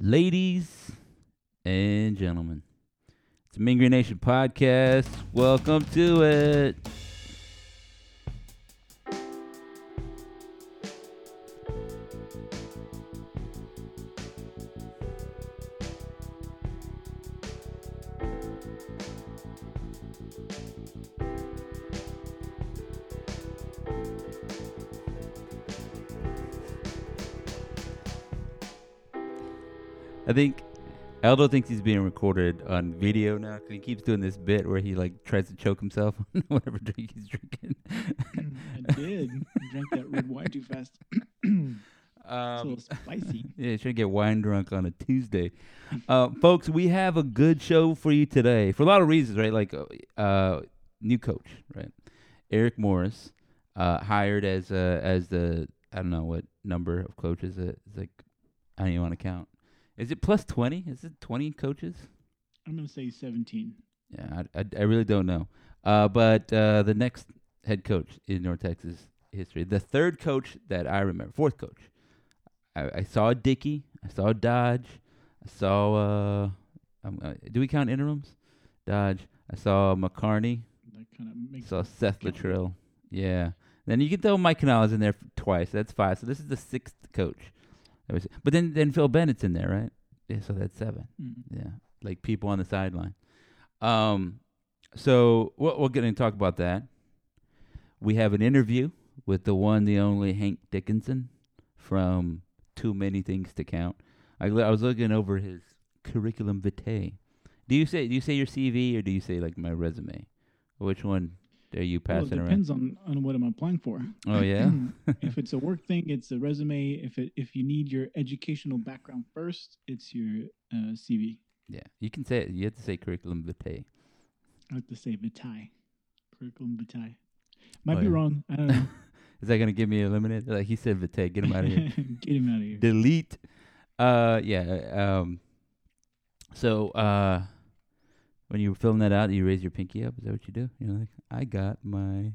Ladies and gentlemen, it's a Green Nation podcast. Welcome to it. Aldo thinks he's being recorded on video now because he keeps doing this bit where he like tries to choke himself on whatever drink he's drinking. I did. I drank that red wine too fast. it's a Um, little spicy. yeah, trying to get wine drunk on a Tuesday. Uh, folks, we have a good show for you today for a lot of reasons, right? Like, uh, uh, new coach, right? Eric Morris, uh, hired as uh, as the I don't know what number of coaches it- it's like. I don't even want to count. Is it plus twenty? Is it twenty coaches? I'm gonna say 17. Yeah, I, I, I really don't know. Uh, but uh, the next head coach in North Texas history, the third coach that I remember, fourth coach. I, I saw Dickey, I saw Dodge, I saw. Uh, um, uh, do we count interims? Dodge. I saw McCarney. That kind of makes saw Seth count. Yeah. Then you can throw Mike Canales in there f- twice. That's five. So this is the sixth coach. Was- But then then Phil Bennett's in there, right? Yeah. So that's seven. Mm. Yeah, like people on the sideline. Um, so we're, we're going to talk about that. We have an interview with the one, the only Hank Dickinson from Too Many Things to Count. I, I was looking over his curriculum vitae. Do you say do you say your CV or do you say like my resume? Which one are you Well, it passing around? depends on, on what I'm applying for. Oh yeah, if it's a work thing, it's a resume. If it if you need your educational background first, it's your uh, CV. yeah. You can say it. You have to say curriculum vitae. I have to say vitae, curriculum vitae. Might Oh, be yeah. wrong. I don't know. Is that gonna give me a eliminated? Like he said, vitae. Get him out of here. Get him out of here. delete uh yeah um so uh when you were filling that out you raise your pinky up? Is that what you do? You know like i got my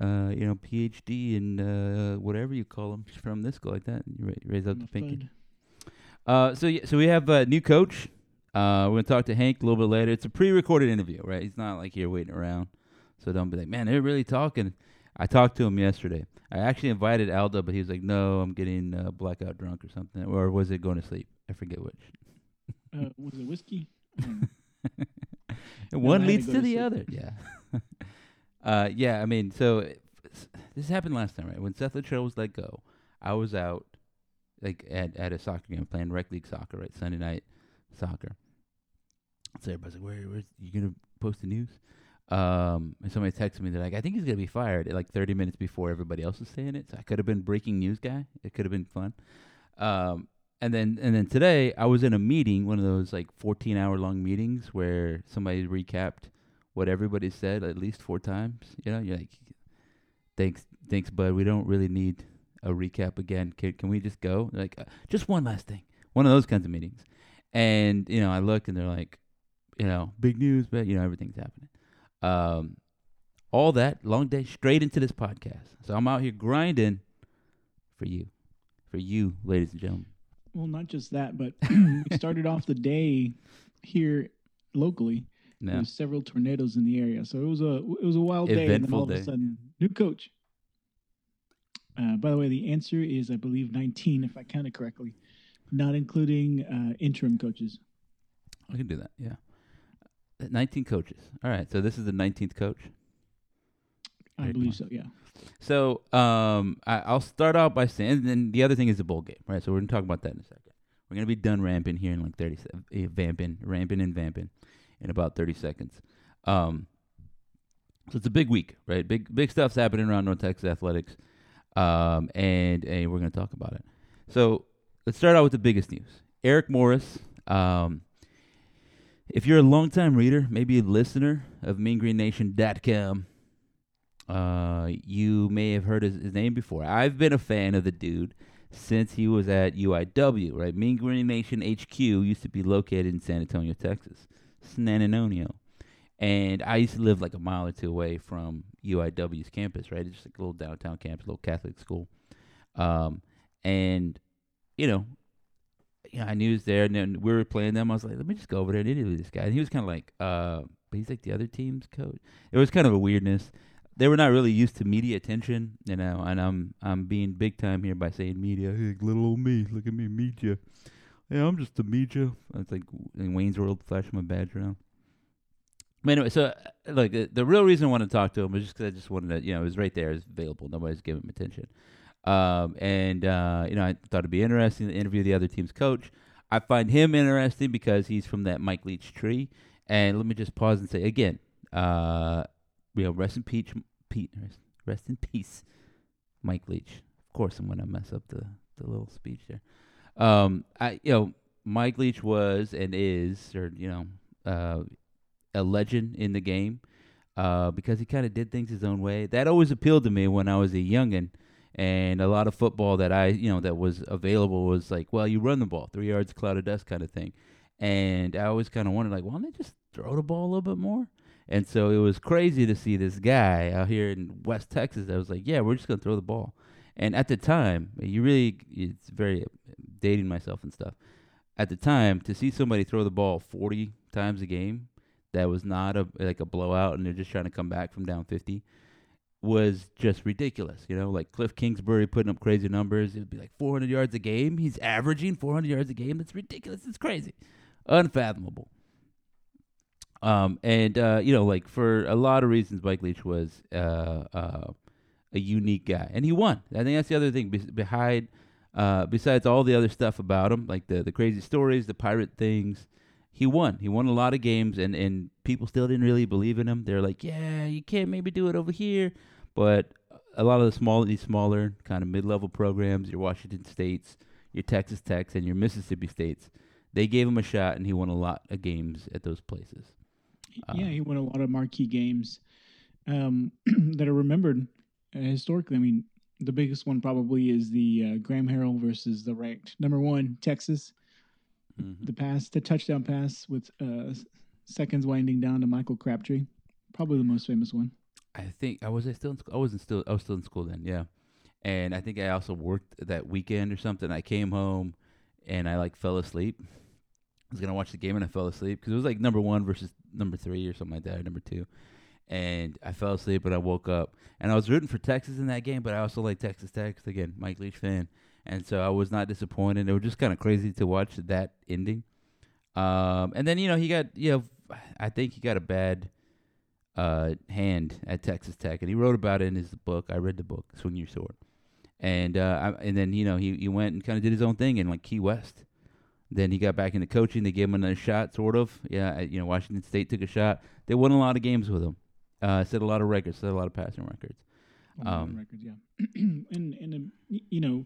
uh you know phd in uh whatever you call them from this school like that you ra- raise up I'm the pinky. uh so yeah, so we have a new coach. Uh we're gonna talk to hank a little bit later. It's a pre-recorded interview right? He's not like here waiting around. So don't be like man they're really talking. I talked to him yesterday. I actually invited aldo but he was like no i'm getting uh, blackout drunk or something. Or was it going to sleep? I forget which. Uh, was it whiskey? I don't know. and No, one I had to leads to to the other. Yeah. Uh yeah i mean so it- this happened last time right? When seth Littrell was let go i was out like at, at a soccer game playing rec league soccer right? Sunday night soccer. So everybody's like where where's you gonna post the news? Um and somebody texted me they're like i think he's gonna be fired at like 30 minutes before everybody else was saying it. So i could have been breaking news guy. It could have been fun. Um and then and then today I was in a meeting, one of those like 14 hour long meetings where somebody recapped what everybody said at least four times. You know, you're like, thanks, thanks, bud. We don't really need a recap again. Can, can we just go? Like, uh, just one last thing. One of those kinds of meetings. And you know, I looked and they're like, you know, big news, but you know, everything's happening. Um, all that long day straight into this podcast. So I'm out here grinding for you, for you, ladies and gentlemen. Well, not just that, but we started off the day here locally. There was several tornadoes in the area, so it was a it was a wild day. And then Eventful all day. of a sudden, new coach. Uh, by the way, the answer is I believe 19, if I counted correctly, not including uh, interim coaches. I can do that. Yeah. Uh, 19 coaches. All right. So this is the 19th coach. I believe so. Yeah. So um, I, I'll start out by saying, and then the other thing is the bowl game, right? So we're gonna talk about that in a second. We're gonna be done ramping here in like 30 seconds, eh, vamping, ramping and vamping in about 30 seconds. Um, so it's a big week, right? Big big stuff's happening around North Texas athletics, um, and and we're gonna talk about it. So let's start out with the biggest news. Eric Morris. Um, if you're a longtime reader, maybe a listener of MeanGreenNation.com, uh, you may have heard his, his name before. I've been a fan of the dude since he was at UIW, right? Mean Green Nation HQ used to be located in San Antonio, Texas, San Antonio. And I used to live like a mile or two away from UIW's campus, right? It's just like a little downtown campus, a little Catholic school. Um, and, you know, know, I knew he was there, and then we were playing them. I was like, let me just go over there and interview this guy. And he was kind of like, uh, but he's like the other team's coach. It was kind of a weirdness. They were not really used to media attention, you know. And I'm I'm being big time here by saying media. Hey, little old me, look at me, media. Yeah, I'm just a media. It's like in Wayne's World, flashing my badge around. But anyway, so uh, like the, the real reason I wanted to talk to him was just because I just wanted to, you know, it was right there, it was available. Nobody's giving him attention. Um, and uh, you know, I thought it'd be interesting to interview the other team's coach. I find him interesting because he's from that Mike Leach tree. And let me just pause and say again, uh, you know, rest in peace, Pete, rest in peace, Mike Leach. Of course, I'm gonna mess up the the little speech there. Um, I, you know, Mike Leach was and is, or you know, uh, a legend in the game uh, because he kind of did things his own way. That always appealed to me when I was a youngin, and a lot of football that I, you know, that was available was like, well, you run the ball, three yards, cloud of dust, kind of thing. And I always kind of wondered, like, why don't they just throw the ball a little bit more? And so it was crazy to see this guy out here in West Texas. I was like, yeah, we're just gonna throw the ball. And at the time, you really, it's very uh, dating myself and stuff. At the time, to see somebody throw the ball 40 times a game that was not a like a blowout and they're just trying to come back from down 50 was just ridiculous. You know, like Cliff Kingsbury putting up crazy numbers. It would be like 400 yards a game. He's averaging 400 yards a game. That's ridiculous. It's crazy, unfathomable. Um, and uh, you know, like for a lot of reasons, Mike Leach was uh, uh, a unique guy, and he won. I think that's the other thing be- behind, uh, besides all the other stuff about him, like the the crazy stories, the pirate things. He won. He won a lot of games, and and people still didn't really believe in him. They're like, yeah, you can't maybe do it over here, but a lot of the small, these smaller kind of mid-level programs, your Washington States, your Texas Techs, and your Mississippi States, they gave him a shot, and he won a lot of games at those places. Yeah, he won a lot of marquee games um, that are remembered uh, historically. I mean, the biggest one probably is the uh, Graham Harrell versus the ranked number one Texas. Mhm. The pass, the touchdown pass with uh, seconds winding down to Michael Crabtree, probably the most famous one. I think I was I still in school. I wasn't still I was still in school then, yeah. And I think I also worked that weekend or something. I came home and I like fell asleep. I was gonna watch the game and I fell asleep because it was like number one versus number three or something like that, or number two. And I fell asleep and I woke up and I was rooting for Texas in that game, but I also like Texas Tech again, Mike Leach fan, and so I was not disappointed. It was just kind of crazy to watch that ending. Um, and then you know he got you know I think he got a bad uh, hand at Texas Tech, and he wrote about it in his book. I read the book, Swing Your Sword, and uh, I, and then you know he he went and kind of did his own thing in like Key West. Then he got back into coaching. They gave him another shot, sort of. Yeah, you know Washington State took a shot. They won a lot of games with him. Uh, set a lot of records, set a lot of passing records. Um, records, yeah. and and y- you know,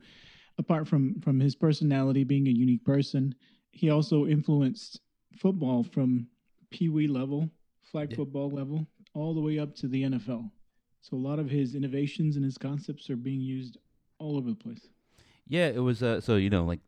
apart from from his personality being a unique person, he also influenced football from pee wee level, flag Yeah. football level, all the way up to the NFL. So a lot of his innovations and his concepts are being used all over the place. Yeah, it was. Uh, so you know, like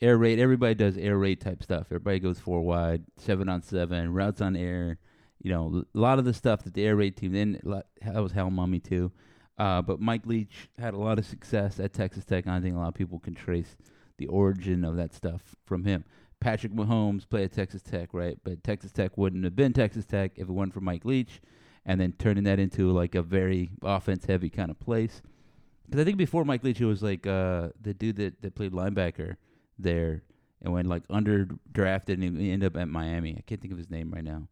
air raid. Everybody does air raid type stuff. Everybody goes four wide, seven on seven, routes on air. You know, a lot of the stuff that the air raid team. Then that was Hal Mumme too. Uh, but Mike Leach had a lot of success at Texas Tech. I think a lot of people can trace the origin of that stuff from him. Patrick Mahomes played at Texas Tech, right? But Texas Tech wouldn't have been Texas Tech if it weren't for Mike Leach, and then turning that into like a very offense-heavy kind of place. Because I think before Mike Leach, it was like uh, the dude that, that played linebacker there and went like under drafted and he ended up at Miami. I can't think of his name right now.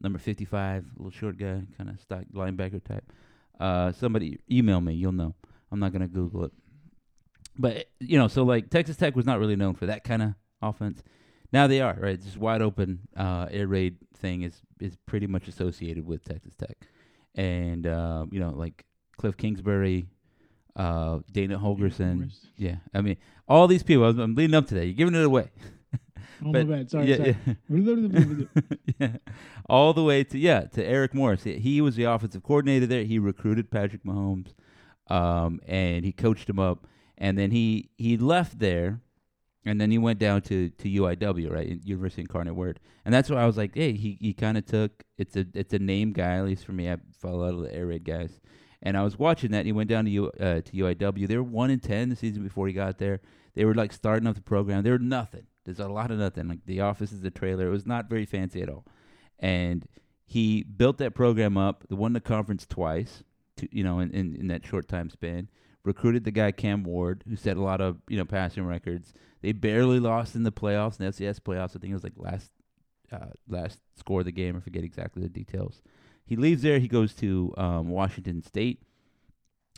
Number 55, little short guy, kind of stock linebacker type. Uh, somebody email me, you'll know. I'm not going to Google it. But, you know, so like Texas Tech was not really known for that kind of offense. Now they are, right? This wide open uh, air raid thing is, is pretty much associated with Texas Tech. And, uh, you know, like Cliff Kingsbury, uh, Dana Holgorsen. Yeah, I mean, all these people. I'm, I'm leading up to that. You're giving it away. Oh my bad. Sorry. yeah, sorry. yeah. yeah, all the way to yeah to Eric Morris. He, he was the offensive coordinator there. He recruited Patrick Mahomes, um, and he coached him up. And then he he left there, and then he went down to to UIW, right, University Incarnate Word. And that's why I was like, hey, he he kind of took it's a it's a name guy at least for me. I follow a lot of the air raid guys. And I was watching that. And he went down to U, uh, to UIW. They were one in ten the season before he got there. They were like starting up the program. They were nothing. There's a lot of nothing. Like the office is a trailer. It was not very fancy at all. And he built that program up, They won the conference twice, to, you know, in, in, in that short time span. Recruited the guy Cam Ward, who set a lot of you know passing records. They barely lost in the playoffs, in the FCS playoffs. I think it was like last uh, last score of the game. I forget exactly the details. He leaves there. He goes to um, Washington State.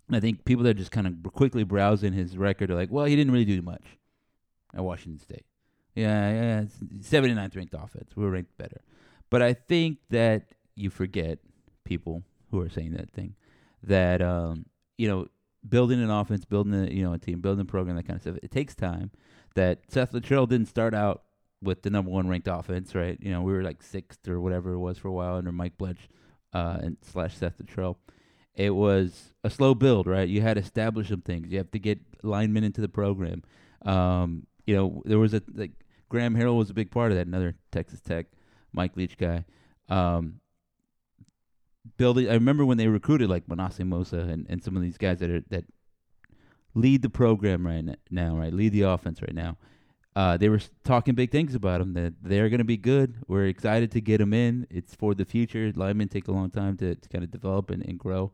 And I think people that are just kind of quickly browsing his record are like, well, he didn't really do much at Washington State. Yeah, yeah, 79th ranked offense. We were ranked better. But I think that you forget people who are saying that thing that um, you know building an offense, building a you know a team, building a program, that kind of stuff. It takes time. That Seth Littrell didn't start out with the number one ranked offense, right? You know, we were like sixth or whatever it was for a while under Mike Bloesch uh, and slash Seth Littrell. It was a slow build, right? You had to establish some things. You have to get linemen into the program. Um, you know, there was a like Graham Harrell was a big part of that. Another Texas Tech Mike Leach guy. Um, building. I remember when they recruited like Manasseh Mosa and, and some of these guys that are that lead the program right now, right? Lead the offense right now. Uh, they were talking big things about them that they're going to be good. We're excited to get them in. It's for the future. Linemen take a long time to, to kind of develop and, and grow.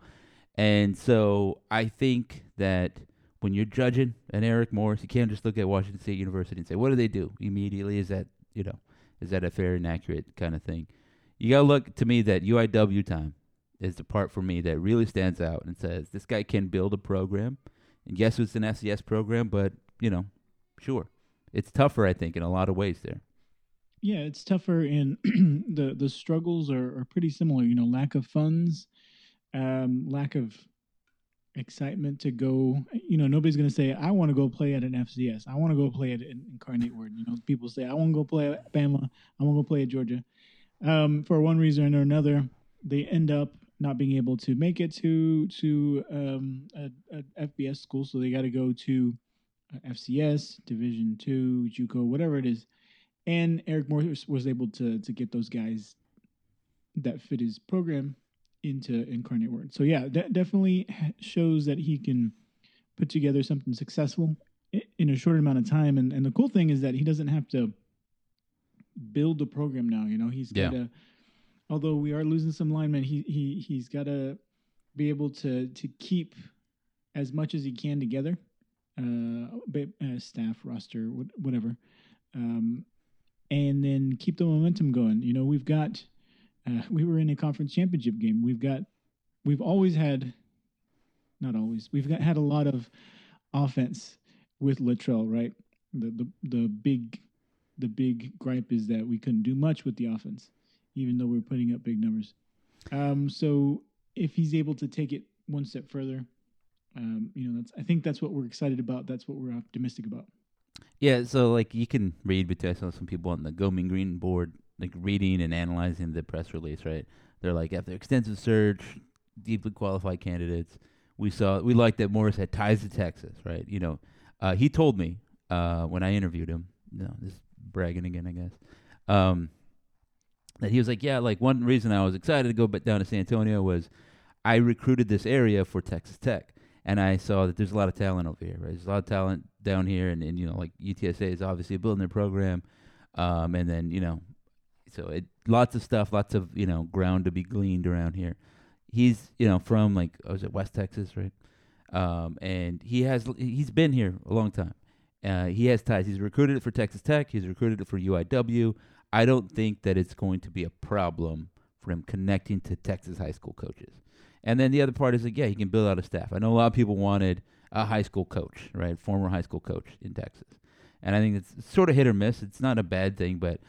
And so I think that when you're judging an Eric Morris, you can't just look at Washington State University and say, what do they do immediately? Is that, you know, is that a fair and accurate kind of thing? You got to look to me that UIW time is the part for me that really stands out and says this guy can build a program. And yes, it's an FCS program, but, you know, sure it's tougher, I think, in a lot of ways there. Yeah, it's tougher, and the the struggles are, are pretty similar. You know, lack of funds, um, lack of excitement to go. You know, nobody's going to say, "I want to go play at an FCS. I want to go play at an Incarnate Word." You know, people say, "I want to go play at Bama. I want to go play at Georgia." Um, for one reason or another, they end up not being able to make it to to um, a, a FBS school, so they got to go to FCS, Division Two, JUCO, whatever it is. And Eric Morris was able to to get those guys that fit his program into Incarnate Word. So yeah, that definitely shows that he can put together something successful in a short amount of time. And and the cool thing is that he doesn't have to build the program now. You know, he's got to. Although we are losing some linemen, he he he's got to be able to to keep as much as he can together uh, uh, staff roster, whatever, um, and then keep the momentum going. You know, we've got uh, we were in a conference championship game. We've got we've always had, not always, we've got had a lot of offense with Littrell, right? The the the big the big gripe is that we couldn't do much with the offense, even though we are putting up big numbers. Um, so if he's able to take it one step further, um, you know, that's I think that's what we're excited about. That's what we're optimistic about. Yeah, so like you can read, but I saw some people on the Go Green board like reading and analyzing the press release. Right, they're like after extensive search, deeply qualified candidates. We saw we liked that Morris had ties to Texas. Right, you know, uh, he told me uh, when I interviewed him. You know, this bragging again, I guess. Um, that he was like, yeah, like one reason I was excited to go but down to San Antonio was I recruited this area for Texas Tech and I saw that there's a lot of talent over here. Right, there's a lot of talent down here, and, and you know, like UTSA is obviously building their program, um, and then you know, so it lots of stuff, lots of you know ground to be gleaned around here. He's you know from like oh, was it West Texas, right? Um, and he has he's been here a long time. Uh, he has ties. He's recruited for Texas Tech. He's recruited for UIW. I don't think that it's going to be a problem for him connecting to Texas high school coaches. And then the other part is like, yeah, he can build out a staff. I know a lot of people wanted a high school coach, right? Former high school coach in Texas. And I think it's sort of hit or miss. It's not a bad thing, but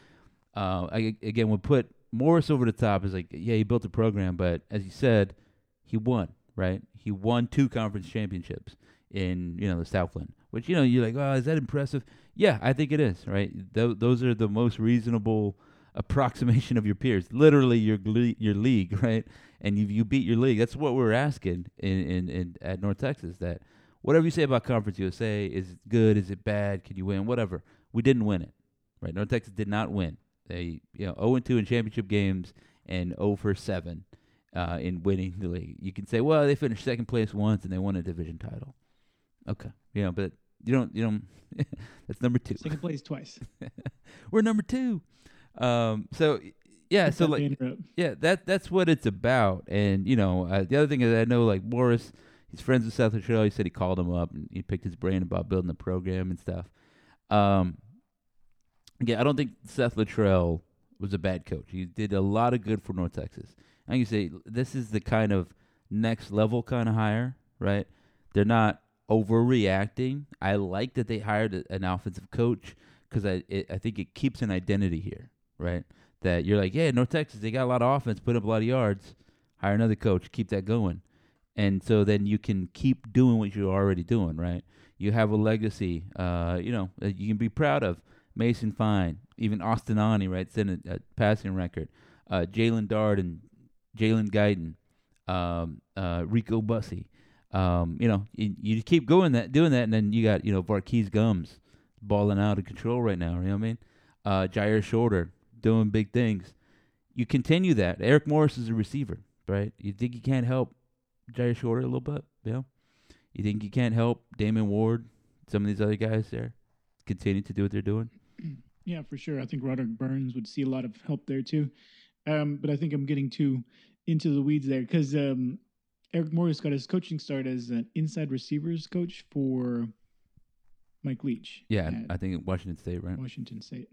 uh, I, again, we put Morris over the top is like, yeah, he built a program, but as you said, he won, right? He won two conference championships in you know the Southland, which you know you're like, oh, is that impressive? Yeah, I think it is, right? Th- those are the most reasonable approximation of your peers, literally your your league, right? And you you beat your league. That's what we're asking in, in, in at North Texas. That whatever you say about Conference USA, is it good? Is it bad? Can you win? Whatever. We didn't win it, right? North Texas did not win. They you know 0 and 2 in championship games and 0 for 7 uh, in winning the league. You can say, well, they finished second place once and they won a division title. Okay, you know, but you don't you don't. that's number two. Second place twice. We're number two. Um, so yeah, so like yeah, that that's what it's about. And you know, uh, the other thing is I know like Morris, he's friends with Seth Littrell. He said he called him up and he picked his brain about building the program and stuff. Um, yeah, I don't think Seth Littrell was a bad coach. He did a lot of good for North Texas. I can say this is the kind of next level kind of hire, right? They're not overreacting. I like that they hired an offensive coach because I it, I think it keeps an identity here, right? That you're like, yeah, North Texas, they got a lot of offense, put up a lot of yards. Hire another coach, keep that going, and so then you can keep doing what you're already doing, right? You have a legacy, uh, you know, that you can be proud of. Mason Fine, even Austin Aune, right, set a, a passing record. Uh, Jaelon Darden and Jalen Guyton, um, uh, Rico Bussey. Um, you know, you, you keep going that doing that, and then you got you know Var'Keyes Gumms balling out of control right now. You know what I mean? Uh, Jyaire Shorter doing big things. You continue that. Eric Morris is a receiver, right? You think you can't help Jyaire Shorter a little bit? You know? You think you can't help Damon Ward, some of these other guys there, continue to do what they're doing? Yeah, for sure. I think Roderick Burns would see a lot of help there too. Um, but I think I'm getting too into the weeds there because um, Eric Morris got his coaching start as an inside receivers coach for Mike Leach. Yeah, I think Washington State, right? Washington State.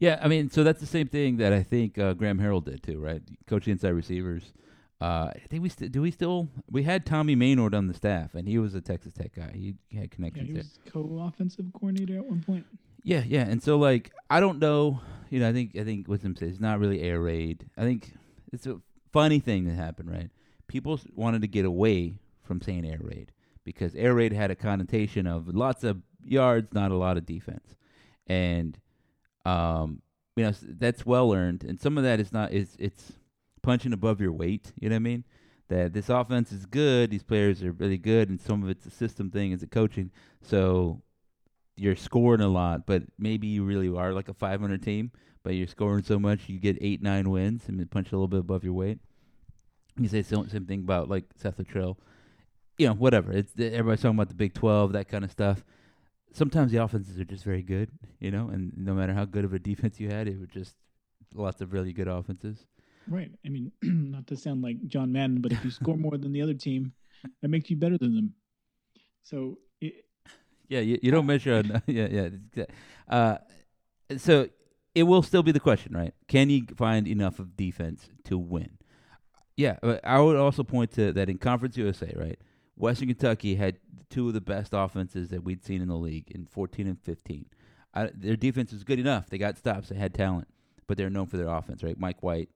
Yeah, I mean, so that's the same thing that I think uh, Graham Harrell did too, right? Coaching inside receivers. Uh, I think we st- do we still we had Tommy Mainord on the staff, and he was a Texas Tech guy. He, had connections. Yeah, he was co-offensive coordinator at one point. Yeah, yeah, and so like I don't know, you know, I think I think what Wisdom says it's not really air raid. I think it's a funny thing that happened, right? People wanted to get away from saying air raid because air raid had a connotation of lots of yards, not a lot of defense, and um, you know that's well earned, and some of that is not is it's punching above your weight. You know what I mean? That this offense is good, these players are really good, and some of it's a system thing, is a coaching. So you're scoring a lot, but maybe you really are like a 500 team, but you're scoring so much you get eight, nine wins and punch a little bit above your weight. You say the same thing about like Seth Littrell. You know, whatever. It's everybody's talking about the Big 12, that kind of stuff. Sometimes the offenses are just very good, you know, and no matter how good of a defense you had, it was just lots of really good offenses. Right. I mean, not to sound like John Madden, but if you score more than the other team, that makes you better than them. So it, yeah, you, you don't measure on. yeah, yeah. Uh, so it will still be the question, right? Can you find enough of defense to win? Yeah, I would also point to that in Conference USA, right? Western Kentucky had two of the best offenses that we'd seen in the league in 14 and 15. I, their defense was good enough. They got stops. They had talent, but they're known for their offense, right? Mike White,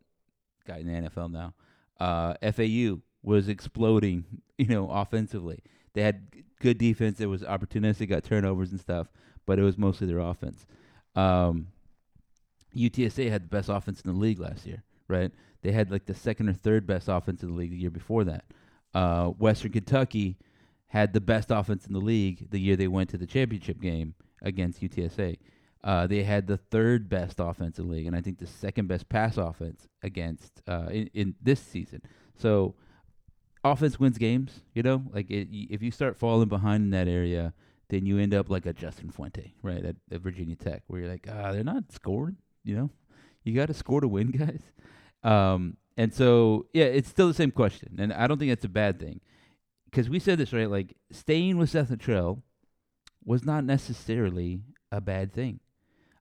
guy in the NFL now. Uh, FAU was exploding, you know, offensively. They had good defense. It was opportunistic, got turnovers and stuff, but it was mostly their offense. Um, UTSA had the best offense in the league last year, right? They had like the second or third best offense in the league the year before that. Uh, Western Kentucky had the best offense in the league the year they went to the championship game against UTSA. Uh, they had the third best offense in the league, and I think the second best pass offense against uh, in, in this season. So offense wins games. You know, like it, if you start falling behind in that area, then you end up like a Justin Fuente, right, at, at Virginia Tech, where you're like, ah, they're not scoring. You know, you got to score to win, guys. Um, and so, yeah, it's still the same question, and I don't think that's a bad thing, because we said this right. Like staying with Seth Littrell was not necessarily a bad thing.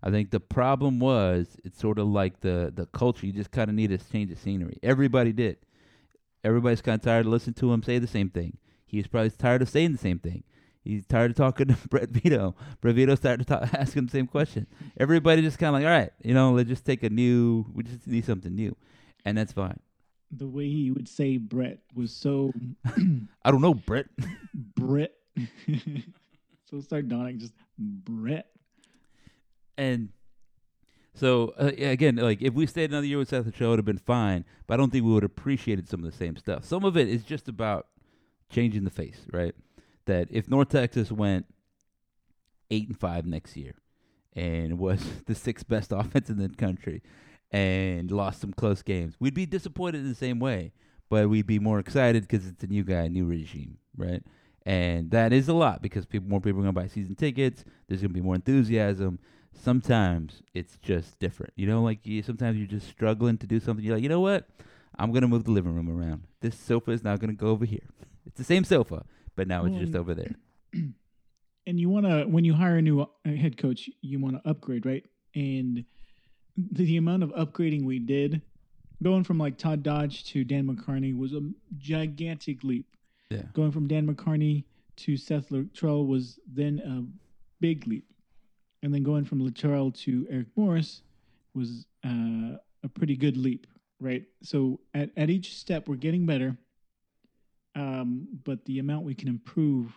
I think the problem was it's sort of like the the culture. You just kind of need to change the scenery. Everybody did. Everybody's kind of tired of listening to him say the same thing. He's probably tired of saying the same thing. He's tired of talking to Brett Vito. Brett Vito started to ask him the same question. Everybody just kind of like, all right, you know, let's just take a new, we just need something new. And that's fine. The way he would say Brett was so. I don't know, Brett. Brett. so sardonic, just Brett. And so uh, again, like if we stayed another year with Seth, the show would have been fine. But I don't think we would have appreciated some of the same stuff. Some of it is just about changing the face, right? That if North Texas went eight and five next year and was the sixth best offense in the country and lost some close games, we'd be disappointed in the same way. But we'd be more excited because it's a new guy, a new regime, right? and that is a lot because people more people are gonna buy season tickets. There's gonna be more enthusiasm. Sometimes it's just different, you know. Like you, sometimes you're just struggling to do something. You're like, you know what? I'm gonna move the living room around. This sofa is now gonna go over here. It's the same sofa, but now it's Well, just over there. and you want to when you hire a new uh, head coach you want to upgrade right and the, amount of upgrading we did going from like todd dodge to dan mccarney was a gigantic leap. Yeah. going from dan mccarney to seth littrell was then a big leap. And then going from littrell to eric morris was uh, a pretty good leap right? So at, at each step we're getting better um, but the amount we can improve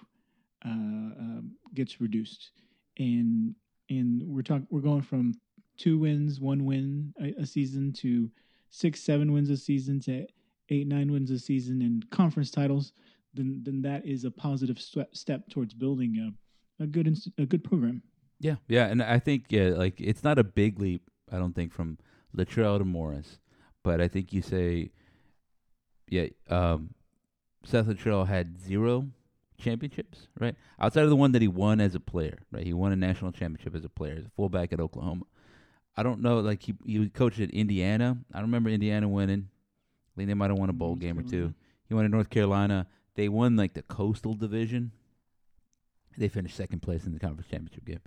uh, um, gets reduced, and and we're talking we're going from two wins, one win a, season to six, seven wins a season to eight, nine wins a season and conference titles. Then then that is a positive step step towards building a a good inst- a good program. Yeah, yeah, and I think yeah, like it's not a big leap. I don't think from Littrell to Morris, but I think you say, yeah, um, Seth Littrell had zero championships, right? Outside of the one that he won as a player, right? He won a national championship as a player, as a fullback at Oklahoma. I don't know, like he he coached at Indiana. I remember Indiana winning. I think they might have won a bowl North game or two. He went to North Carolina. They won like the Coastal Division. They finished second place in the conference championship game.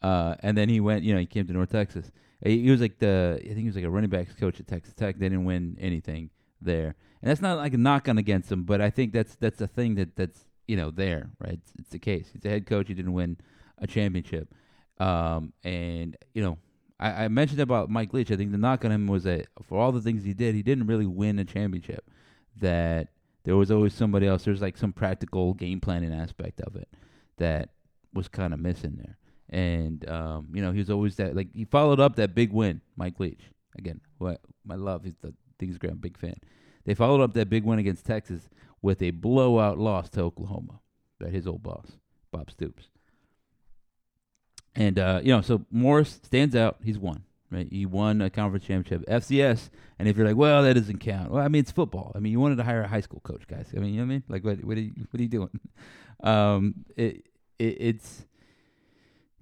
Uh, and then he went, you know, he came to North Texas. He, he was like the, I think he was like a running backs coach at Texas Tech. They didn't win anything there, and that's not like a knock on against him, but I think that's that's a thing that that's you know there, right? It's, it's the case. He's a head coach. He didn't win a championship, um, and you know, I, I mentioned about Mike Leach. I think the knock on him was that for all the things he did, he didn't really win a championship. That there was always somebody else. There's like some practical game planning aspect of it that was kind of missing there. And um, you know, he was always that like he followed up that big win, Mike Leach. Again, what my love, he's the a great big fan. They followed up that big win against Texas with a blowout loss to Oklahoma, by his old boss, Bob Stoops. And uh, you know, so Morris stands out. He's won, right? He won a conference championship, FCS. And if you're like, well, that doesn't count. Well, I mean, it's football. I mean, you wanted to hire a high school coach, guys. I mean, you know what I mean? Like, what, what are you, what are you doing? Um, it, it, it's,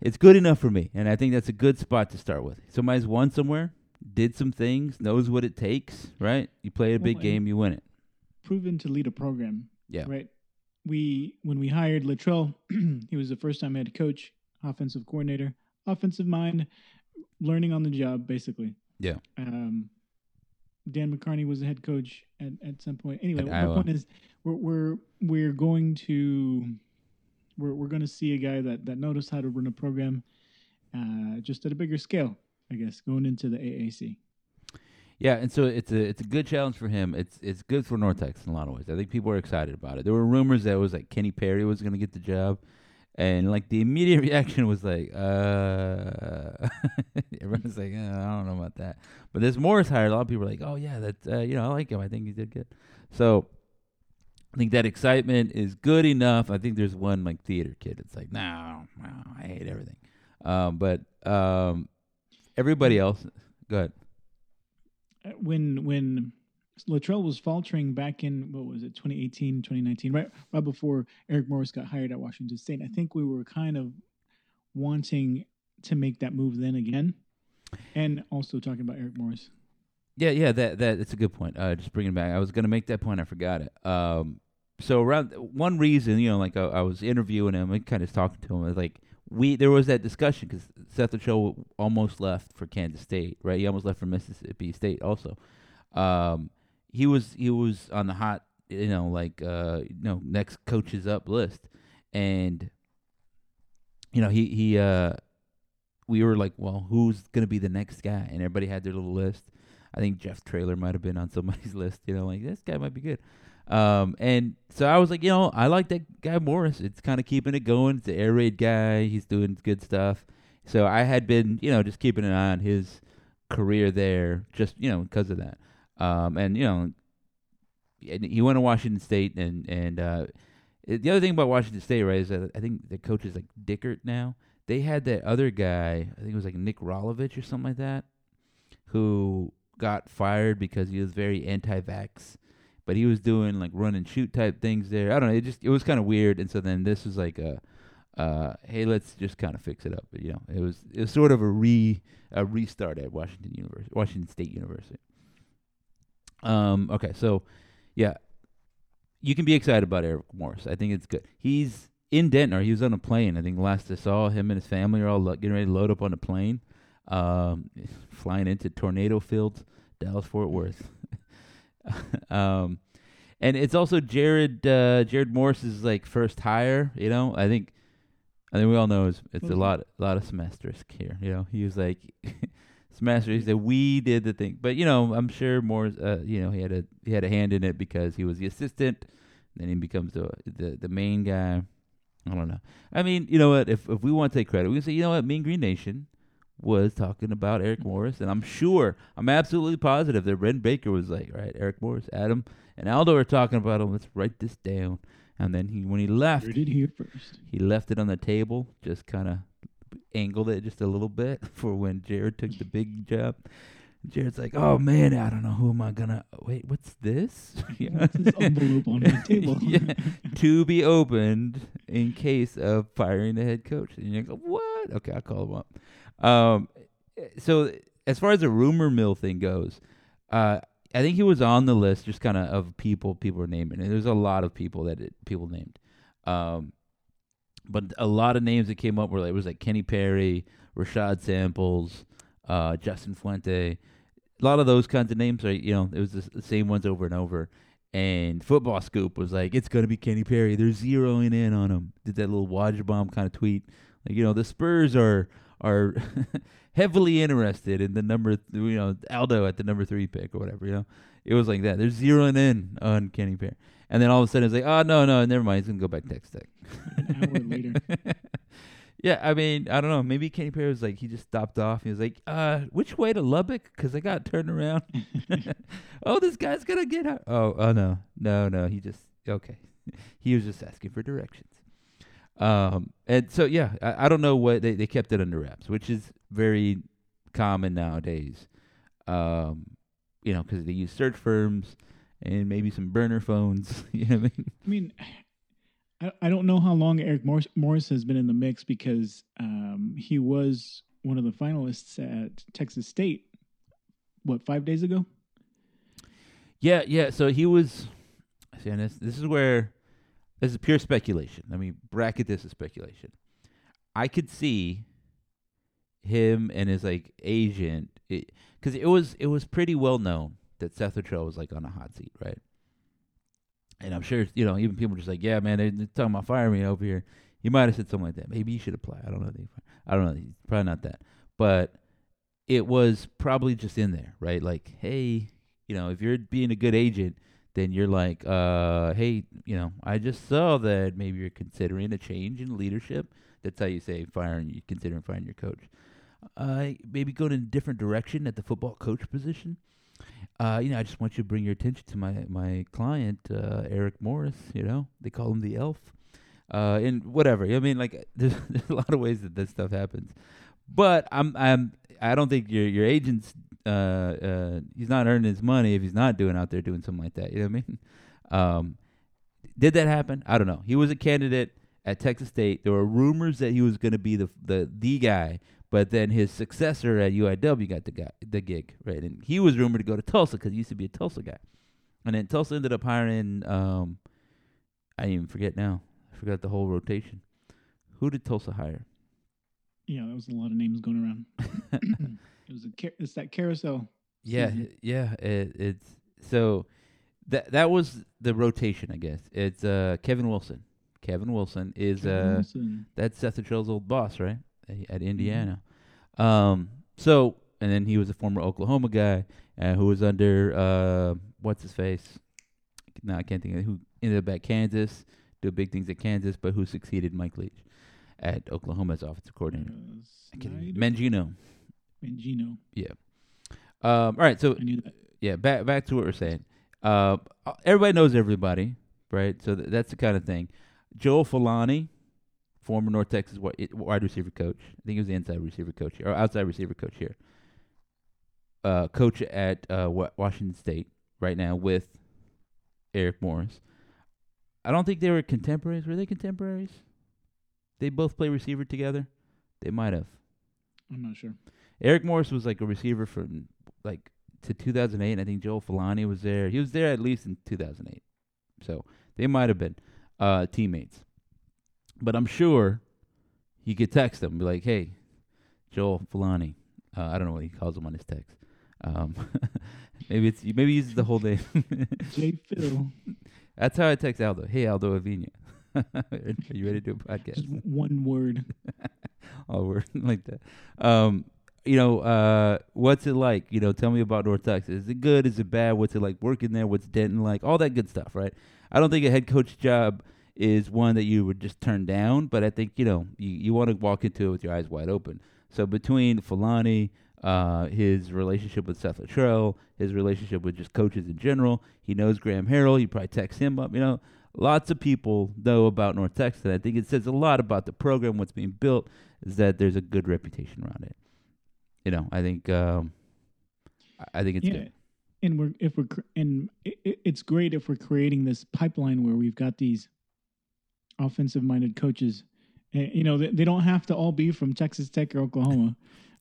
it's good enough for me, and I think that's a good spot to start with. Somebody's won somewhere, did some things, knows what it takes, right? You play a big Well, and- game, you win it. Proven to lead a program. Yeah. Right. We when we hired Littrell, he was the first time head coach, offensive coordinator, offensive mind, learning on the job basically. Yeah. Um, Dan McCarney was the head coach at, at some point. Anyway, my point is we're we're we're going to we're we're going to see a guy that that knows how to run a program, uh, just at a bigger scale, I guess, going into the AAC. Yeah, and so it's a it's a good challenge for him. It's it's good for North Texas in a lot of ways. I think people are excited about it. There were rumors that it was like Kenny Perry was going to get the job, and like the immediate reaction was like, uh, everyone's like, uh, I don't know about that. But this Morris hired a lot of people are like, oh yeah, that's uh, you know I like him. I think he did good. So I think that excitement is good enough. I think there's one like theater kid. It's like, no, no, I hate everything. Um, but um, everybody else, go ahead. Uh, when when Littrell was faltering back in what was it 2018 2019 right right before Eric Morris got hired at Washington State I think we were kind of wanting to make that move then again and also talking about Eric Morris Yeah, yeah, that that that's a good point. Uh, just bringing it back. I was gonna make that point. I forgot it. Um, so around one reason, you know, like I, I was interviewing him and kind of talking to him, was like we there was that discussion because Seth Ochoa almost left for Kansas State, right? He almost left for Mississippi State, also. Um, he was he was on the hot, you know, like uh, you know, next coaches up list, and you know, he he uh, we were like, well, who's gonna be the next guy? And everybody had their little list. I think Jeff Traylor might have been on somebody's list. You know, like this guy might be good. Um, and so I was like, you know, I like that guy Morris. It's kind of keeping it going. It's an air raid guy. He's doing good stuff. So I had been, you know, just keeping an eye on his career there, just you know, because of that. Um, and you know, he went to Washington State, and and uh, the other thing about Washington State, right, is that I think the coach is like Dickert now. They had that other guy, I think it was like Nick Rolovich or something like that, who got fired because he was very anti-vax, but he was doing like run and shoot type things there. I don't know. It just it was kind of weird. And so then this was like a, uh, hey, let's just kind of fix it up. But, you know, it was it was sort of a re a restart at Washington University, Washington State University. Um. Okay. So, yeah, you can be excited about Eric Morris. I think it's good. He's in Denton. or He was on a plane. I think last I saw him and his family are all lo- getting ready to load up on a plane, um, flying into tornado fields, Dallas Fort Worth. um, and it's also Jared uh, Jared Mosley's like first hire. You know, I think I think we all know it's, it's a lot a lot of semesters here. You know, he was like semester. He said we did the thing, but you know, I'm sure Morris. Uh, you know, he had a he had a hand in it because he was the assistant. Then he becomes the the the main guy. I don't know. I mean, you know what? If if we want to take credit, we can say, you know what? Mean Green Nation was talking about Eric Morris, and I'm sure, I'm absolutely positive that Wren Baker was like, right, Eric Morris, Adam, and Aldo are talking about him. Let's write this down. And then he, when he left, Heard it here first. he left it on the table, just kind of angled it just a little bit for when Jared took the big job. Jared's like, "Oh man, I don't know who am I gonna wait. What's this? What's this envelope on my table? yeah, to be opened in case of firing the head coach." And you go, "What? Okay, I'll call him up." Um, so as far as the rumor mill thing goes, uh, I think he was on the list, just kind of of people people were naming. And there's a lot of people that it, people named. Um, but a lot of names that came up were like it was like Kenny Perry, Rashad Samples, uh, Justin Fuente. A lot of those kinds of names are you know it was the, same ones over and over. And Football Scoop was like, it's gonna be Kenny Perry. They're zeroing in on him. Did that little Woj bomb kind of tweet, like you know the Spurs are are heavily interested in the number, th- you know, Aldo at the number three pick or whatever. You know, it was like that. They're zeroing in on Kenny Perry, and then all of a sudden it's like, oh no, no, never mind. He's gonna go back to Tech Tech. An hour later. yeah, I mean, I don't know. Maybe Kenny Perry was like, he just stopped off. He was like, uh, which way to Lubbock? Because I got turned around. oh, this guy's gonna get out. Oh, oh no, no, no. He just okay. he was just asking for directions. Um, and so yeah, I, I don't know what they they kept it under wraps, which is very common nowadays. Um, you know, because they use search firms and maybe some burner phones. you know what I mean? I mean, I, I don't know how long Eric Morris, Morris has been in the mix because um, he was one of the finalists at Texas State. What five days ago? Yeah, yeah. So he was. See, this this is where this is pure speculation. I mean, bracket this as speculation. I could see him and his like agent because it, was it was pretty well known that Seth Littrell was like on a hot seat, right? And I'm sure you know even people just like, yeah, man, they're, they're talking about firing me over here. He might have said something like that. Maybe you should apply. I don't know. I don't know. Probably not that, but it was probably just in there, right? Like, hey, you know, if you're being a good agent, then you're like, uh, hey, you know, I just saw that maybe you're considering a change in leadership. That's how you say firing. You considering firing your coach. Uh, maybe go in a different direction at the football coach position. Uh, you know, I just want you to bring your attention to my my client, uh, Eric Morris. You know, they call him the Elf. Uh, and whatever. I mean, like, there's, there's a lot of ways that this stuff happens. But I'm I'm I don't think your your agent's uh uh he's not earning his money if he's not doing out there doing something like that. You know what I mean? Um, did that happen? I don't know. He was a candidate at Texas State. There were rumors that he was going to be the the the guy, but then his successor at UIW got the guy the gig, right? And he was rumored to go to Tulsa because he used to be a Tulsa guy, and then Tulsa ended up hiring. Um, I even forget now. I forgot the whole rotation. Who did Tulsa hire? Yeah, there was a lot of names going around. it was a car- it's that carousel. Yeah, yeah. It, it's so that that was the rotation, I guess. It's uh Kevin Wilson. Kevin Wilson is Kevin uh Wilson. that's Seth Littrell's old boss, right? At, Indiana. Um. So and then he was a former Oklahoma guy uh, who was under uh what's his face? No, I can't think of who ended up at Kansas, do big things at Kansas, but who succeeded Mike Leach at Oklahoma as offensive coordinator. Uh, I can't Snyder? even- Mangino. Mangino. Um. All right. So I knew that. yeah, back back to what we're saying. Uh, everybody knows everybody, right? So th- that's the kind of thing. Joel Filani, former North Texas wide receiver coach. I think he was the inside receiver coach here, or outside receiver coach here. Uh, coach at uh, Washington State right now with Eric Morris. I don't think they were contemporaries. Were they contemporaries? They both play receiver together. They might have. I'm not sure. Eric Morris was like a receiver from like to 2008. And I think Joel Filani was there. He was there at least in 2008. So they might have been uh, teammates. But I'm sure he could text them, be like, "Hey, Joel Filani." Uh, I don't know what he calls him on his text. Um, maybe it's maybe he uses the whole name. J. Phil. That's how I text Aldo. Hey, Aldo Avina. Are you ready to do a podcast? Just one word. All word like that. Um, you know, uh, what's it like? You know, tell me about North Texas. Is it good? Is it bad? What's it like working there? What's Denton like? All that good stuff, right? I don't think a head coach job is one that you would just turn down, but I think you know you, you want to walk into it with your eyes wide open. So between Filani, uh, his relationship with Seth Littrell, his relationship with just coaches in general, he knows Graham Harrell. He probably texts him up. You know, lots of people know about North Texas. and I think it says a lot about the program, what's being built, is that there's a good reputation around it. You know, I think um, I think it's yeah. good. And we're if we're and it's great if we're creating this pipeline where we've got these offensive minded coaches. You know, they, they don't have to all be from Texas Tech or Oklahoma.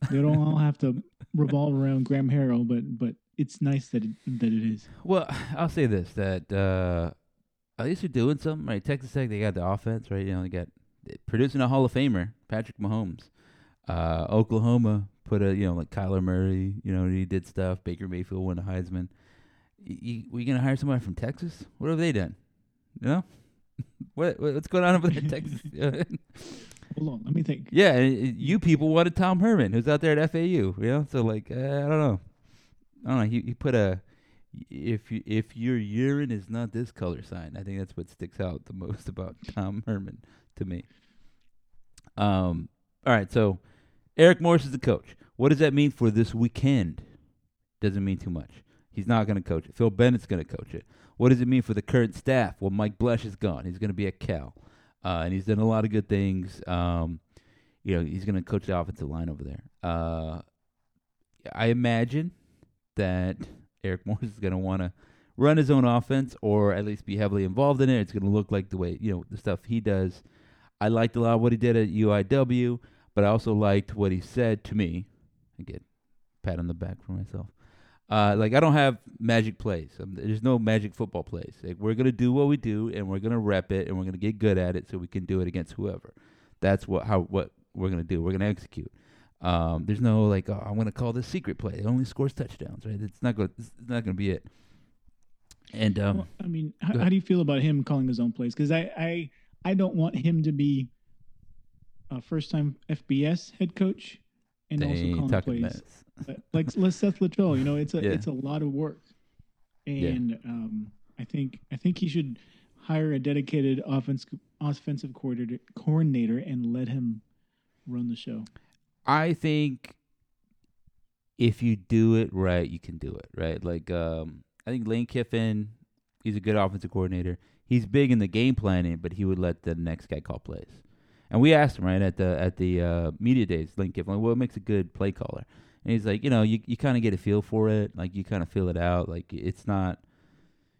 they don't all have to revolve around Graham Harrell, but but it's nice that it, that it is. Well, I'll say this: that uh, at least they're doing something, right? Texas Tech, they got the offense, right? You know, they got producing a Hall of Famer, Patrick Mahomes. Uh, Oklahoma put a, you know, like Kyler Murray, you know, he did stuff. Baker Mayfield won a Heisman. You, we gonna hire somebody from Texas? What have they done? You know, what what's going on over there in Texas? Hold on, let me think. yeah, you people wanted Tom Herman, who's out there at FAU. You know, so like, uh, I don't know, I don't know. He he put a if you, if your urine is not this color sign, I think that's what sticks out the most about Tom Herman to me. Um. All right, so Eric Morris is the coach. What does that mean for this weekend? Doesn't mean too much. He's not going to coach it. Phil Bennett's going to coach it. What does it mean for the current staff? Well, Mike Bloesch is gone. He's going to be at Cal, uh, and he's done a lot of good things. Um, you know, he's going to coach the offensive line over there. Uh, I imagine that Eric Morris is going to want to run his own offense, or at least be heavily involved in it. It's going to look like the way you know the stuff he does. I liked a lot what he did at UIW, but I also liked what he said to me. Again, pat on the back for myself. Uh, like I don't have magic plays. Um, there's no magic football plays. Like we're gonna do what we do, and we're gonna rep it, and we're gonna get good at it, so we can do it against whoever. That's what how what we're gonna do. We're gonna execute. Um, there's no like oh, I'm gonna call this secret play. It only scores touchdowns, right? It's not going. It's not gonna be it. And um, Well, I mean, how, how do you feel about him calling his own plays? Because I, I I don't want him to be a first time FBS head coach and also they calling plays. mess. Like Seth Littrell, you know, it's a Yeah. it's a lot of work, and um, I think I think he should hire a dedicated offense offensive coordinator coordinator and let him run the show. I think if you do it right, you can do it right. Like um, I think Lane Kiffin, he's a good offensive coordinator. He's big in the game planning, but he would let the next guy call plays. And we asked him right at the at the uh, media days, Lane Kiffin, like, what makes a good play caller? And he's like, you know, you you kind of get a feel for it, like you kind of feel it out. Like it's not,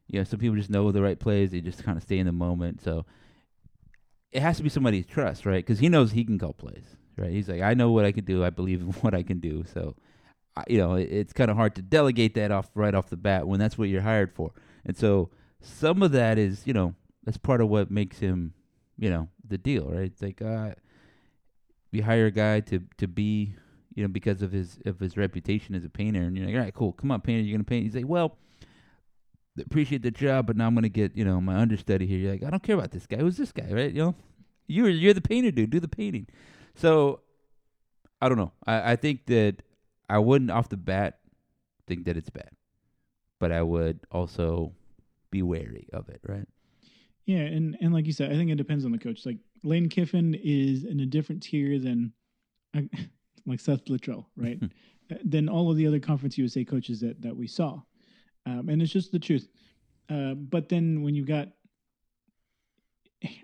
you know, some people just know the right plays. They just kind of stay in the moment. So it has to be somebody he trusts, right? Because he knows he can call plays, right? He's like, I know what I can do. I believe in what I can do. So, I, you know, it, it's kind of hard to delegate that off right off the bat when that's what you're hired for. And so some of that is, you know, that's part of what makes him, you know, the deal, right? It's like, uh, you hire a guy to to be, you know, because of his of his reputation as a painter, and you're like, all right, cool, come on, painter, you're gonna paint. He's like, well. Appreciate the job, but now I'm gonna get you know my understudy here. You're like, I don't care about this guy. Who's this guy, right? You know, you're you're the painter, dude. Do the painting. So I don't know. I, I think that I wouldn't off the bat think that it's bad, but I would also be wary of it, right? Yeah, and and like you said, I think it depends on the coach. Like Lane Kiffin is in a different tier than like Seth Littrell, right? Uh, than all of the other Conference USA coaches that that we saw, um, and it's just the truth. Uh, but then when you got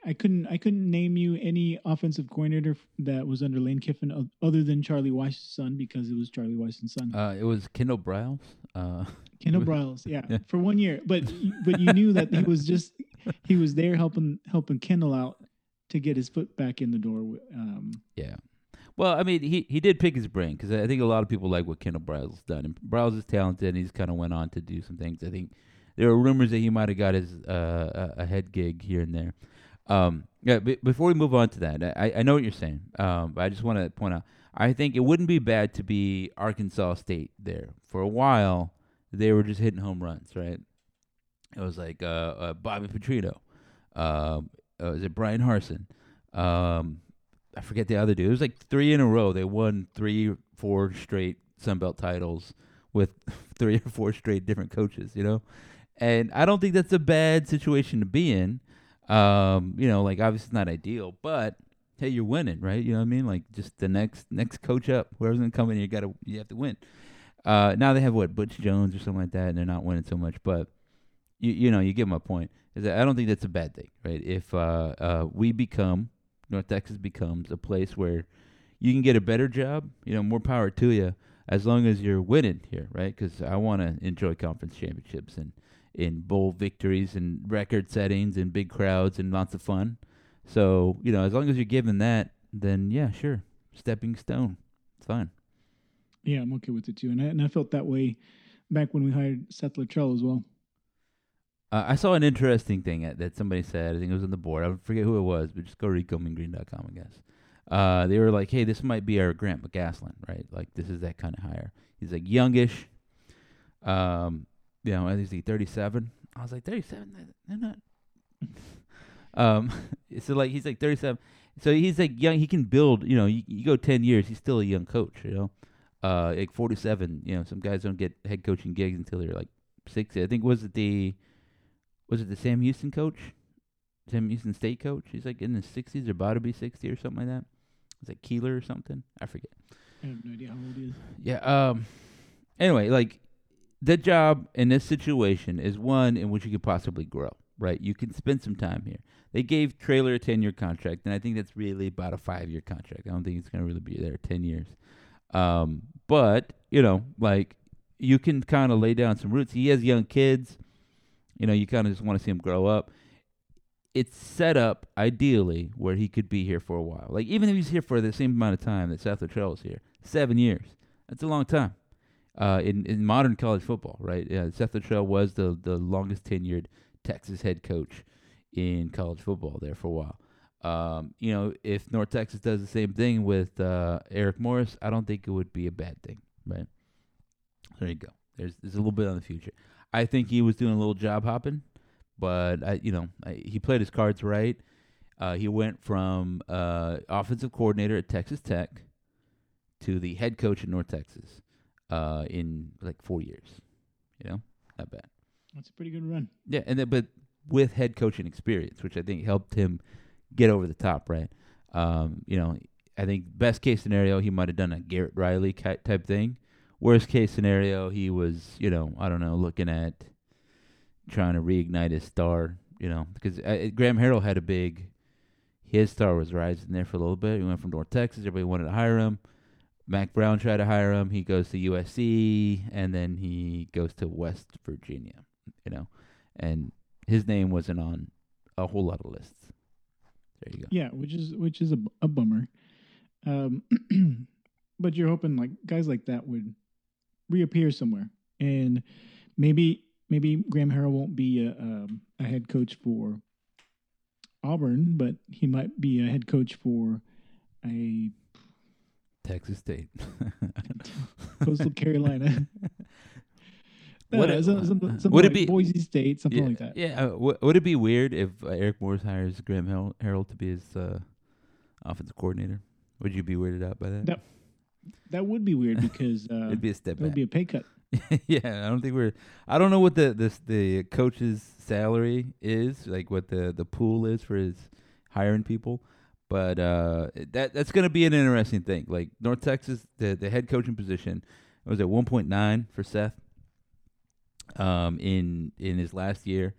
I couldn't I couldn't name you any offensive coordinator that was under Lane Kiffin other than Charlie Weis's son because it was Charlie Weis's son. Uh, it was Kendall Briles. Uh, Kendall Briles, yeah, Yeah. for one year. But but you knew that he was just he was there helping helping Kendall out to get his foot back in the door. Um, Yeah. Well, I mean, he, he did pick his brain because I think a lot of people like what Kendall Briles done. And Briles is talented, and he's kind of went on to do some things. I think there were rumors that he might have got his uh, a, a head gig here and there. Um, yeah. B- before we move on to that, I, I know what you're saying, um, but I just want to point out. I think it wouldn't be bad to be Arkansas State there for a while. They were just hitting home runs, right? It was like uh, uh, Bobby Petrino. Um, uh, is it Bryan Harsin? Um, I forget the other dude. It was like three in a row. They won three, four straight Sun Belt titles with three or four straight different coaches. You know, and I don't think that's a bad situation to be in. Um, you know, like obviously it's not ideal, but hey, you're winning, right? You know what I mean? Like just the next next coach up, whoever's gonna come in, you gotta you have to win. Uh, now they have what Butch Jones or something like that, and they're not winning so much, but you you know you get my point. Is that I don't think that's a bad thing, right? If uh, uh, we become North Texas becomes a place where you can get a better job, you know, more power to you, as long as you're winning here, right? Because I want to enjoy conference championships and in bowl victories and record settings and big crowds and lots of fun. So you know, as long as you're given that, then yeah, sure, stepping stone, it's fine. yeah, I'm okay with it too, and I, and I felt that way back when we hired Seth Littrell as well. Uh, I saw an interesting thing that, that somebody said. I think it was on the board. I forget who it was, but just go to ricomingreen.com, I guess. Uh, they were like, "Hey, this might be our Grant McCasland, right? Like this is that kind of hire." He's like youngish. Um, you know, I think he's 37. I was like, 37? They're not. um, so like he's like 37. So he's like young. He can build. You know, you, you go 10 years, he's still a young coach. You know, uh, like 47. You know, some guys don't get head coaching gigs until they're like 60. I think was it the was it the Sam Houston coach? Sam Houston State coach? He's like in his 60s or about to be 60 or something like that. Is it Keeler or something? I forget. I have no idea how old he is. Yeah. Um. Anyway, like the job in this situation is one in which you could possibly grow. Right. You can spend some time here. They gave Traylor a ten-year contract, and I think that's really about a five-year contract. I don't think it's going to really be there ten years. Um. But you know, like you can kind of lay down some roots. He has young kids. You know, you kind of just want to see him grow up. It's set up ideally where he could be here for a while. Like even if he's here for the same amount of time that Seth Littrell is here, seven years. That's a long time. Uh, in in modern college football, right? Yeah, Seth Littrell was the the longest tenured Texas head coach in college football there for a while. Um, you know, if North Texas does the same thing with uh, Eric Morris, I don't think it would be a bad thing, right? There you go. There's there's a little bit on the future. I think he was doing a little job hopping, but I, you know, I, he played his cards right. Uh, he went from uh, offensive coordinator at Texas Tech to the head coach at North Texas uh, in like four years. You know, not bad. That's a pretty good run. Yeah, and then, but with head coaching experience, which I think helped him get over the top, right? Um, you know, I think best case scenario he might have done a Garrett Riley type thing. Worst case scenario, he was, you know, I don't know, looking at trying to reignite his star, you know, because uh, Graham Harrell had a big, his star was rising there for a little bit. He went from North Texas, everybody wanted to hire him. Mack Brown tried to hire him. He goes to USC, and then he goes to West Virginia, you know, and his name wasn't on a whole lot of lists. There you go. Yeah, which is which is a, a bummer. Um, but you're hoping like guys like that would reappear somewhere, and maybe maybe Graham Harrell won't be a um, a head coach for Auburn, but he might be a head coach for a Texas State. Coastal Carolina. Would it- some- some- something would it be- Boise State, something yeah, like that? Yeah. Uh, w- would it be weird if uh, Eric Morris hires Graham Harrell to be his uh, offensive coordinator? Would you be weirded out by that? No. That would be weird because uh, It'd be a step it would be a pay cut. yeah, I don't think we're. I don't know what the this the coach's salary is, like what the the pool is for his hiring people, but uh, that that's going to be an interesting thing. Like North Texas, the the head coaching position was at one point nine for Seth. Um, in in his last year,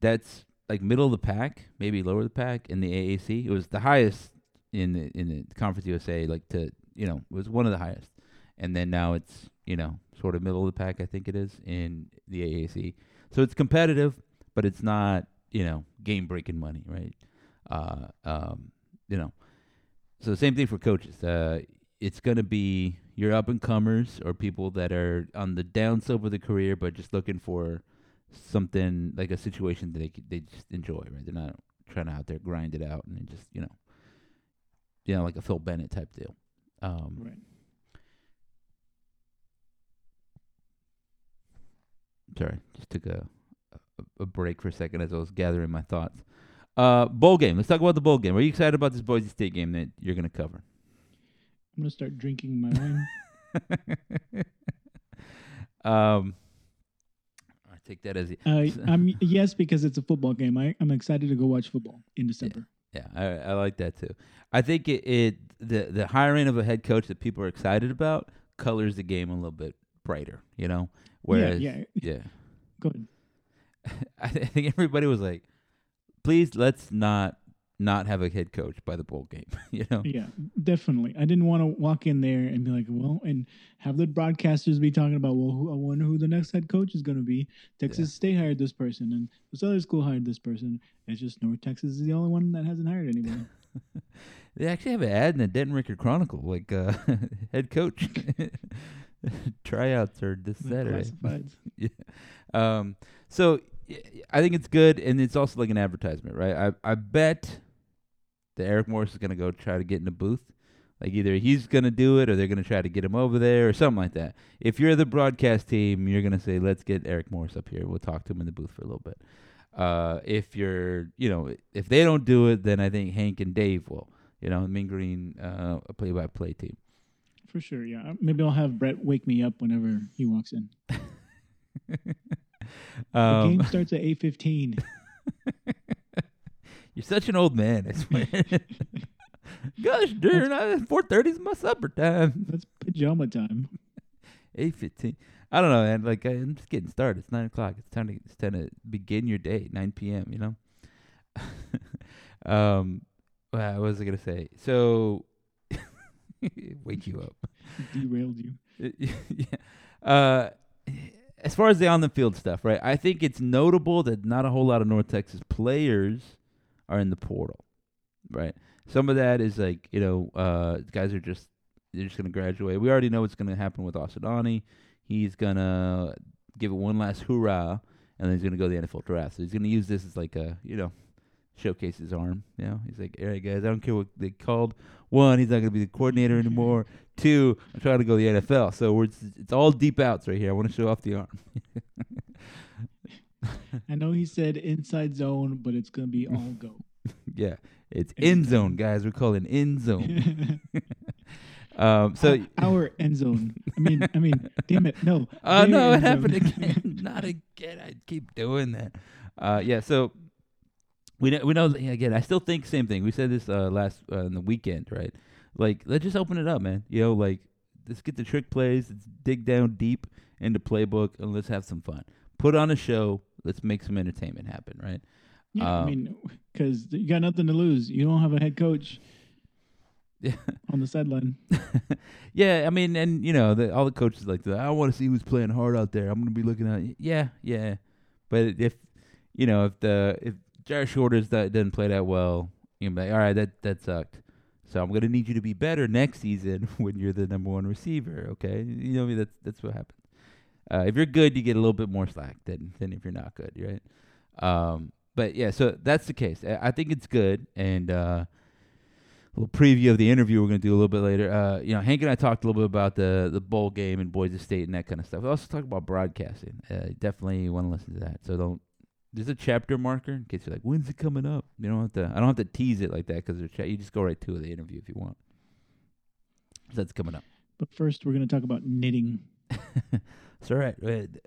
that's like middle of the pack, maybe lower the pack in the AAC. It was the highest in the in the Conference USA, like to you know, was one of the highest. And then now it's you know sort of middle of the pack, I think it is in the AAC. So it's competitive, but it's not you know game breaking money, right? Uh, um, you know, so same thing for coaches. Uh, it's going to be your up and comers or people that are on the downslope of the career, but just looking for something like a situation that they they just enjoy, right? They're not trying to out there grind it out and just you know, you know, like a Phil Bennett type deal. Um, Right. Sorry, just took a, a a break for a second as I was gathering my thoughts. Uh, bowl game. Let's talk about the bowl game. Are you excited about this Boise State game that you're going to cover? I'm gonna start drinking my wine. um, I take that as Uh, I'm yes because it's a football game. I, I'm excited to go watch football in December. Yeah. I, I like that too. I think it, it the the hiring of a head coach that people are excited about colors the game a little bit brighter. You know, whereas yeah, yeah. yeah. Go ahead. I th- I think everybody was like, please let's not not have a head coach by the bowl game. you know, Yeah, definitely. I didn't want to walk in there and be like, well, and have the broadcasters be talking about, well, who, I wonder who the next head coach is going to be. Texas State hired this person, and this other school hired this person. It's just North Texas is the only one that hasn't hired anybody. they actually have an ad in the Denton Record Chronicle, like uh, head coach tryouts are this Saturday. yeah. Um, so I think it's good, and it's also like an advertisement, right? I I bet that Eric Morris is gonna go try to get in the booth. Like either he's gonna do it, or they're gonna try to get him over there, or something like that. If you're the broadcast team, you're gonna say, "Let's get Eric Morris up here. We'll talk to him in the booth for a little bit." Uh, if you're, you know, if they don't do it, then I think Hank and Dave will. You know, Mean Green, uh, a play-by-play team. For sure, yeah. Maybe I'll have Brett wake me up whenever he walks in. The Um, game starts at eight fifteen. You're such an old man, I swear. Gosh, darn, four thirty is my supper time. That's pajama time. Eight fifteen. I don't know, man. Like I'm just getting started. It's nine o'clock. It's time to it's time to begin your day. Nine p.m. You know. um, well, what was I gonna say? So, wake you up. Derailed you. yeah. Uh, as far as the on the field stuff, right? I think it's notable that not a whole lot of North Texas players are in the portal, right? Some of that is like you know, uh, guys are just they're just gonna graduate. We already know what's gonna happen with Asadani. He's gonna give it one last hoorah, and then he's gonna go to the NFL draft. So he's gonna use this as like a you know, showcase his arm. You know, he's like, all right, guys, I don't care what they called. One, he's not gonna be the coordinator anymore. Two, I'm trying to go to the NFL. So we're, it's, it's all deep outs right here. I want to show off the arm. I know he said inside zone, but it's gonna be all go. yeah, it's end zone, guys. We're calling end zone. um, so, our end zone. I mean, I mean, damn it, no. oh their no, it zone. happened again. Not again. I keep doing that. Uh, yeah. So we know, we know again. I still think same thing. We said this uh, last uh, in the weekend, right? Like, let's just open it up, man. You know, like let's get the trick plays. Let's dig down deep into playbook and let's have some fun. Put on a show. Let's make some entertainment happen, right? Yeah, I Um, mean, because you got nothing to lose. You don't have a head coach Yeah. on the sideline. yeah, I mean, and you know, the, all the coaches like that. I want to see who's playing hard out there. I'm going to be looking at. Yeah, yeah, but if you know, if the if Jyaire Shorters that doesn't play that well, you're be like, all right, that that sucked. So I'm going to need you to be better next season when you're the number one receiver. Okay, you know, what I mean, that's that's what happens. Uh, if you're good, you get a little bit more slack than than if you're not good, right? Um, but yeah, so that's the case. I, think it's good, and uh, a little preview of the interview we're going to do a little bit later. Uh, you know, Hank and I talked a little bit about the the bowl game and Boise State and that kind of stuff. We also talked about broadcasting. Uh, definitely want to listen to that. So don't. There's a chapter marker in case you're like, when's it coming up? You don't have to. I don't have to tease it like that because cha- you just go right to the interview if you want. So that's coming up. But first, we're going to talk about knitting. It's all right.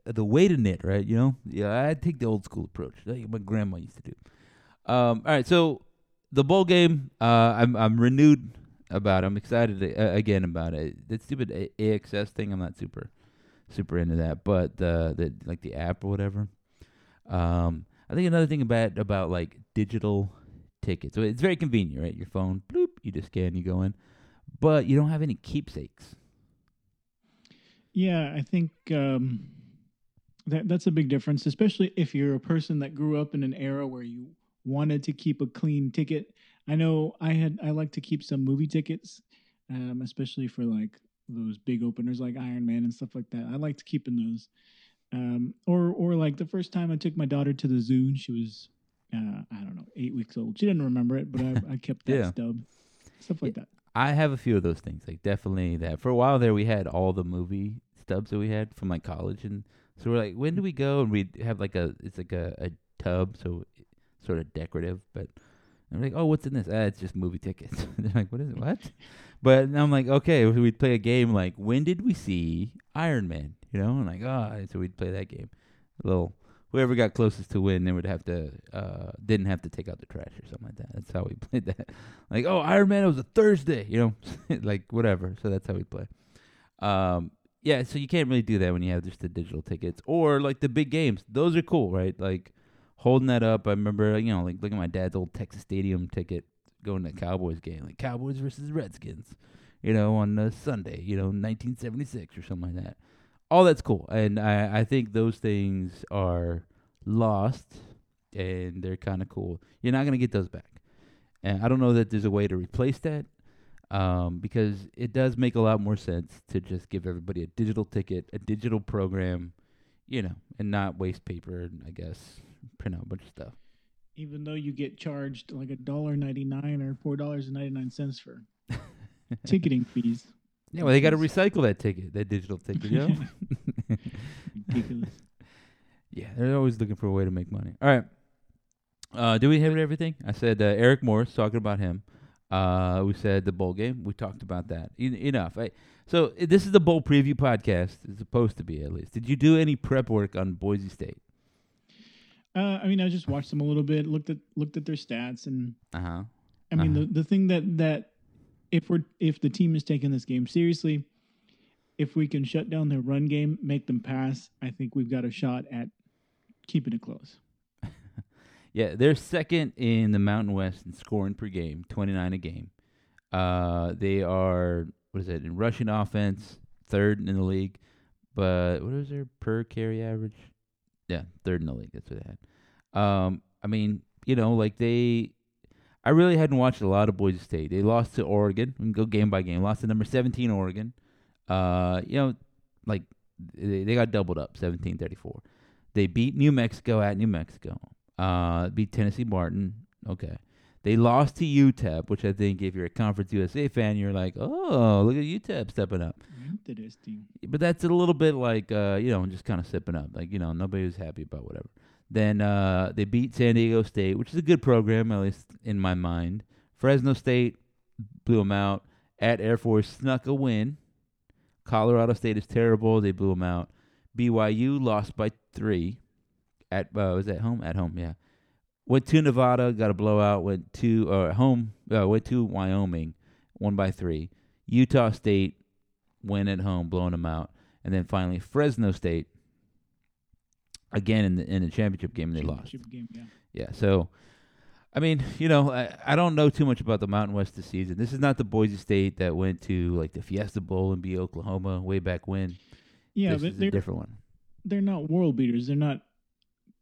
The way to knit, right? You know, yeah, I take the old school approach, like my grandma used to do. Um, all right, so the bowl game, uh, I'm I'm renewed about. it. I'm excited uh, again about it. That stupid A- AXS thing, I'm not super super into that, but the the like the app or whatever. Um, I think another thing about about like digital tickets, so it's very convenient, right? Your phone, bloop, you just scan, you go in, but you don't have any keepsakes. Yeah, I think um, that that's a big difference, especially if you're a person that grew up in an era where you wanted to keep a clean ticket. I know I had I like to keep some movie tickets, um, especially for like those big openers like Iron Man and stuff like that. I liked keeping those. Um, or or like the first time I took my daughter to the zoo and she was uh, I don't know eight weeks old. She didn't remember it, but I, I kept that Yeah. stub, stuff like that. I have a few of those things, like definitely that. For a while there, we had all the movie stubs that we had from like college, and so we're like, when do we go? And we'd have like a, it's like a, a tub, so sort of decorative, but I'm like, oh, what's in this? Ah, it's just movie tickets. They're like, what is it? What? But I'm like, okay, we'd play a game like, when did we see Iron Man? You know, and like, ah, so we'd play that game. A little, whoever got closest to win, they would have to, uh, didn't have to take out the trash or something like that. That's how we played that. Like, oh, Iron Man, it was a Thursday, you know, like whatever. So that's how we play. Um, yeah, so you can't really do that when you have just the digital tickets or like the big games. Those are cool, right? Like holding that up. I remember, you know, like looking at my dad's old Texas Stadium ticket going to the Cowboys game, like Cowboys versus Redskins, you know, on a Sunday, you know, 1976 or something like that. All that's cool, and I I think those things are lost, and they're kind of cool. You're not gonna get those back, and I don't know that there's a way to replace that um, because it does make a lot more sense to just give everybody a digital ticket, a digital program, you know, and not waste paper and I guess print out a bunch of stuff. Even though you get charged like a dollar ninety nine or four dollars and ninety nine cents for ticketing fees. Yeah, well, they got to recycle that ticket, that digital ticket, you know? Ridiculous. yeah, they're always looking for a way to make money. All right. Uh, do we have everything? I said uh, Eric Morris, talking about him. Uh, we said the bowl game. We talked about that. En- enough. I, so uh, this is the bowl preview podcast. It's supposed to be at least. Did you do any prep work on Boise State? Uh, I mean, I just watched them a little bit, looked at looked at their stats, and Uh huh. I mean, Uh-huh. the the thing that that if we're if the team is taking this game seriously, if we can shut down their run game, make them pass, I think we've got a shot at keeping it close. Yeah, they're second in the Mountain West in scoring per game, 29 a game. Uh, they are what is it in rushing offense, third in the league. But what is their per carry average? Yeah, third in the league. That's what they had. Um, I mean, you know, like they, I really hadn't watched a lot of Boise State. They lost to Oregon. We can go game by game. Lost to number 17 Oregon. Uh, you know, like they, they got doubled up, 17-34. They beat New Mexico at New Mexico. Uh, beat Tennessee Martin. Okay. They lost to UTEP, which I think if you're a Conference USA fan, you're like, oh, look at UTEP stepping up. Interesting. But that's a little bit like, uh, you know, just kind of sipping up. Like, you know, nobody was happy about whatever. Then uh, they beat San Diego State, which is a good program, at least in my mind. Fresno State blew them out. At Air Force snuck a win. Colorado State is terrible. They blew them out. BYU lost by three. At uh, was at home? At home, yeah. Went to Nevada, got a blowout. Went to uh, home. Uh, went to Wyoming, one by three. Utah State win at home, blowing them out, and then finally Fresno State again in the in the championship game, and they lost. Championship Game, yeah. Yeah, so I mean, you know, I, I don't know too much about the Mountain West this season. This is not the Boise State that went to like the Fiesta Bowl and beat Oklahoma way back when. Yeah, this but is a they're different one. they're not world beaters. They're not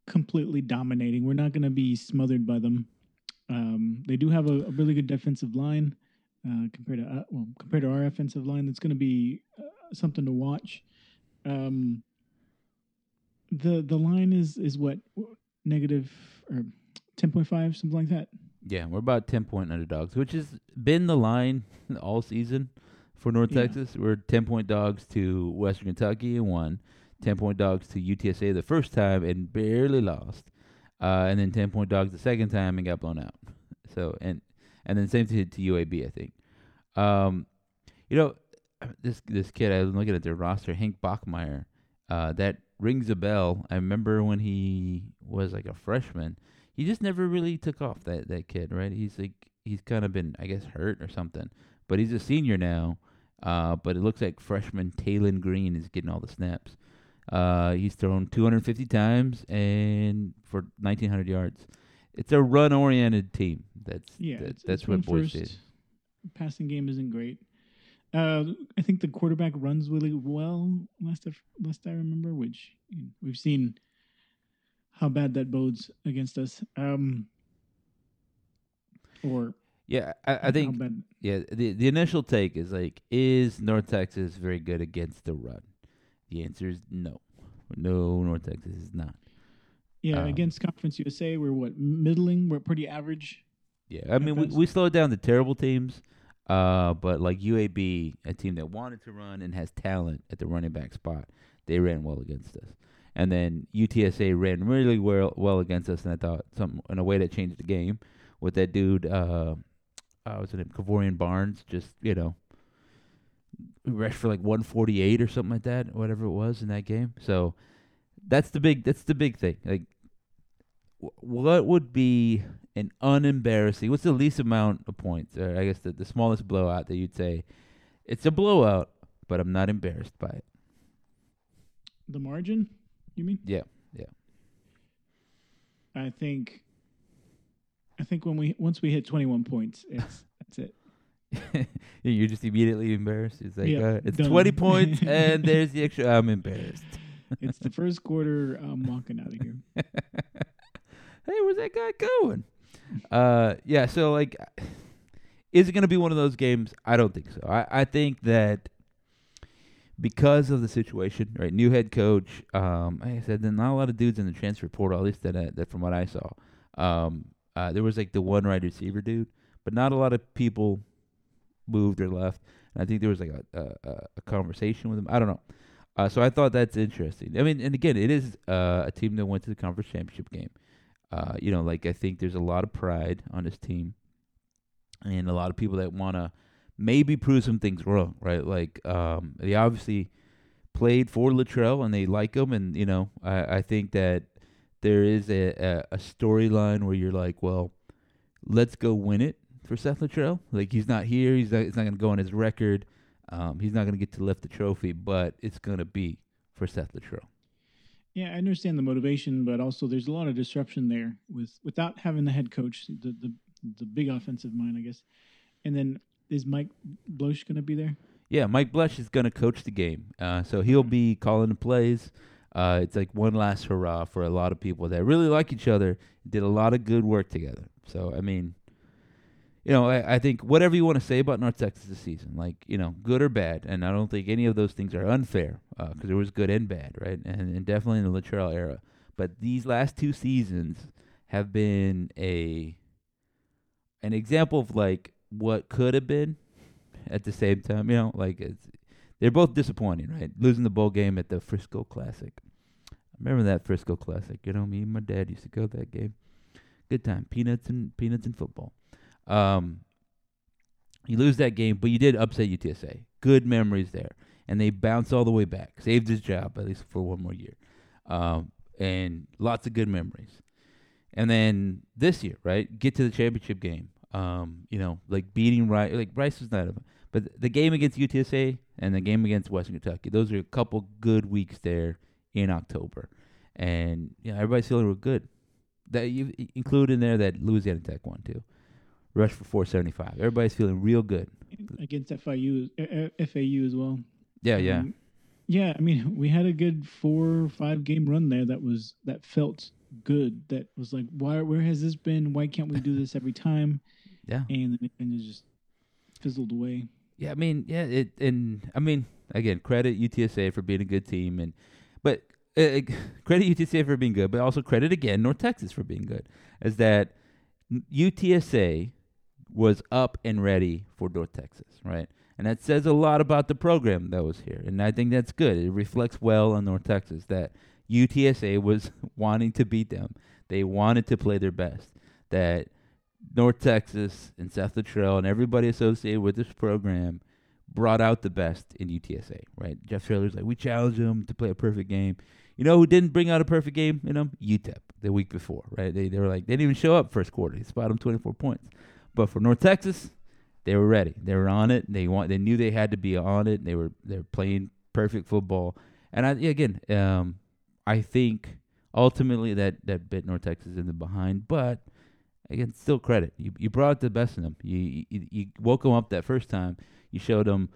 completely dominating. We're not going to be smothered by them. Um, they do have a, a, really good defensive line uh, compared to uh, well compared to our offensive line. That's going to be uh, something to watch. Um, the the line is is what negative or ten point five something like that. Yeah, we're about ten point underdogs, which has been the line all season for North yeah. Texas. We're ten point dogs to Western Kentucky and one. 10 point dogs to UTSA the first time and barely lost. Uh, and then 10 point dogs the second time and got blown out. So, and, and then same thing to UAB, I think. Um, you know, this this kid, I was looking at their roster, Hank Bachmeier. Uh, that rings a bell. I remember when he was like a freshman. He just never really took off that, that kid, right? He's like he's kind of been, I guess, hurt or something. But he's a senior now. Uh, but it looks like freshman Taylen Green is getting all the snaps. Uh, he's thrown 250 times and for 1,900 yards. It's a run-oriented team. That's Yeah, that- it's, that's it's what Boise first. Passing game isn't great. Uh, I think the quarterback runs really well. Last I, last I remember, which you know, we've seen how bad that bodes against us. Um, or Yeah, I, I think yeah. The the initial take is like, is North Texas very good against the run? The answer is no. No, North Texas is not. yeah um, against Conference USA, we're what middling. We're pretty average. Yeah, I mean, we, we slowed down the terrible teams, uh, but like UAB, a team that wanted to run and has talent at the running back spot, they ran well against us. And then UTSA ran really well well against us, and I thought some in a way that changed the game with that dude. Uh, uh, what's his name? Kevorian Barnes, just you know, rushed for like 148 or something like that, whatever it was in that game. So that's the big that's the big thing. Like, wh- what would be an unembarrassing? What's the least amount of points, or I guess the, the smallest blowout that you'd say it's a blowout, but I'm not embarrassed by it. The margin, you mean? Yeah, yeah, I think. I think when we once we hit twenty one points, it's that's it. You're just immediately embarrassed. It's like Yeah, uh, it's done. 20 points, and there's the extra. I'm embarrassed. It's the first quarter. I'm walking out of here. hey, where's that guy going? Uh, yeah. So like, is it going to be one of those games? I don't think so. I I think that because of the situation, right? New head coach. Um, like I said, there's not a lot of dudes in the transfer portal. At least that, uh, that from what I saw. Um, uh, there was like the one wide receiver dude, but not a lot of people moved or left. And I think there was like a a, a- conversation with him. I don't know. Uh, so I thought that's interesting. I mean, and again, it is uh, a team that went to the conference championship game. Uh, you know, like I think there's a lot of pride on this team, and a lot of people that want to maybe prove some things wrong, right? Like um, they obviously played for Littrell and they like him, and you know, I, I think that there is a, a, a storyline where you're like, well, let's go win it for Seth Littrell. Like he's not here, he's not, it's not going to go on his record. Um, he's not going to get to lift the trophy, but it's going to be for Seth Littrell. Yeah, I understand the motivation, but also there's a lot of disruption there with without having the head coach, the the, the big offensive mind, I guess. And then is Mike Bloesch going to be there? Yeah, Mike Bloesch is going to coach the game, uh, so he'll be calling the plays. Uh, it's like one last hurrah for a lot of people that really like each other, did a lot of good work together. So I mean, you know, I, I think whatever you want to say about North Texas this season, like you know, good or bad, and I don't think any of those things are unfair uh, because there was good and bad, right? And, and definitely in the Littrell era. But these last two seasons have been a an example of like what could have been at the same time. You know, like it's they're both disappointing, right? Losing the bowl game at the Frisco Classic. I remember that Frisco Classic. You know, me and my dad used to go to that game. Good time, peanuts and peanuts and football. Um, you lose that game, but you did upset UTSA. Good memories there, and they bounced all the way back. Saved his job at least for one more year, um, and lots of good memories. And then this year, right, get to the championship game. Um, you know, like beating Rice. Like Rice was not, a, but the game against UTSA and the game against Western Kentucky. Those are a couple good weeks there in October, and you know everybody's feeling real good. That you include in there that Louisiana Tech one too. Rush for 475. Everybody's feeling real good. against FIU, uh, uh, FAU as well. Yeah, yeah. Um, yeah. I mean, we had a good four or five game run there that was that felt good. That was like, why? Where has this been? Why can't we do this every time? Yeah. And then and it just fizzled away. Yeah, I mean, yeah, it and I mean, again, credit UTSA for being a good team, and but uh, credit UTSA for being good, but also credit again North Texas for being good. Is that UTSA was up and ready for North Texas, right? And that says a lot about the program that was here, and I think that's good. It reflects well on North Texas that UTSA was wanting to beat them. They wanted to play their best. That North Texas and Seth Littrell and everybody associated with this program brought out the best in UTSA, right? Jeff Traylor's like, we challenged them to play a perfect game. You know who didn't bring out a perfect game in them? UTEP the week before, right? They they were like they didn't even show up first quarter. They spot them 24 points. But for North Texas, they were ready. They were on it. They want. They knew they had to be on it. They were they were playing perfect football, And I yeah, again, um, I think ultimately that that bit North Texas in the behind, but again, still credit. You you brought the best in them. You, you you woke them up that first time. You showed them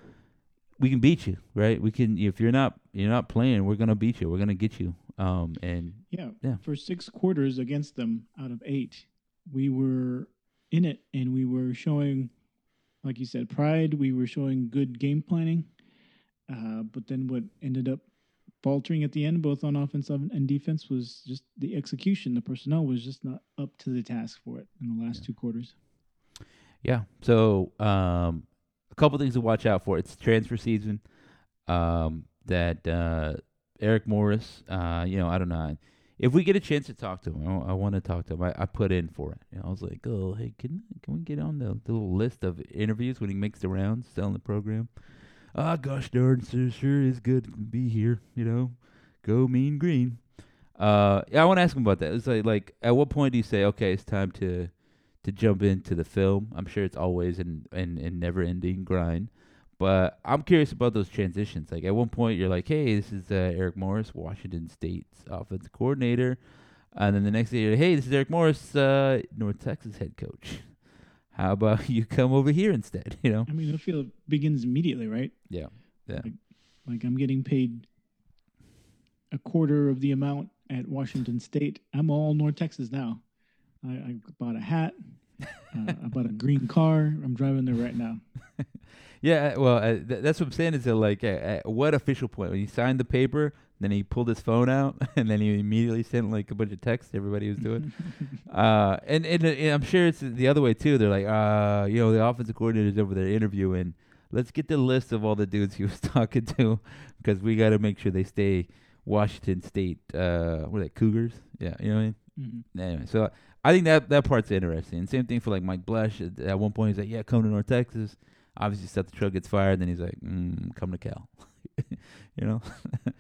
we can beat you, right? We can if you're not you're not playing, we're gonna beat you. We're gonna get you. Um and Yeah. Yeah. For six quarters against them out of eight, we were in it and we were showing, like you said, pride. We were showing good game planning. Uh, but then what ended up faltering at the end, both on offense and defense, was just the execution. The personnel was just not up to the task for it in the last Yeah. two quarters. Yeah. So um, a couple things to watch out for. It's transfer season. Um, that uh, Eric Morris. Uh, you know, I don't know. If we get a chance to talk to him, I, I want to talk to him. I, I put in for it. Know, I was like, oh, hey, can can we get on the, the little list of interviews when he makes the rounds, selling the program? Ah, gosh darn, sure, sure is good to be here. You know, go mean green. Uh, yeah, I want to ask him about that. It's like, like, at what point do you say, okay, it's time to to jump into the film. I'm sure it's always an an, an never ending grind. But I'm curious about those transitions. Like at one point you're like, Hey, this is uh, Eric Morris, Washington State's offensive coordinator and then the next day you're like, Hey, this is Eric Morris, uh, North Texas head coach. How about you come over here instead? You know? I mean, the field begins immediately, right? Yeah. Yeah. Like I'm getting paid a quarter of the amount at Washington State. I'm all North Texas now. I, I bought a hat. Uh, I bought a green car. I'm driving there right now. Yeah, well, uh, th- that's what I'm saying. Is that like, uh, at what official point when he signed the paper, then he pulled his phone out, and then he immediately sent like a bunch of texts to everybody was doing. uh, and, and uh, and I'm sure it's the other way too. They're like, uh, you know, the offensive coordinator's over there interviewing. Let's get the list of all the dudes he was talking to, because we got to make sure they stay Washington State. Uh, what are they, Cougars? Yeah, you know what I mean. Mhm. Anyway, so I think that that part's interesting. Same thing for like Mike Bloesch. At, at one point, he's like, "Yeah, come to North Texas." Obviously, Seth the Truck gets fired. Then he's like, mm, "Come to Cal," you know.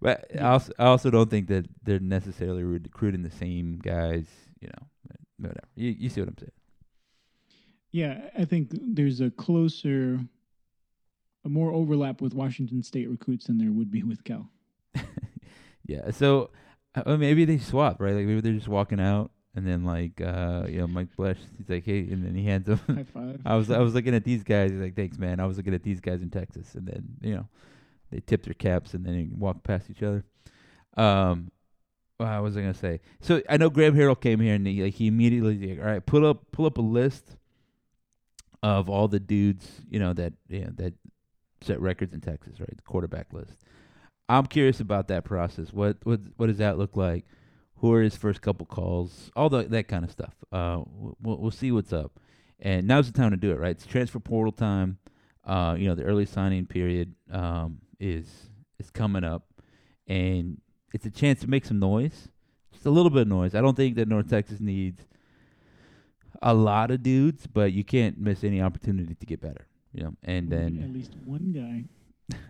but I also I also don't think that they're necessarily recruiting the same guys. You know, whatever. You you see what I'm saying? Yeah, I think there's a closer, a more overlap with Washington State recruits than there would be with Cal. yeah. So uh, maybe they swap, right? Like maybe they're just walking out, and then like uh, you know, Mike Bloesch, he's like, "Hey," and then he hands them. High five. I was I was looking at these guys. He's like, "Thanks, man." I was looking at these guys in Texas, and then you know, they tip their caps and then walk past each other. Um, what was I gonna say? So I know Graham Harrell came here and he like he immediately like, all right, pull up pull up a list of all the dudes you know that you know, that set records in Texas, right? The quarterback list. I'm curious about that process. What what what does that look like? Who are his first couple calls? All the that kind of stuff. Uh, we'll we'll see what's up. And now's the time to do it, right? It's transfer portal time. Uh, you know, the early signing period um, is is coming up, and it's a chance to make some noise, just a little bit of noise. I don't think that North Texas needs a lot of dudes, but you can't miss any opportunity to get better. You know, and then at least one guy.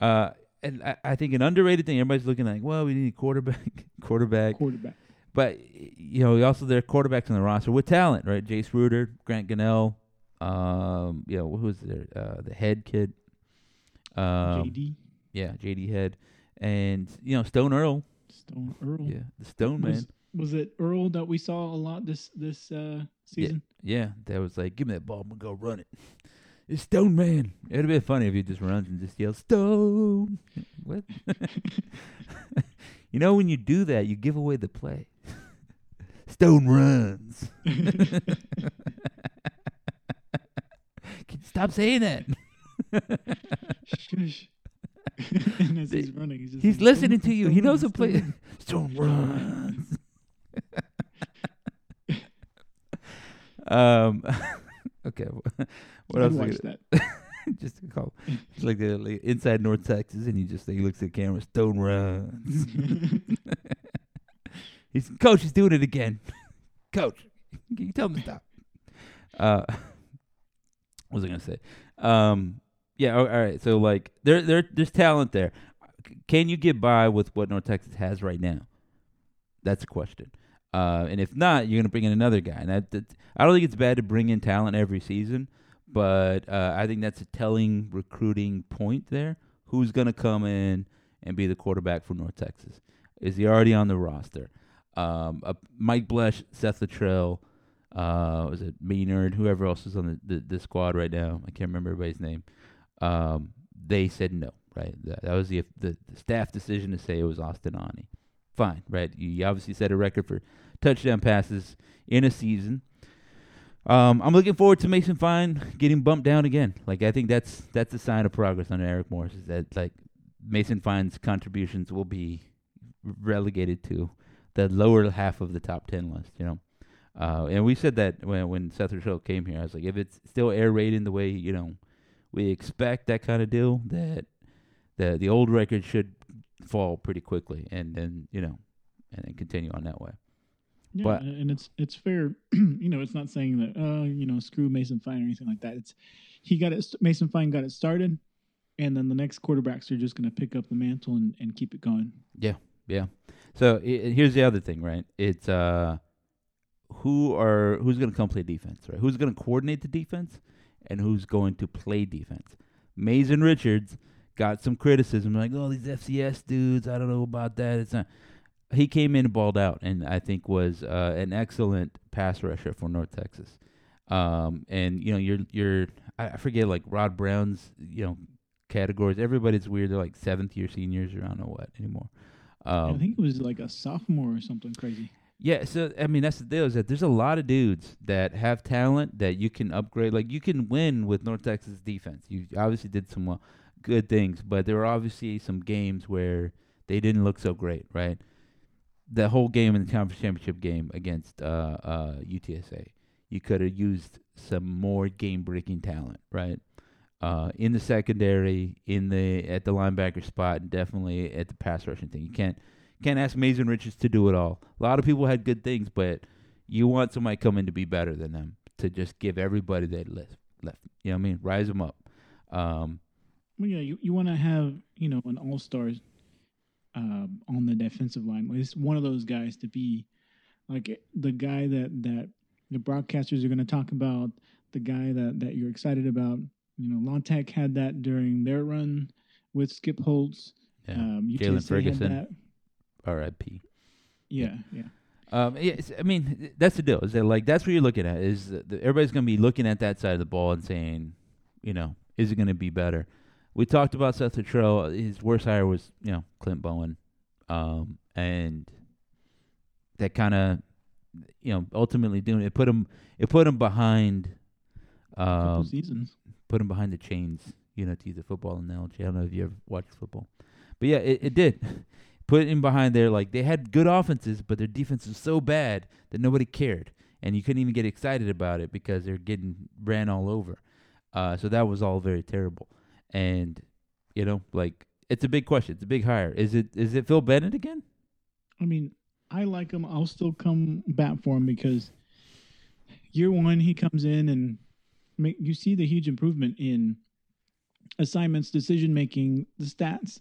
uh, and I, I think an underrated thing everybody's looking like, well, we need a quarterback, quarterback. quarterback. But you know, also there are quarterbacks on the roster with talent, right? Jace Ruder, Grant Gunnell, um, you know, who's there? Uh, the head kid, um, JD yeah, JD Head, and you know Stone Earl, Stone Earl. yeah, the Stone man, Was, was it Earl that we saw a lot this this uh, season? yeah, that was like, give me that ball, I'm gonna go run it. It's Stone Man. It'd be funny if he just runs and just yells Stone. What? you know, when you do that, you give away the play. Stone runs. Stop saying that. Shush. and as he's running, he's just He's like, listening to you. He knows the play. Stone." Stone runs. um. Okay. What I'd else? was watch gonna- that. just to call. It's like the like, inside North Texas, and he just like, he looks at the camera. Stone runs. He's coach. He's doing it again. coach, can you tell him to stop? Uh, what was I gonna say? Um, yeah. All right. So like, there, there, there's talent there. Can you get by with what North Texas has right now? That's a question. Uh, and if not, you're gonna bring in another guy. And that, that I don't think it's bad to bring in talent every season, but uh, I think that's a telling recruiting point there. Who's gonna come in and be the quarterback for North Texas? Is he already on the roster? Um, uh, Mike Bloesch, Seth Littrell, uh, was it Mainord, whoever else is on the, the, the squad right now? I can't remember everybody's name. Um, they said no, right? That, that was the, the the staff decision to say it was Austin Aune. Fine, right? You, you obviously set a record for touchdown passes in a season. Um, I'm looking forward to Mason Fine getting bumped down again. Like I think that's that's a sign of progress on Eric Morris. Is that like Mason Fine's contributions will be relegated to the lower half of the top ten list. You know, uh, and we said that when when Seth Rochelle came here, I was like, if it's still air rated the way you know we expect that kind of deal, that the the old record should fall pretty quickly, and then you know, and then continue on that way. Yeah, But- and it's it's fair. you know, it's not saying that uh, you know, screw Mason Fine or anything like that. It's he got it. Mason Fine got it started, and then the next quarterbacks are just going to pick up the mantle and, and keep it going. Yeah. Yeah. So i i- here's the other thing, right? It's uh, who are who's going to come play defense, right? Who's going to coordinate the defense, and who's going to play defense? Mason Richards got some criticism, like, oh, these FCS dudes, I don't know about that. It's not. He came in and balled out, and I think was uh, an excellent pass rusher for North Texas. Um, and you know, you're you're I forget like Rod Brown's you know categories. Everybody's weird. They're like seventh year seniors, or I don't know what anymore. Um, I think it was like a sophomore or something crazy. yeah, so I mean that's the deal is that there's a lot of dudes that have talent that you can upgrade. Like you can win with North Texas defense. You obviously did some well, good things, but there were obviously some games where they didn't look so great, right? The whole game in the conference championship game against uh, uh, UTSA, you could have used some more game-breaking talent, right? Uh, in the secondary, in the at the linebacker spot, and definitely at the pass rushing thing. You can't can't ask Mason Richards to do it all. A lot of people had good things, but you want somebody coming to be better than them to just give everybody that left. left. You know what I mean? Rise them up. Um, Well, yeah, you, you want to have you know an all star um, on the defensive line. It's one of those guys to be like the guy that that the broadcasters are going to talk about, the guy that that you're excited about. You know, La Tech had that during their run with Skip Holtz. yeah. Um, Jaylon Ferguson. That. R.I.P. Yeah, yeah. Um, yeah, I mean, that's the deal. Is that like that's what you're looking at? Is the, everybody's going to be looking at that side of the ball and saying, you know, is it going to be better? We talked about Seth Littrell. His worst hire was, you know, Clint Bowen, um, and that kind of, you know, ultimately doing it put him it put him behind, um, seasons. put him behind the chains. You know, to use a football analogy. I don't know if you ever watched football, but yeah, it, it did. Put him behind there, like they had good offenses, but their defense was so bad that nobody cared, and you couldn't even get excited about it because they're getting ran all over. Uh, so that was all very terrible, and you know, like it's a big question. It's a big hire. Is it is it Phil Bennett again? I mean, I like him. I'll still come back for him because year one he comes in and make, you see the huge improvement in assignments, decision making, the stats.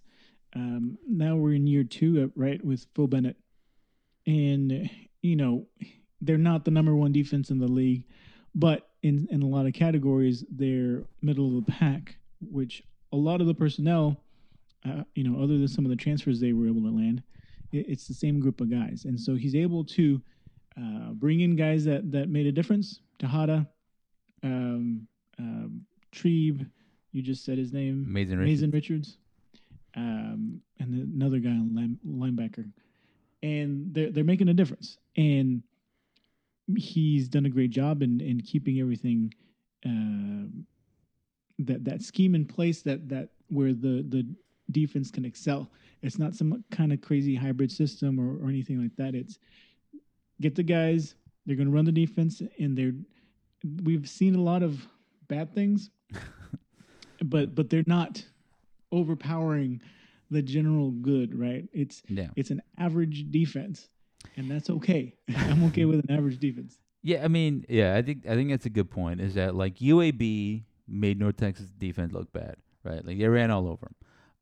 Um, now we're in year two, uh, right, with Phil Bennett, and you know they're not the number one defense in the league, but in in a lot of categories they're middle of the pack, which a lot of the personnel, uh, you know, other than some of the transfers they were able to land it- it's the same group of guys, and so he's able to uh, bring in guys that that made a difference. Tejada, um, um, Trebe, you just said his name, Amazing. Richards. Mason Richards, um, and another guy on line, linebacker, and they're they're making a difference, and he's done a great job in in keeping everything. um that that scheme in place that that where the the defense can excel it's not some kind of crazy hybrid system or, or anything like that. It's get the guys, they're going to run the defense, and they're. We've seen a lot of bad things, but but they're not overpowering the general good, right? It's Yeah. it's an average defense, and that's okay. I'm okay with an average defense. Yeah, I mean, yeah, I think I think that's a good point. Is that like UAB made North Texas defense look bad, right? Like they ran all over them.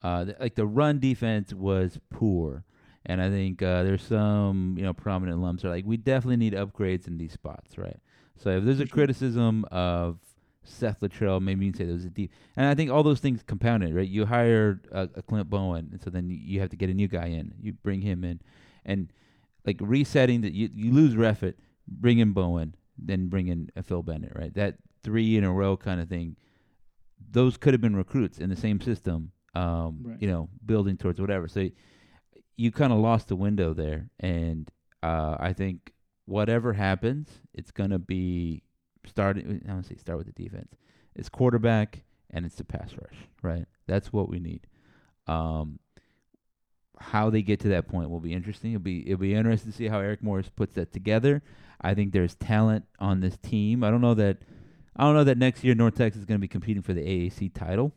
Uh, th- like the run defense was poor, and I think uh, there's some you know prominent lumps are like we definitely need upgrades in these spots, right? So if there's a criticism of Seth Littrell. Maybe you can say there was a deep, and I think all those things compounded, right? You hired a, a Clint Bowen, and so then you, have to get a new guy in. You bring him in, and like resetting that you you lose Reffett, bring in Bowen, then bring in a Phil Bennett, right? That three in a row kind of thing. Those could have been recruits in the same system, um, Right. you know, building towards whatever. So you kind of lost the window there, and uh, I think whatever happens, it's gonna be starting. I don't say start with the defense. It's quarterback and it's the pass rush, right? That's what we need. Um, how they get to that point will be interesting. It'll be it'll be interesting to see how Eric Morris puts that together. I think there's talent on this team. I don't know that I don't know that next year North Texas is going to be competing for the AAC title.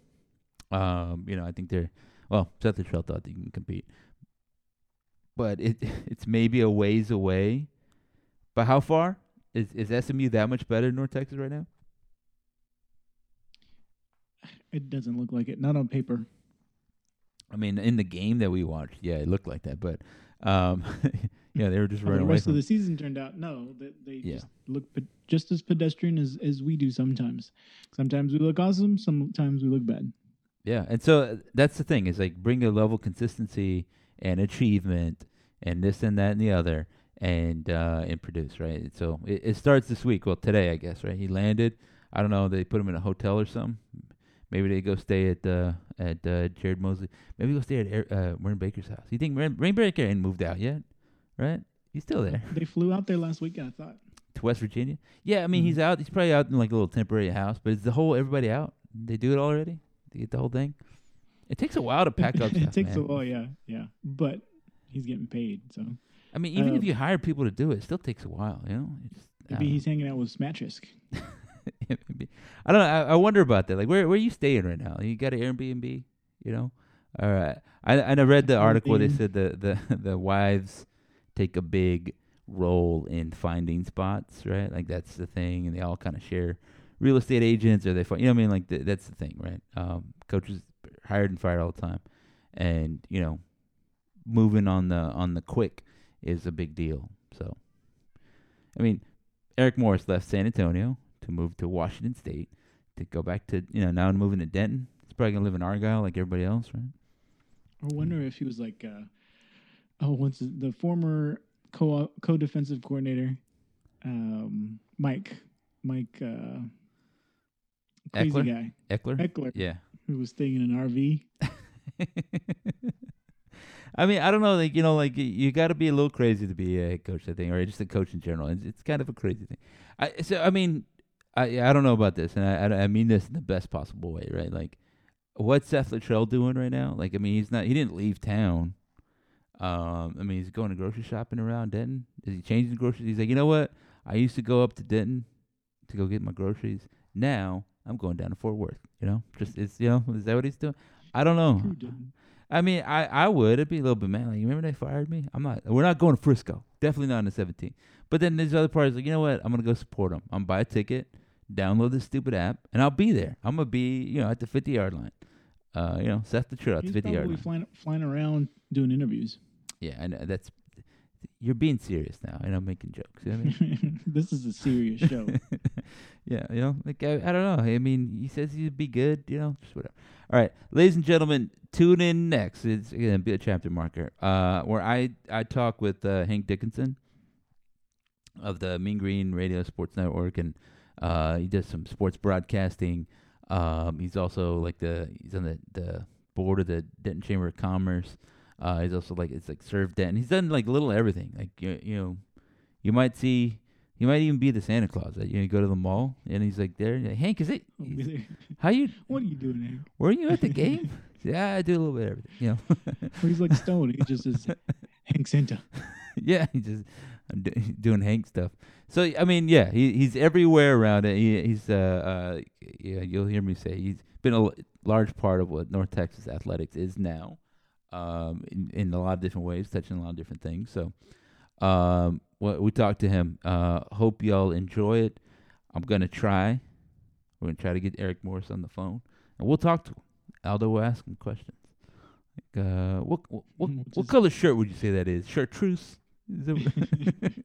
Um, you know, I think they're well, Seth Littrell thought they can compete, but it it's maybe a ways away. But how far is is SMU that much better than North Texas right now? It doesn't look like it. Not on paper. I mean, in the game that we watched, yeah, it looked like that, but um, yeah, they were just the running away rest of the season turned out, no, they, they Yeah. just look pe- just as pedestrian as, as we do sometimes. Sometimes we look awesome, sometimes we look bad. Yeah, and so uh, that's the thing is like bring a level of consistency and achievement and this and that and the other and uh and produce right. So it, it starts this week. Well, today I guess right. He landed. I don't know. They put him in a hotel or something. Maybe they go stay at uh at uh, Jared Mosley. Maybe go stay at uh, Baker's house. You think Wren Baker ain't moved out yet, right? He's still there They flew out there last weekend, I thought. to West Virginia. Yeah, I mean he's Mhm. out. He's probably out in like a little temporary house. But is the whole everybody out? They do it already. They get the whole thing. It takes a while to pack up it stuff. takes man. a while, yeah, yeah. But he's getting paid, so I mean, even if Uh, you hire people to do it, it still takes a while. You know, It just, I maybe don't he's hanging out with Smatresk. know. Maybe. I don't know. I, I wonder about that. Like, where where are you staying right now? You got an Airbnb? You know? All right. I and I read the article. They Airbnb. said the the the wives take a big role in finding spots, right? Like that's the thing, and they all kind of share real estate agents, or they find. You know what I mean? Like th- that's the thing, right? Um, coaches hired and fired all the time, and you know, moving on the on the quick is a big deal. So, I mean, Eric Morris left San Antonio to move to Washington State to go back to you know now moving to Denton. He's probably gonna live in Argyle like everybody else, right? I wonder if he was like, uh, oh, what's his, the former co co defensive coordinator, um, Mike, Mike, uh, crazy Ekeler? guy, Ekeler. Ekeler, Yeah. who was staying in an RV. I mean, I don't know. Like you know, like you got to be a little crazy to be a head coach, I think, or just a coach in general. It's, it's kind of a crazy thing. I so I mean, I I don't know about this, and I I, mean this in the best possible way, right? Like, what's Seth Littrell doing right now? Like, I mean, he's not. He didn't leave town. Um, I mean, he's going to grocery shopping around Denton. Is he changing groceries? He's like, you know what? I used to go up to Denton to go get my groceries. Now I'm going down to Fort Worth. You know, just it's you know, is that what he's doing? I don't know. I mean, I, I would. It'd be a little bit mad. Like, you remember they fired me? I'm not. We're not going to Frisco. Definitely not in the 17. But then there's other parts like, you know what? I'm gonna go support them. I'm buy a ticket, download this stupid app, and I'll be there. I'm gonna be, you know, at the 50 yard line. Uh, you know, Seth the Trill at the He's 50 yard probably line. flying flying around doing interviews. Yeah, I know that's. You're being serious now, and I'm making jokes. You know I mean? this is a serious show. yeah, you know, like I, I don't know. I mean, he says he'd be good. You know, just whatever. All right, ladies and gentlemen, tune in next. It's gonna be a chapter marker, uh, where I I talk with uh, Hank Dickinson of the Mean Green Radio Sports Network, and uh, he does some sports broadcasting. Um, he's also like the he's on the the board of the Denton Chamber of Commerce. Uh, he's also like it's like served Denton. He's done like little everything. Like you you know, you might see. He might even be the Santa Claus. that you you go to the mall and he's like there. and like, Hank, is it? How you? What are you doing here? Were you at the game? yeah, I do a little bit of everything. You know. He's like Stone. He just is Hank Santa. yeah, he just I'm do, doing Hank stuff. So I mean, yeah, he he's everywhere around it. He, he's uh uh yeah, you'll hear me say he's been a l- large part of what North Texas athletics is now, um, in in a lot of different ways, touching a lot of different things. So, um, what we talked to him. Uh, hope y'all enjoy it. I'm gonna try. We're gonna try to get Eric Morris on the phone, and we'll talk to him. Aldo will ask him questions. Like, uh, what what what, Mm, what color shirt would you say that is? Chartreuse. Is it-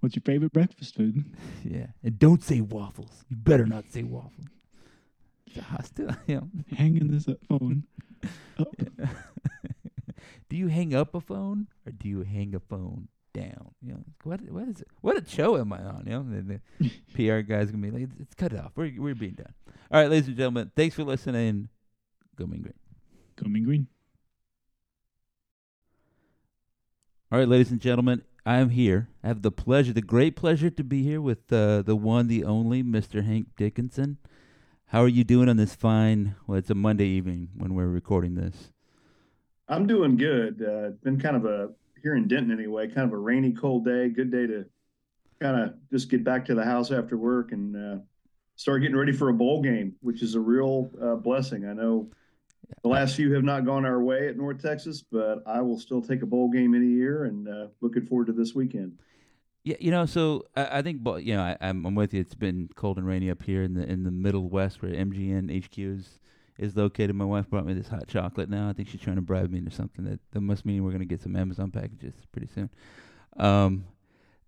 What's your favorite breakfast food? Yeah, and don't say waffles. You better not say waffles. It's a hostile. Hanging this up phone. Do you hang up a phone or do you hang a phone down? You know, what what is it? What a show am I on? You know, the, the PR guys gonna be like, it's cut off. We're we're being done. All right, ladies and gentlemen, thanks for listening. Go Mean Green. Go Mean Green. All right, ladies and gentlemen, I am here. I have the pleasure, the great pleasure, to be here with uh, the one, the only, Mr. Hank Dickinson. How are you doing on this fine? Well, it's a Monday evening when we're recording this. I'm doing good. Uh, it's been kind of a here in Denton anyway, kind of a rainy, cold day. Good day to kind of just get back to the house after work and uh, start getting ready for a bowl game, which is a real uh, blessing. I know the last few have not gone our way at North Texas, but I will still take a bowl game any year, and uh, looking forward to this weekend. Yeah, you know, so I, I think, but you know, I, I'm, I'm with you. It's been cold and rainy up here in the in the Middle West, where MGN HQ is, is located. My wife brought me this hot chocolate. Now I think she's trying to bribe me into something. That that must mean we're gonna get some Amazon packages pretty soon. Um,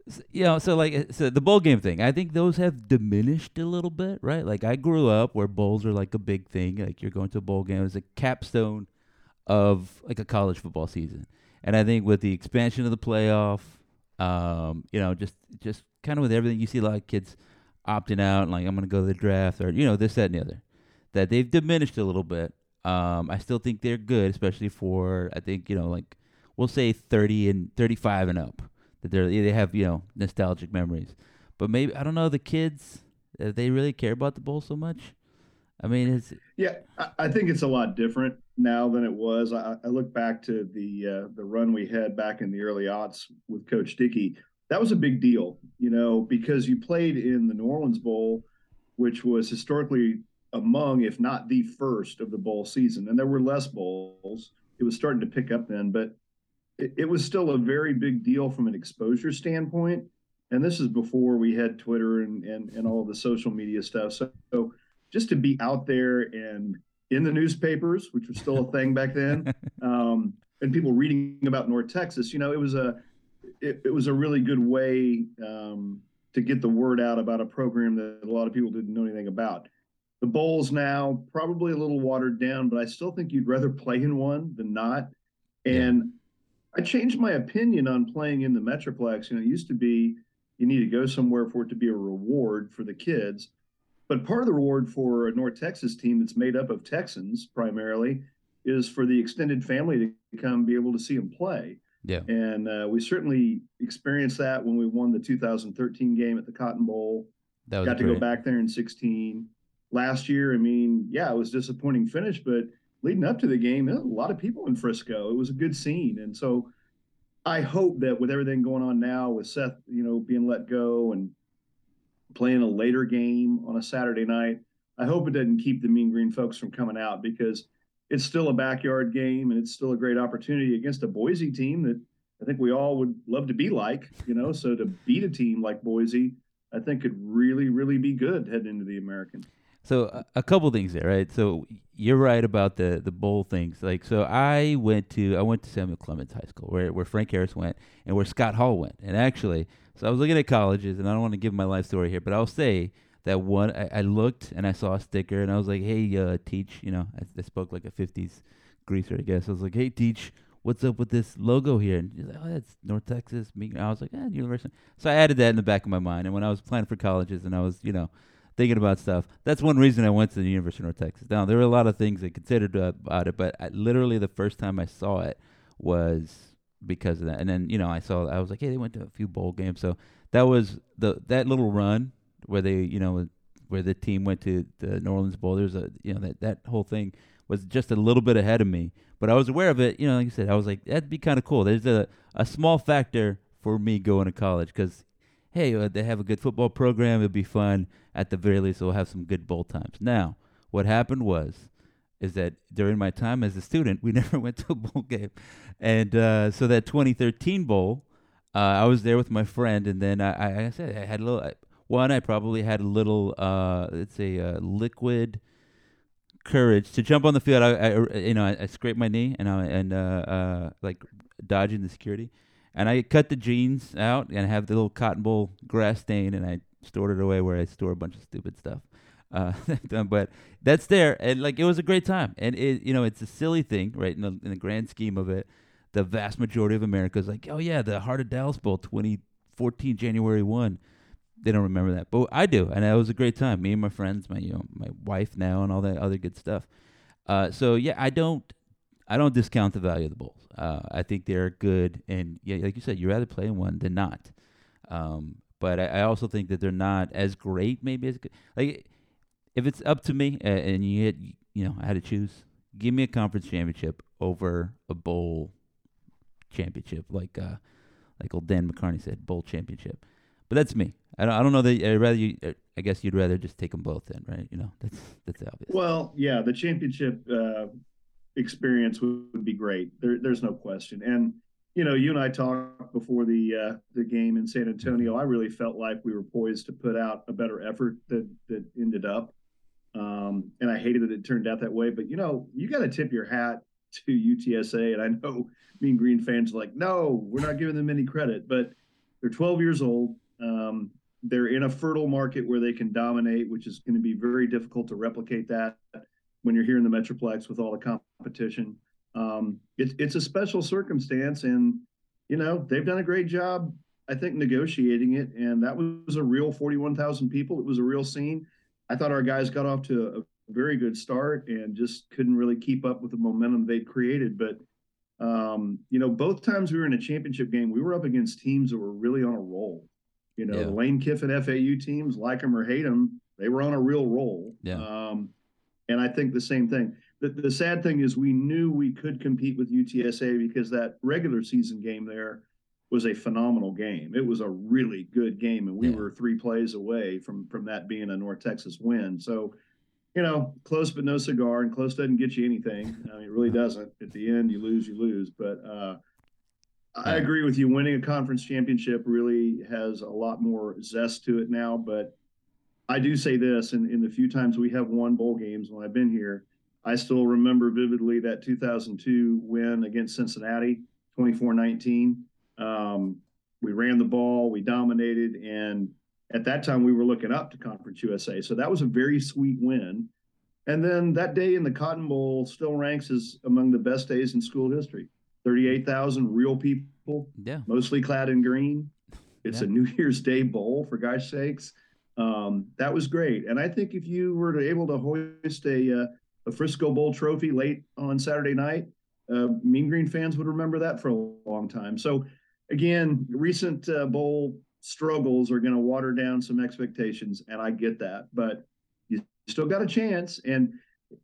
s- you know, so like, uh, so the bowl game thing. I think those have diminished a little bit, right? Like I grew up where bowls are like a big thing. Like you're going to a bowl game as a capstone of like a college football season. And I think with the expansion of the playoff, um, you know, just just kind of with everything, you see a lot of kids opting out and like I'm gonna go to the draft or you know this that and the other. That they've diminished a little bit. Um, I still think they're good, especially for I think you know like we'll say 30 and 35 and up. That they are they have you know nostalgic memories. But maybe I don't know the kids. uh, They really care about the bowl so much. I mean, it's Yeah, I think it's a lot different now than it was. I, I look back to the uh, the run we had back in the early aughts with Coach Dickey. That was a big deal, you know, because you played in the New Orleans Bowl, which was historically among, if not the first of the bowl season. And there were less bowls. It was starting to pick up then, but it, it was still a very big deal from an exposure standpoint. And this is before we had Twitter and and, and all the social media stuff. So, so just to be out there and in the newspapers, which was still a thing back then, um, and people reading about North Texas, you know, it was a it, it was a really good way um, to get the word out about a program that a lot of people didn't know anything about. The bowls now probably a little watered down, but I still think you'd rather play in one than not. And I changed my opinion on playing in the Metroplex. You know, it used to be you need to go somewhere for it to be a reward for the kids. But part of the reward for a North Texas team that's made up of Texans primarily is for the extended family to come be able to see them play. yeah, And uh, we certainly experienced that when we won the 2013 game at the Cotton Bowl. that was Got to go back there in 16. Last year, I mean, yeah, it was a disappointing finish, but leading up to the game, a lot of people in Frisco. It was a good scene. And so I hope that with everything going on now, with Seth, you know, being let go and playing a later game on a Saturday night, I hope it doesn't keep the Mean Green folks from coming out because it's still a backyard game and it's still a great opportunity against a Boise team that I think we all would love to be like, you know. So to beat a team like Boise, I think could really, really be good heading into the American. So a, couple things there, right? So you're right about the the bowl things. Like, so I went to I went to Samuel Clemens High School, where where Frank Harris went, and where Scott Hall went. And actually, so I was looking at colleges, and I don't want to give my life story here, but I'll say that one I, I looked and I saw a sticker, and I was like, "Hey, uh, Teach," you know, I, I spoke like a '50s greaser, I guess. I was like, "Hey, Teach." What's up with this logo here? And he's like, oh, that's North Texas. I was like, eh, University. So I added that in the back of my mind. And when I was planning for colleges, and I was, you know, thinking about stuff. That's one reason I went to the University of North Texas. Now there were a lot of things I considered uh, about it, but I, literally the first time I saw it was because of that. And then you know I saw I was like, hey, they went to a few bowl games, so that was the that little run where they you know where the team went to the New Orleans Bowl. There's a you know that that whole thing was just a little bit ahead of me, but I was aware of it. You know, like I said, I was like that'd be kind of cool. There's a a small factor for me going to college because hey, uh, they have a good football program. It'll be fun. At the very least, we'll have some good bowl times. Now, what happened was, is that during my time as a student, we never went to a bowl game, and uh, so that 2013 bowl, uh, I was there with my friend, and then I, I, I said I had a little. I- One, I probably had a little, uh, let's say, uh, liquid courage to jump on the field. I, I you know, I, I scraped my knee and I and uh, uh, like dodging the security, And I cut the jeans out and have the little cotton bowl grass stain, and I stored it away where I store a bunch of stupid stuff. Uh, but that's there, and like it was a great time, and it you know it's a silly thing, right? In the in the grand scheme of it, the vast majority of America is like, oh yeah, the Heart of Dallas Bowl, 2014 January one. They don't remember that, but I do, and it was a great time. Me and my friends, my you know my wife now, and all that other good stuff. Uh, so yeah, I don't I don't discount the value of the bowls. Uh, I think they're good, and yeah, like you said, you'd rather play in one than not. Um, but I, I, also think that they're not as great, maybe as good. Like if it's up to me, uh, and you had, you know, I had to choose, give me a conference championship over a bowl championship, like uh, like old Dan McCarney said, bowl championship. But that's me. I don't, I don't know that I'd rather you. Uh, I guess you'd rather just take them both in, right? You know, that's that's obvious. Well, yeah, the championship uh, experience would, would, be great. There, there's no question. And you know, you and I talked before the uh, the game in San Antonio. I really felt like we were poised to put out a better effort that that ended up. Um, and I hated that it turned out that way. But you know, you got to tip your hat to UTSA. And I know Mean Green fans are like, no, we're not giving them any credit. But they're 12 years old. Um, they're in a fertile market where they can dominate, which is going to be very difficult to replicate that when you're here in the Metroplex with all the competition. Um, it's it's a special circumstance, and you know they've done a great job, I think, negotiating it. And that was a real 41,000 people. It was a real scene. I thought our guys got off to a very good start and just couldn't really keep up with the momentum they'd created. But um, you know, both times we were in a championship game, we were up against teams that were really on a roll. You know, yeah. Lane Kiffin FAU teams, like them or hate them, they were on a real roll. Yeah. Um, and I think the same thing. The, the sad thing is we knew we could compete with UTSA because that regular season game there was a phenomenal game. It was a really good game, and we yeah. were three plays away from from that being a North Texas win. So, you know, close but no cigar, and close doesn't get you anything. I mean, it really doesn't. At the end, you lose, you lose. But uh, I agree with you. Winning a conference championship really has a lot more zest to it now. But I do say this, in, in the few times we have won bowl games when I've been here, I still remember vividly that 2002 win against Cincinnati, 24 19. Um, we ran the ball, we dominated, and at that time we were looking up to Conference USA. So that was a very sweet win. And then that day in the Cotton Bowl still ranks as among the best days in school history. 38,000 real people, yeah. mostly clad in green. It's yeah. a New Year's Day bowl, for gosh sakes. Um, that was great. And I think if you were to able to hoist a, uh, a Frisco Bowl trophy late on Saturday night, uh, Mean Green fans would remember that for a long time. So, again, recent uh, bowl struggles are going to water down some expectations, and I get that. But you still got a chance. And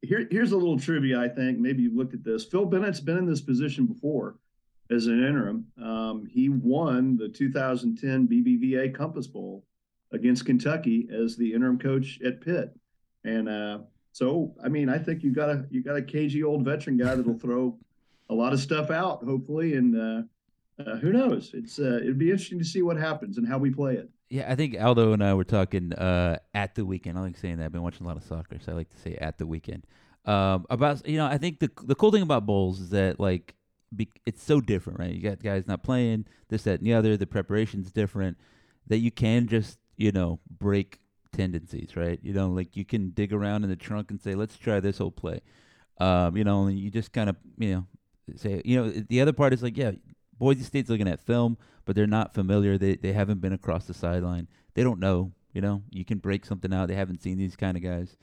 here, here's a little trivia. I think maybe you've looked at this. Phil Bennett's been in this position before as an interim. Um, he won the 2010 BBVA Compass Bowl against Kentucky as the interim coach at Pitt, and uh, so I mean I think you got a you got a cagey old veteran guy that'll throw a lot of stuff out hopefully, and uh, uh, who knows? It's uh, it'd be interesting to see what happens and how we play it. Yeah, I think Aldo and I were talking uh, at the weekend. I like saying that. I've been watching a lot of soccer, so I like to say at the weekend. Um, about you know, I think the the cool thing about bowls is that like be, it's so different, right? You got guys not playing this, that, and the other. The preparation's different. That you can just you know break tendencies, right? You know, like you can dig around in the trunk and say, let's try this whole play. Um, you know, and you just kind of you know say, you know, the other part is like, yeah, Boise State's looking at film, but they're not familiar. They they haven't been across the sideline. They don't know. You know, you can break something out. They haven't seen these kind of guys.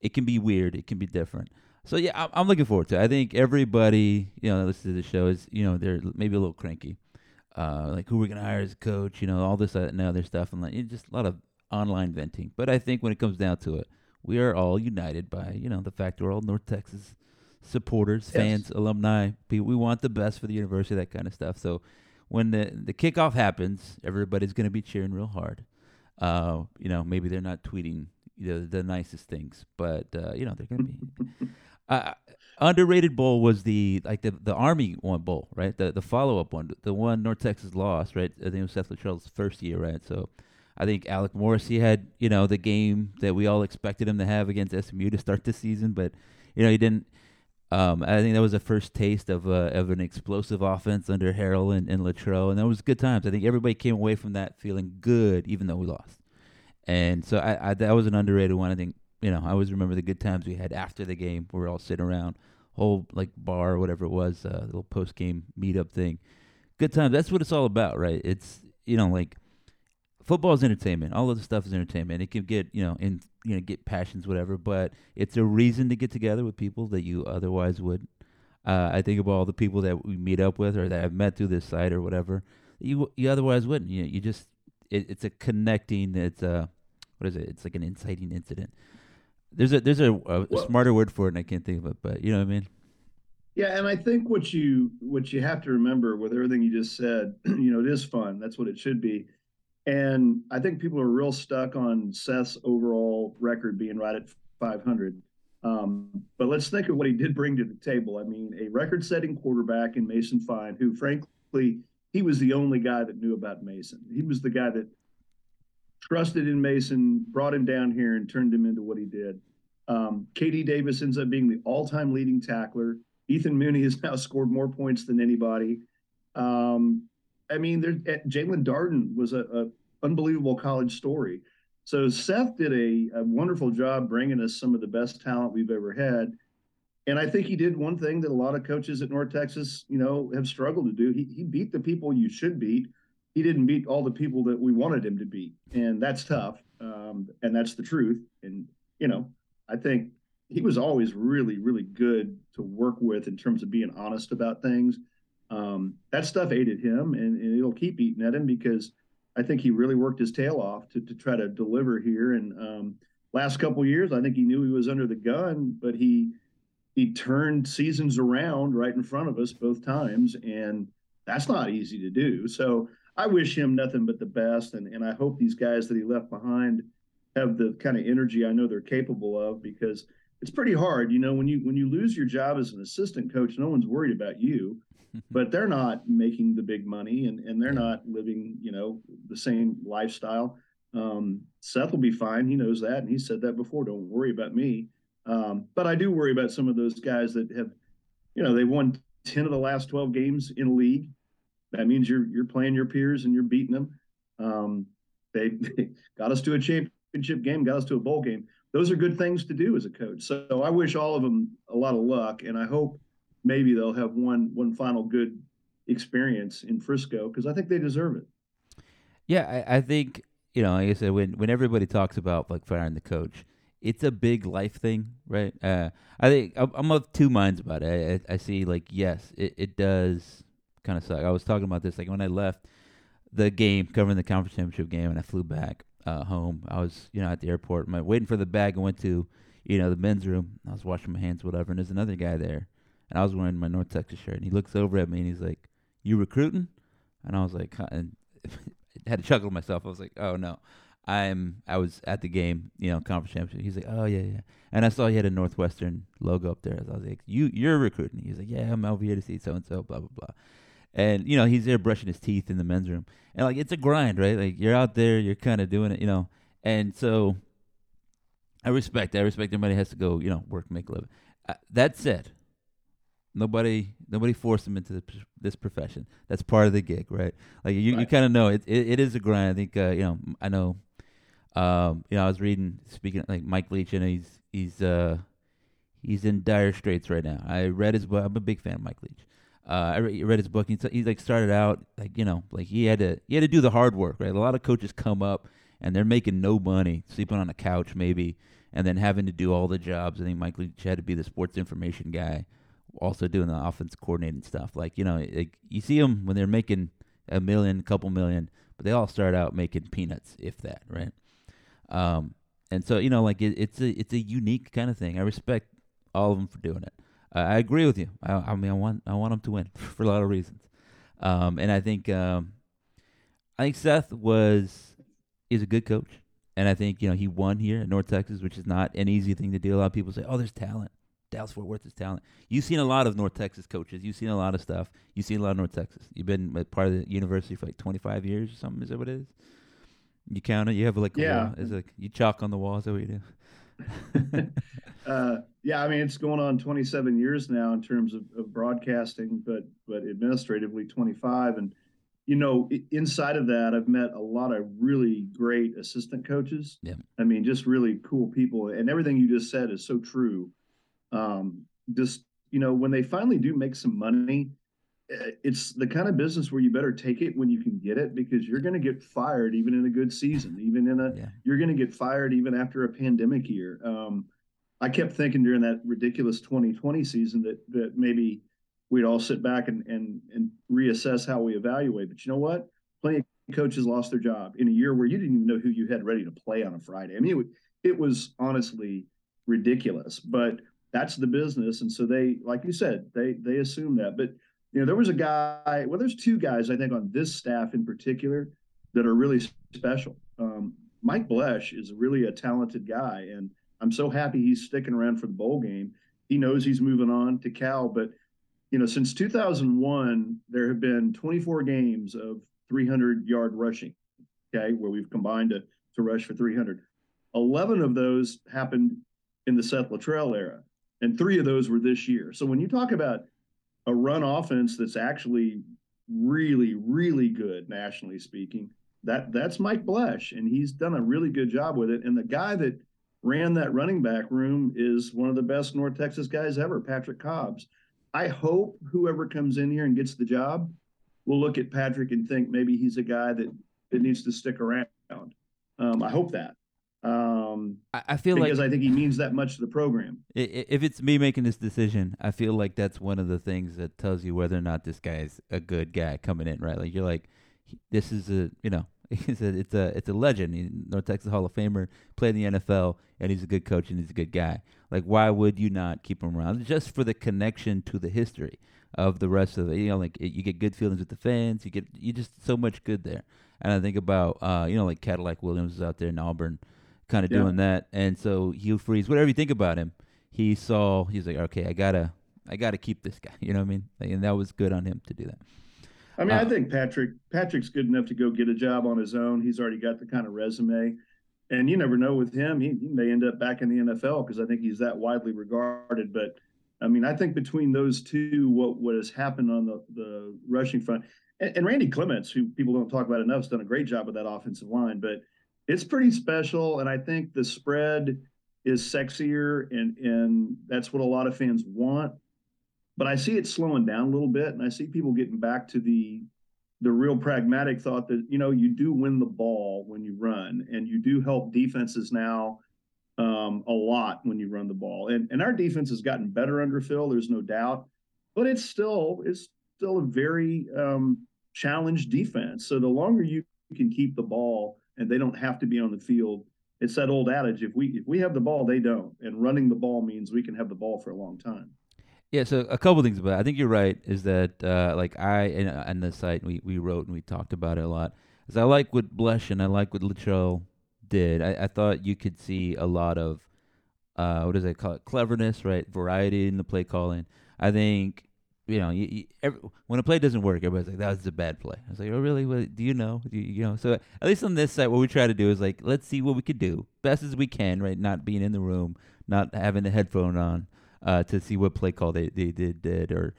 It can be weird. It can be different. So yeah, I'm, I'm looking forward to. it. I think everybody, you know, that listens to the show is, you know, they're maybe a little cranky. Uh, like who we're gonna hire as a coach, you know, all this and other stuff, and like just a lot of online venting. But I think when it comes down to it, we are all united by you know the fact we're all North Texas supporters, yes. fans, alumni. We want the best for the university, that kind of stuff. So when the the kickoff happens, everybody's going to be cheering real hard. Uh, you know, maybe they're not tweeting you know, the nicest things, but uh, you know they're going to be. Uh, underrated bowl was the like the the Army one bowl, right? The the follow up one, the one North Texas lost, right? I think it was Seth Littrell's first year, right? So I think Alec Morris he had you know the game that we all expected him to have against SMU to start the season, but you know he didn't Um, I think that was the first taste of uh, of an explosive offense under Harrell and, and Littrell, and that was good times. I think everybody came away from that feeling good, even though we lost. And so I, I that was an underrated one. I think you know I always remember the good times we had after the game. We were all sitting around, whole like bar or whatever it was, uh, little post game meetup thing. Good times. That's what it's all about, right? It's you know like football is entertainment. All of the stuff is entertainment. It can get you know in you know get passions whatever, but it's a reason to get together with people that you otherwise would. Uh, I think about all the people that we meet up with or that I've met through this site or whatever. You you otherwise wouldn't. You know, you just it, it's a connecting. It's a what is it? It's like an inciting incident. There's a there's a, a, a smarter word for it, and I can't think of it, but you know what I mean. Yeah, and I think what you what you have to remember with everything you just said, you know, it is fun. That's what it should be. And I think people are real stuck on Seth's overall record being right at 500. Um, but let's think of what he did bring to the table. I mean, a record setting quarterback in Mason Fine, who, frankly, he was the only guy that knew about Mason. He was the guy that trusted in Mason, brought him down here, and turned him into what he did. Um, KD Davis ends up being the all time leading tackler. Ethan Mooney has now scored more points than anybody. Um, I mean, there eh, Jaelon Darden was a, a, unbelievable college story. So Seth did a, a wonderful job bringing us some of the best talent we've ever had. And I think he did one thing that a lot of coaches at North Texas, you know, have struggled to do. He, he beat the people you should beat. He didn't beat all the people that we wanted him to beat, and that's tough. Um, and that's the truth. And you know, I think he was always really, really good to work with in terms of being honest about things um, that stuff at him, and, and, it'll keep eating at him because I think he really worked his tail off to, to try to deliver here. And um, last couple years, I think he knew he was under the gun, but he he turned seasons around right in front of us both times, and that's not easy to do. So I wish him nothing but the best, and and I hope these guys that he left behind have the kind of energy I know they're capable of because it's pretty hard. You know, when you when you lose your job as an assistant coach, no one's worried about you but they're not making the big money and, and they're not living, you know, the same lifestyle. Um, Seth will be fine. He knows that. And he said that before. Don't worry about me. Um, but I do worry about some of those guys that have, you know, they've won 10 of the last 12 games in a league. That means you're, you're playing your peers and you're beating them. Um, they, they got us to a championship game, got us to a bowl game. Those are good things to do as a coach. So I wish all of them a lot of luck. And I hope maybe they'll have one one final good experience in Frisco because I think they deserve it. Yeah, I, I, think you know, like I said, when when everybody talks about like firing the coach, it's a big life thing, right? Uh, I think I'm of two minds about it. I, I see like yes, it, it does kind of suck. I was talking about this like when I left the game, covering the conference championship game, and I flew back uh, home. I was you know at the airport, my, waiting for the bag. I went to you know the men's room. I was washing my hands, whatever, and there's another guy there and I was wearing my North Texas shirt, and he looks over at me and he's like, "You recruiting?" And I was like, and had to chuckle to myself. I was like, "Oh no." I'm I was at the game, you know, conference championship. He's like, oh yeah, yeah, and I saw he had a Northwestern logo up there. So I was like, you you're recruiting. He's like, yeah, I'm over here to see so and so, blah blah blah. And you know, he's there brushing his teeth in the men's room, and like it's a grind, right? Like you're out there, you're kind of doing it, you know. And so, I respect. I respect everybody has to go, you know, work, make a living. Uh, that said, Nobody, nobody forced him into this profession. That's part of the gig, right? Like you, right. you kind of know it, it. It is a grind. I think, uh, you know, I know. Um, you know, I was reading, speaking like Mike Leach, and he's he's uh he's in dire straits right now. I read his book. I'm a big fan of Mike Leach. Uh, I read, read his book. He's, he's like started out like you know like he had to he had to do the hard work, right? A lot of coaches come up and they're making no money, sleeping on a couch maybe, and then having to do all the jobs. I think Mike Leach had to be the sports information guy also doing the offense coordinating stuff. Like you know, like, you see them when they're making a million, a couple million, but they all start out making peanuts, if that, right? Um, and so you know, like it, it's a it's a unique kind of thing. I respect all of them for doing it. Uh, I agree with you. I, I, mean, I want I want them to win for a lot of reasons. Um, and I think um, I think Seth was is a good coach, and I think you know he won here at North Texas, which is not an easy thing to do. A lot of people say, "Oh, there's talent." Dallas Fort Worth is talent. You've seen a lot of North Texas coaches. You've seen a lot of stuff. You've seen a lot of North Texas. You've been part of the university for like 25 years or something. Is that what it is? You count it. You have like yeah. Is like you chalk on the wall. Is that what you do? uh, yeah, I mean it's going on 27 years now in terms of, of broadcasting, but but administratively 25. And you know, inside of that, I've met a lot of really great assistant coaches. Yeah. I mean, just really cool people, and everything you just said is so true. Um, just you know, when they finally do make some money, eh, it's the kind of business where you better take it when you can get it because you're going to get fired even in a good season, even in a Yeah. you're going to get fired even after a pandemic year. Um, I kept thinking during that ridiculous 2020 season that that maybe we'd all sit back and and and reassess how we evaluate. But you know what? Plenty of coaches lost their job in a year where you didn't even know who you had ready to play on a Friday. I mean, it, it was honestly ridiculous, but that's the business, and so they, like you said, they they assume that. But you know, there was a guy. Well, there's two guys I think on this staff in particular that are really special. Um, Mike Bloesch is really a talented guy, and I'm so happy he's sticking around for the bowl game. He knows he's moving on to Cal, but you know, since 2001, there have been 24 games of 300 yard rushing. Okay, where we've combined to to rush for 300. 11 of those happened in the Seth Littrell era, and three of those were this year. So when you talk about a run offense that's actually really, really good nationally speaking, that that's Mike Bloesch, and he's done a really good job with it. And the guy that ran that running back room is one of the best North Texas guys ever, Patrick Cobbs. I hope whoever comes in here and gets the job will look at Patrick and think maybe he's a guy that that needs to stick around. Um, I hope that um, I, I feel like because like I think he means that much to the program. if it's me making this decision, I feel like that's one of the things that tells you whether or not this guy is a good guy coming in, right? Like you're like, this is a you know, it's a it's a it's a legend. He's North Texas Hall of Famer, played in the NFL, and he's a good coach and he's a good guy. Like why would you not keep him around? Just for the connection to the history of the rest of it. You know, like it, you get good feelings with the fans. You get you just so much good there. And I think about uh, you know, like Cadillac Williams is out there in Auburn, kind of Yeah. doing that. And so Hugh Freeze, whatever you think about him, he saw he's like, okay, I gotta I gotta keep this guy. You know what I mean? Like, and that was good on him to do that. I mean, Uh, I think Patrick Patrick's good enough to go get a job on his own. He's already got the kind of resume, and you never know with him. He, he may end up back in the NFL because I think he's that widely regarded. But I mean, I think between those two, what what has happened on the the rushing front, and, and Randy Clements, who people don't talk about enough, has done a great job with that offensive line. But it's pretty special, and I think the spread is sexier, and and that's what a lot of fans want but I see it slowing down a little bit, and I see people getting back to the the real pragmatic thought that you know you do win the ball when you run, and you do help defenses now um, a lot when you run the ball. And and our defense has gotten better under Phil. There's no doubt, but it's still it's still a very um, challenged defense. So the longer you can keep the ball and they don't have to be on the field, it's that old adage: if we if we have the ball, they don't. And running the ball means we can have the ball for a long time. Yeah, so a couple things about it. I think you're right. Is that uh, like I and on the site we, we wrote and we talked about it a lot. Is I like what Bloesch and I like what Littrell did. I, I thought you could see a lot of uh, what does they call it? Cleverness, right? Variety in the play calling. I think you know you, you, every, when a play doesn't work, everybody's like that was a bad play. I was like, oh really? What, do you know? Do you, you know? So at least on this site, what we try to do is like let's see what we could do best as we can, right? Not being in the room, not having the headphone on uh, to see what play call they, they did, did or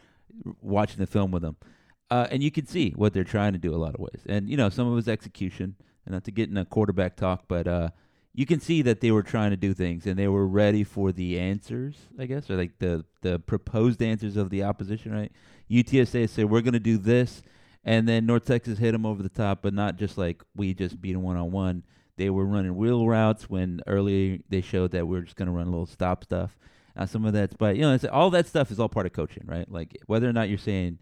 watching the film with them. Uh, and you can see what they're trying to do a lot of ways. And, you know, some of was execution, and not to get in a quarterback talk, but uh, you can see that they were trying to do things and they were ready for the answers, I guess, or like the, the proposed answers of the opposition, right? UTSA said, we're going to do this. And then North Texas hit them over the top, but not just like we just beat them one on one. They were running wheel routes when earlier they showed that we are just going to run a little stop stuff. Uh, some of that's, but you know, all that stuff is all part of coaching, right? Like whether or not you're saying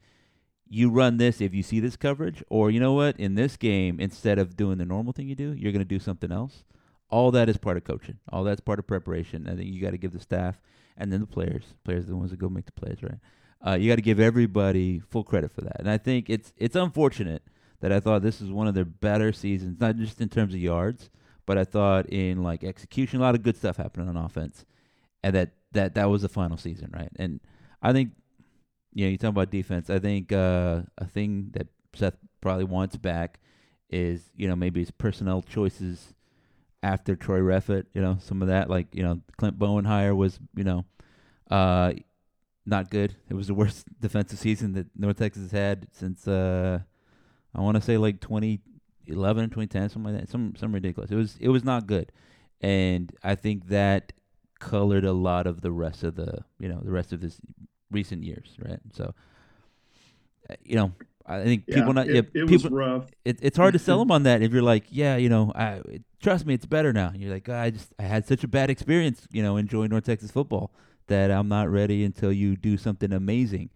you run this if you see this coverage, or you know what, in this game, instead of doing the normal thing you do, you're going to do something else. All that is part of coaching. All that's part of preparation. I think you got to give the staff and then the players. Players are the ones that go make the plays, right? Uh, you got to give everybody full credit for that. And I think it's it's unfortunate that I thought this is one of their better seasons, not just in terms of yards, but I thought in like execution, a lot of good stuff happening on offense, and that that that was the final season, right? And I think, you know, you talk about defense. I think uh, a thing that Seth probably wants back is you know maybe his personnel choices after Troy Reffett. You know, some of that, like you know, Clint Bowen hire was you know, uh, not good. It was the worst defensive season that North Texas had since uh, I want to say like 2011, 2010, something like that. Some some ridiculous. It was it was not good, and I think that colored a lot of the rest of the you know the rest of this recent years, right? So, uh, you know, I think Yeah, people not it, yeah it people was rough. it, it's hard to sell them on that if you're like, yeah, you know, I trust me, it's better now. You're like, ah, I just I had such a bad experience, you know, enjoying North Texas football that I'm not ready until you do something amazing.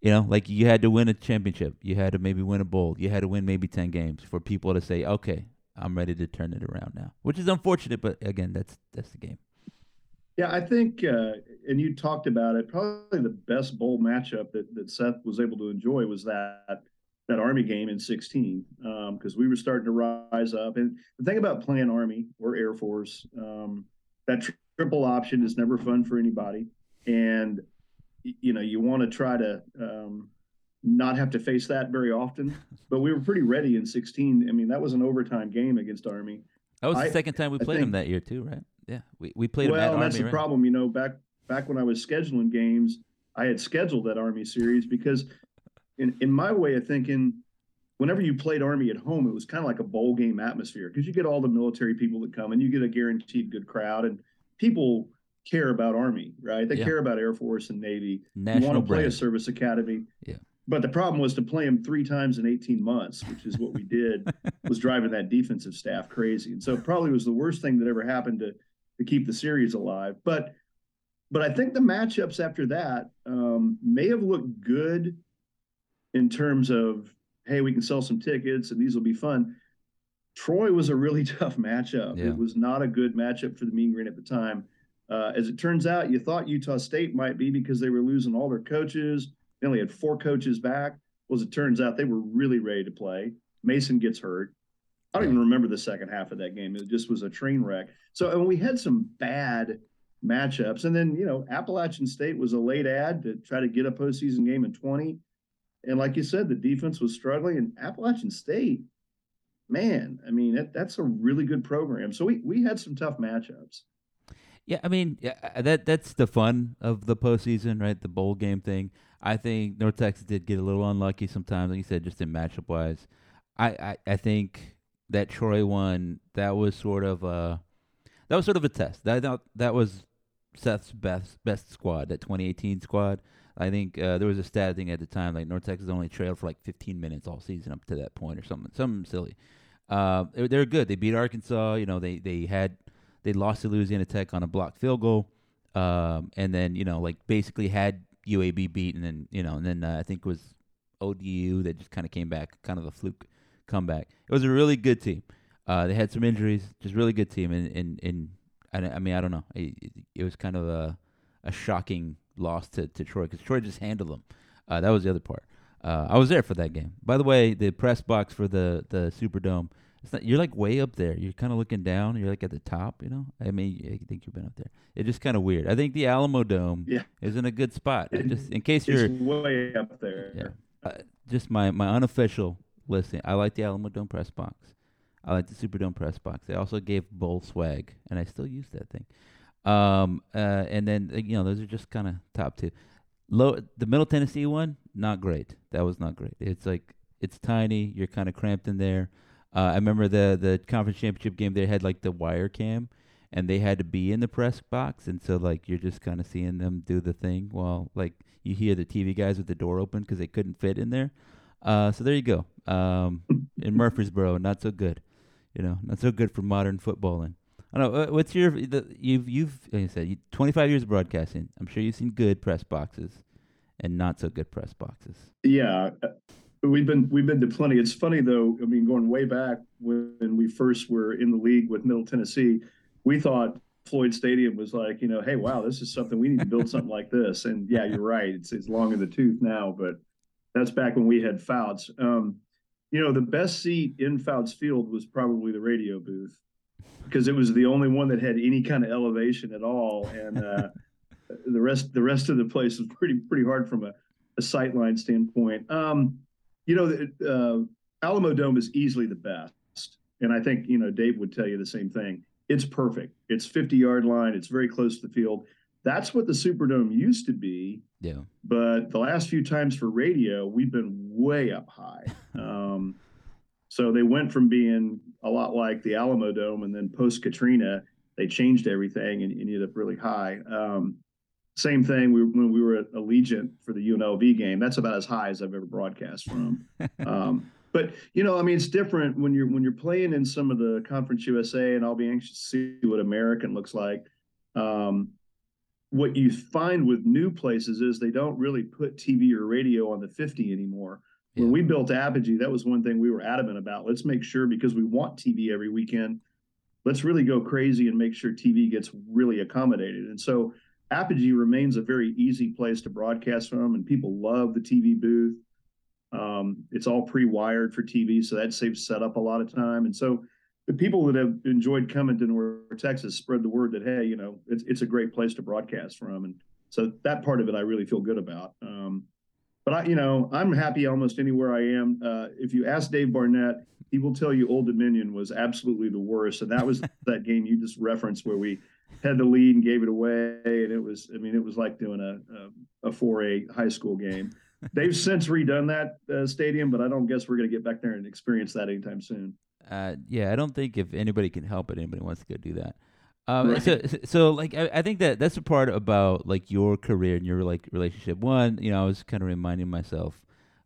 You know, like you had to win a championship, you had to maybe win a bowl, you had to win maybe ten games for people to say, okay, I'm ready to turn it around now, which is unfortunate, but again, that's that's the game. Yeah, I think, uh, and you talked about it. Probably the best bowl matchup that, that Seth was able to enjoy was that that Army game in '16 because um, we were starting to rise up. And the thing about playing Army or Air Force, um, that tri- triple option is never fun for anybody, and you know you want to try to um, not have to face that very often. But we were pretty ready in '16. I mean, that was an overtime game against Army. That was the I- second time we played them that year too, right? Yeah, we we played well, and that's the right? problem. You know, back back when I was scheduling games, I had scheduled that Army series because, in in my way of thinking, whenever you played Army at home, it was kind of like a bowl game atmosphere because you get all the military people that come and you get a guaranteed good crowd and people care about Army, right? They Yeah. care about Air Force and Navy. you National want to play a service academy. Yeah. But the problem was to play them three times in 18 months, which is what we did, was driving that defensive staff crazy. And so it probably was the worst thing that ever happened to to keep the series alive. But but I think the matchups after that um, may have looked good in terms of hey, we can sell some tickets and these will be fun. Troy was a really tough matchup. Yeah. It was not a good matchup for the Mean Green at the time. Uh, as it turns out, you thought Utah State might be because they were losing all their coaches. They only had four coaches back. Well, as it turns out, they were really ready to play. Mason gets hurt. I don't even remember the second half of that game. It just was a train wreck. So and we had some bad matchups. And then, you know, Appalachian State was a late add to try to get a postseason game in 20. And like you said, the defense was struggling. And Appalachian State, man, I mean, that, that's a really good program. So we, we had some tough matchups. Yeah, I mean yeah, uh, that that's the fun of the postseason, right? The bowl game thing. I think North Texas did get a little unlucky sometimes, like you said, just in matchup wise. I, I, I think that Troy one that was sort of a that was sort of a test. That that, that was Seth's best best squad, that 2018 squad. I think uh, there was a stat thing at the time, like North Texas only trailed for like 15 minutes all season up to that point, or something, something silly. Uh, they, they were good. They beat Arkansas. You know, they they had they lost to Louisiana Tech on a blocked field goal, um, and then you know like basically had UAB beat, and then you know, and then uh, I think it was ODU that just kind of came back, kind of a fluke comeback. It was a really good team. Uh, they had some injuries, just really good team, and and, and I, I mean I don't know, it, it, it was kind of a a shocking loss to, to Troy because Troy just handled them. Uh, that was the other part. Uh, I was there for that game. By the way, the press box for the the Superdome. It's not, you're like way up there. You're kind of looking down. You're like at the top. You know. I mean, I think you've been up there. It's just kind of weird. I think the Alamo Dome Yeah. is in a good spot. I just in case you're way up there. yeah. Uh, just my, my unofficial listing. I like the Alamo Dome press box. I like the Superdome press box. They also gave bowl swag, and I still use that thing. Um, uh, and then you know those are just kind of top two. Low the Middle Tennessee one, not great. That was not great. It's like it's tiny. You're kind of cramped in there. Uh, I remember the the conference championship game. They had like the wire cam, and they had to be in the press box, and so like you're just kind of seeing them do the thing while like you hear the TV guys with the door open because they couldn't fit in there. Uh, so there you go. Um, in Murfreesboro, not so good. You know, not so good for modern footballing. I don't know. uh, What's your the, you've you've like I said, you, 25 years of broadcasting. I'm sure you've seen good press boxes and not so good press boxes. Yeah, uh, we've been we've been to plenty. It's funny though. I mean, going way back when we first were in the league with Middle Tennessee, we thought Floyd Stadium was like, you know, hey, wow, this is something we need to build something like this. And yeah, you're right. It's it's long in the tooth now, but that's back when we had Fouts. Um, you know, the best seat in Fouts Field was probably the radio booth because it was the only one that had any kind of elevation at all, and uh, the rest the rest of the place was pretty pretty hard from a, a sightline standpoint. Um, you know, the, uh, Alamo Dome is easily the best, and I think you know Dave would tell you the same thing. It's perfect. It's 50 yard line. It's very close to the field. That's what the Superdome used to be. Yeah. But the last few times for radio, we've been way up high. um, so they went from being a lot like the Alamo Dome, and then post Katrina, they changed everything and ended up really high. Um, same thing we, when we were at Allegiant for the UNLV game. That's about as high as I've ever broadcast from. um, but you know, I mean, it's different when you're when you're playing in some of the Conference USA, and I'll be anxious to see what American looks like. Um, what you find with new places is they don't really put TV or radio on the 50 anymore. When we built Apogee, that was one thing we were adamant about. Let's make sure because we want TV every weekend. Let's really go crazy and make sure TV gets really accommodated. And so Apogee remains a very easy place to broadcast from, and people love the TV booth. Um, it's all pre-wired for TV, so that saves setup a lot of time. And so the people that have enjoyed coming to North Texas spread the word that hey, you know, it's it's a great place to broadcast from, and so that part of it I really feel good about. Um, but I, you know, I'm happy almost anywhere I am. Uh, if you ask Dave Barnett, he will tell you Old Dominion was absolutely the worst, and that was that game you just referenced where we had the lead and gave it away, and it was, I mean, it was like doing a a, a 4A high school game. They've since redone that uh, stadium, but I don't guess we're going to get back there and experience that anytime soon. Uh, yeah, I don't think if anybody can help it, anybody wants to go do that. Um, Right. so, so like, I, I think that that's the part about like your career and your like relationship. One, you know, I was kind of reminding myself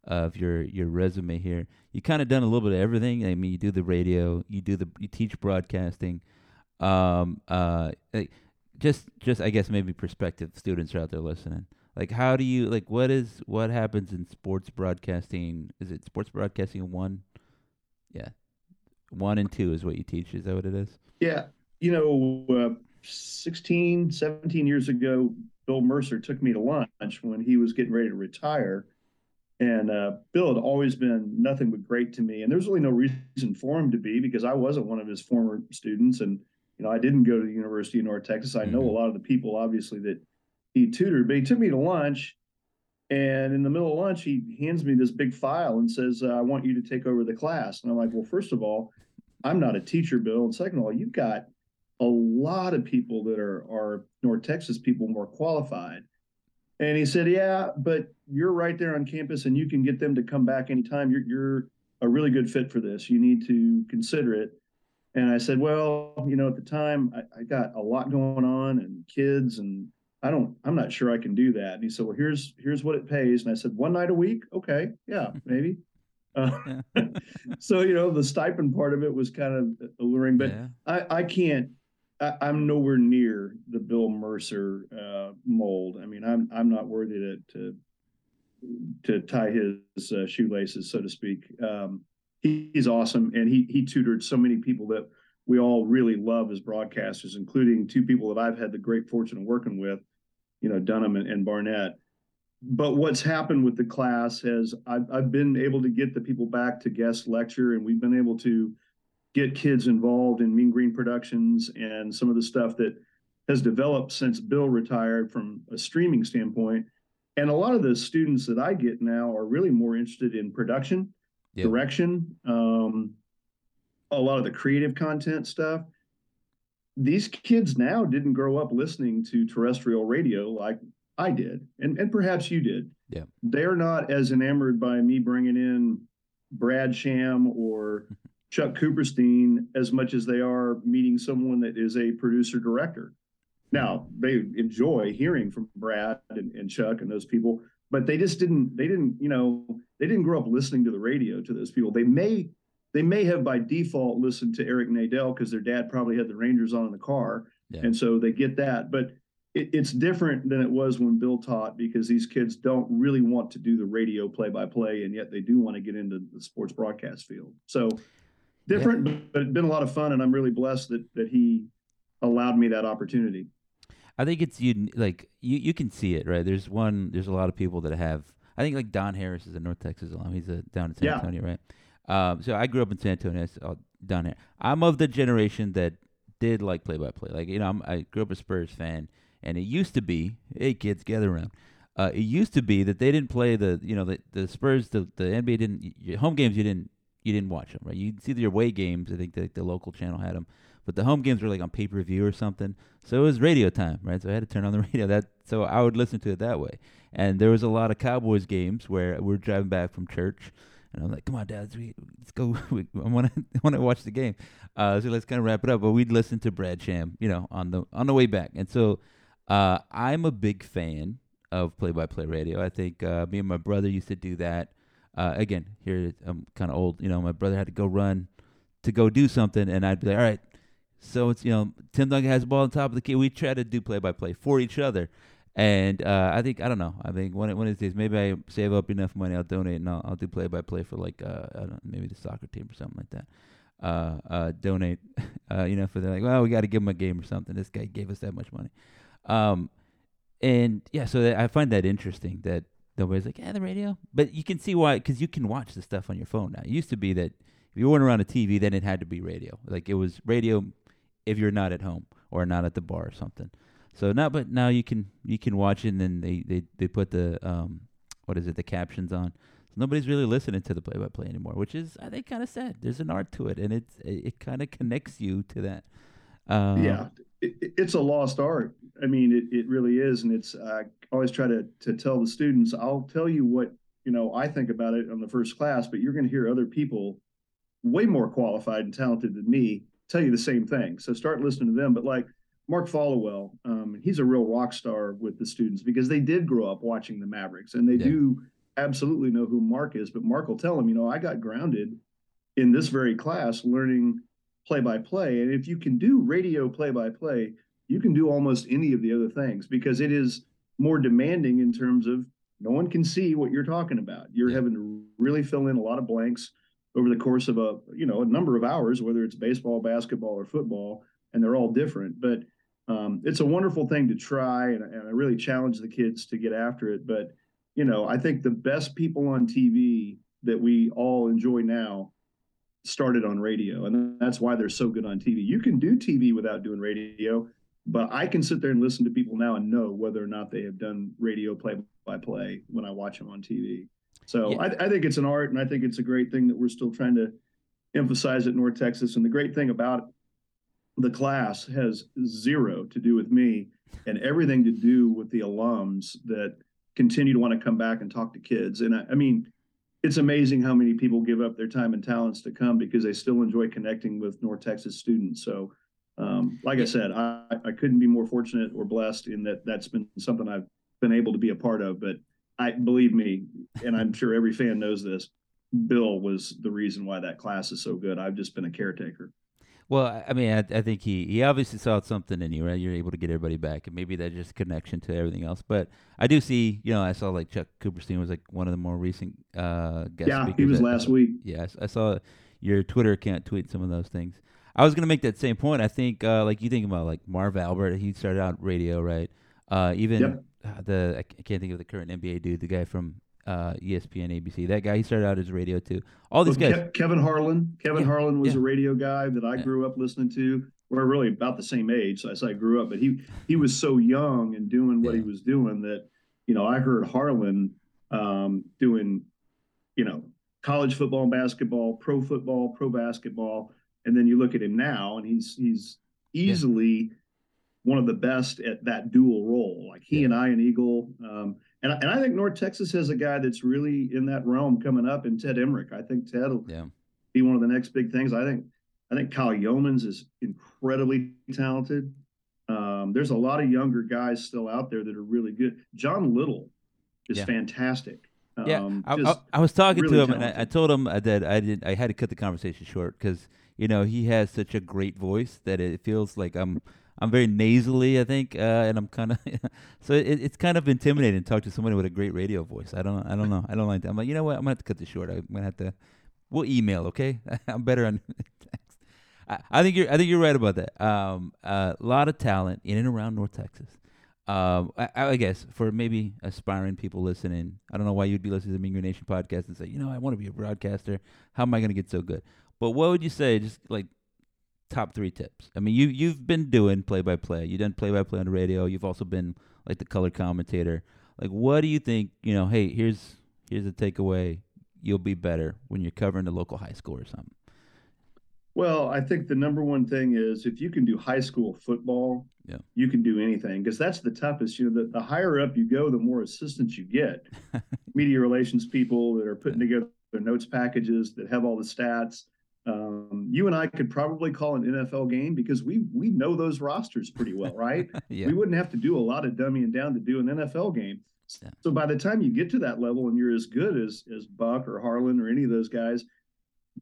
of your your resume here. You kind of done a little bit of everything. I mean, you do the radio, you do the, you teach broadcasting. Um, uh, like, just just I guess maybe prospective students are out there listening. Like, how do you like? What is what happens in sports broadcasting? Is it sports broadcasting one? Yeah, one and two is what you teach. Is that what it is? Yeah. You know, uh, 16, 17 years ago, Bill Mercer took me to lunch when he was getting ready to retire. And uh, Bill had always been nothing but great to me. And there's really no reason for him to be because I wasn't one of his former students. And, you know, I didn't go to the University of North Texas. I know Mhm. a lot of the people, obviously, that he tutored, but he took me to lunch. And in the middle of lunch, he hands me this big file and says, uh, I want you to take over the class. And I'm like, well, first of all, I'm not a teacher, Bill. And second of all, you've got a lot of people that are are North Texas people more qualified. And he said, Yeah, but you're right there on campus and you can get them to come back anytime. You're you're a really good fit for this. You need to consider it. And I said, Well, you know, at the time I, I got a lot going on and kids and I don't I'm not sure I can do that. And he said, Well, here's here's what it pays. And I said, One night a week? Okay, yeah, maybe. Uh, so you know the stipend part of it was kind of alluring, but yeah. I, I can't. I, I'm nowhere near the Bill Mercer uh, mold. I mean, I'm I'm not worthy to to, to tie his uh, shoelaces, so to speak. Um, he, he's awesome, and he he tutored so many people that we all really love as broadcasters, including two people that I've had the great fortune of working with, you know, Dunham and, and Barnett. But what's happened with the class has I've, I've been able to get the people back to guest lecture, and we've been able to get kids involved in Mean Green Productions and some of the stuff that has developed since Bill retired from a streaming standpoint. And a lot of the students that I get now are really more interested in production, Yep. direction, um, a lot of the creative content stuff. These kids now didn't grow up listening to terrestrial radio like I did, and, and perhaps you did. Yeah. They're not as enamored by me bringing in Brad Sham or Chuck Cooperstein as much as they are meeting someone that is a producer director. Now they enjoy hearing from Brad and, and Chuck and those people, but they just didn't. They didn't. You know, they didn't grow up listening to the radio to those people. They may. They may have by default listened to Eric Nadel because their dad probably had the Rangers on in the car, Yeah. and so they get that. But it, it's different than it was when Bill taught because these kids don't really want to do the radio play by play, and yet they do want to get into the sports broadcast field. So different, but- but it's been a lot of fun, and I'm really blessed that that he allowed me that opportunity. I think it's you like you you can see it right. There's one. There's a lot of people that have. I think like Don Harris is a North Texas alum. He's a, down in San Yeah. Antonio, right? Um, so I grew up in San Antonio. All down here. I'm of the generation that did like play by play. Like you know, I'm, I grew up a Spurs fan, and it used to be, hey kids, gather around. Uh, it used to be that they didn't play the you know the the Spurs the the NBA didn't home games you didn't you didn't watch them, right? You'd see your away games. I think the, the local channel had them, but the home games were like on pay per view or something. So it was radio time, right? So I had to turn on the radio. That so I would listen to it that way. And there was a lot of Cowboys games where we're driving back from church, and I'm like, "Come on, Dad, let's, go. I want to watch the game." Uh, so let's kind of wrap it up. But we'd listen to Brad Sham, you know, on the on the way back. And so uh, I'm a big fan of play-by-play radio. I think uh, me and my brother used to do that. Uh, again, here I'm kind of old. You know, my brother had to go run to go do something, and I'd be like, "All right." So it's you know Tim Duncan has the ball on top of the key. We try to do play-by-play for each other. And uh, I think I don't know. I think one one of these days, maybe I save up enough money, I'll donate and I'll, I'll do play by play for like uh, I don't know, maybe the soccer team or something like that. Uh, uh, donate, uh, you know, for the like, well, we got to give him a game or something. This guy gave us that much money, um, and yeah, so I find that interesting that nobody's like, yeah, the radio, but you can see why because you can watch the stuff on your phone now. It used to be that if you weren't around a TV, then it had to be radio. Like it was radio if you're not at home or not at the bar or something. So now, but now you can you can watch it, and then they they they put the um what is it the captions on. So nobody's really listening to the play by play anymore, which is I think kind of sad. There's an art to it, and it's it, it kind of connects you to that. Uh, yeah, it, it's a lost art. I mean, it, it really is, and it's I always try to to tell the students. I'll tell you what you know I think about it on the first class, but you're going to hear other people way more qualified and talented than me tell you the same thing. So start listening to them. But like Mark Followill, um, he's a real rock star with the students because they did grow up watching the Mavericks and they yeah. do absolutely know who Mark is. But Mark will tell them, you know, I got grounded in this very class learning play by play. And if you can do radio play by play, you can do almost any of the other things because it is more demanding in terms of no one can see what you're talking about. You're yeah. having to really fill in a lot of blanks over the course of a you know a number of hours, whether it's baseball, basketball, or football, and they're all different. But um, it's a wonderful thing to try, and, and I really challenge the kids to get after it. But you know, I think the best people on TV that we all enjoy now started on radio, and that's why they're so good on TV. You can do TV without doing radio, but I can sit there and listen to people now and know whether or not they have done radio play by play when I watch them on TV. So yeah. I, I think it's an art, and I think it's a great thing that we're still trying to emphasize at North Texas. And the great thing about the class has zero to do with me and everything to do with the alums that continue to want to come back and talk to kids. And I, I, mean, it's amazing how many people give up their time and talents to come because they still enjoy connecting with North Texas students. So, um, like I said, I, I couldn't be more fortunate or blessed in that that's been something I've been able to be a part of. But I believe me, and I'm sure every fan knows this. Bill was the reason why that class is so good. I've just been a caretaker. Well, I mean, I, I, think he, he obviously saw something in you, right? You're able to get everybody back, and maybe that's just connection to everything else. But I do see, you know, I saw like Chuck Cooperstein was like one of the more recent uh, guest yeah, he was last week. Yes, I saw your Twitter account tweet some of those things. I was gonna make that same point. I think, uh, like you think about like Marv Albert, he started out radio, right? Uh, even yep. The I can't think of the current NBA dude, the guy from uh, ESPN, ABC. That guy, he started out as radio too. All these well, guys. Ke- Kevin Harlan. Kevin yeah, Harlan was yeah. a radio guy that I yeah. grew up listening to. We're really about the same age, so I say I grew up, but he he was so young and doing what he was doing that you know I heard Harlan um, doing you know college football and basketball, pro football, pro basketball, and then you look at him now, and he's he's easily one of the best at that dual role. Like he and I and Eagle. Um, and, and I think North Texas has a guy that's really in that realm coming up in Ted Emrich. I think Ted will yeah. be one of the next big things. I think I think Kyle Yeomans is incredibly talented. Um, there's a lot of younger guys still out there that are really good. John Little is yeah. fantastic. Yeah, um, I, I, I, was talking really to him, talented. and I, I, told him that I did. I had to cut the conversation short because you know he has such a great voice that it feels like I'm I'm very nasally, I think, uh, and I'm kind of so it, it's kind of intimidating to talk to somebody with a great radio voice. I don't, I don't know, I don't like that. I'm like, you know what? I'm gonna have to cut this short. I'm gonna have to. We'll email, okay? I'm better on text. I, I, think you're, I think you're right about that. Um, a uh, lot of talent in and around North Texas. Um, I, I, guess for maybe aspiring people listening, I don't know why you'd be listening to the Mean Green Nation podcast and say, you know, I want to be a broadcaster. How am I going to get so good? But what would you say? Just like top three tips? I mean, you you've been doing play by play. You've done play by play on the radio. You've also been like the color commentator. Like, what do you think? You know, hey, here's here's a takeaway. you'll be better when you're covering the local high school or something? Well, I think the number one thing is if you can do high school football, yeah. you can do anything because that's the toughest. You know, the, the higher up you go, the more assistance you get. Media relations people that are putting together their notes packages that have all the stats. Um, you and I could probably call an NFL game because we we know those rosters pretty well, right? yeah. We wouldn't have to do a lot of dummying down to do an NFL game. Yeah. So by the time you get to that level and you're as good as as Buck or Harlan or any of those guys,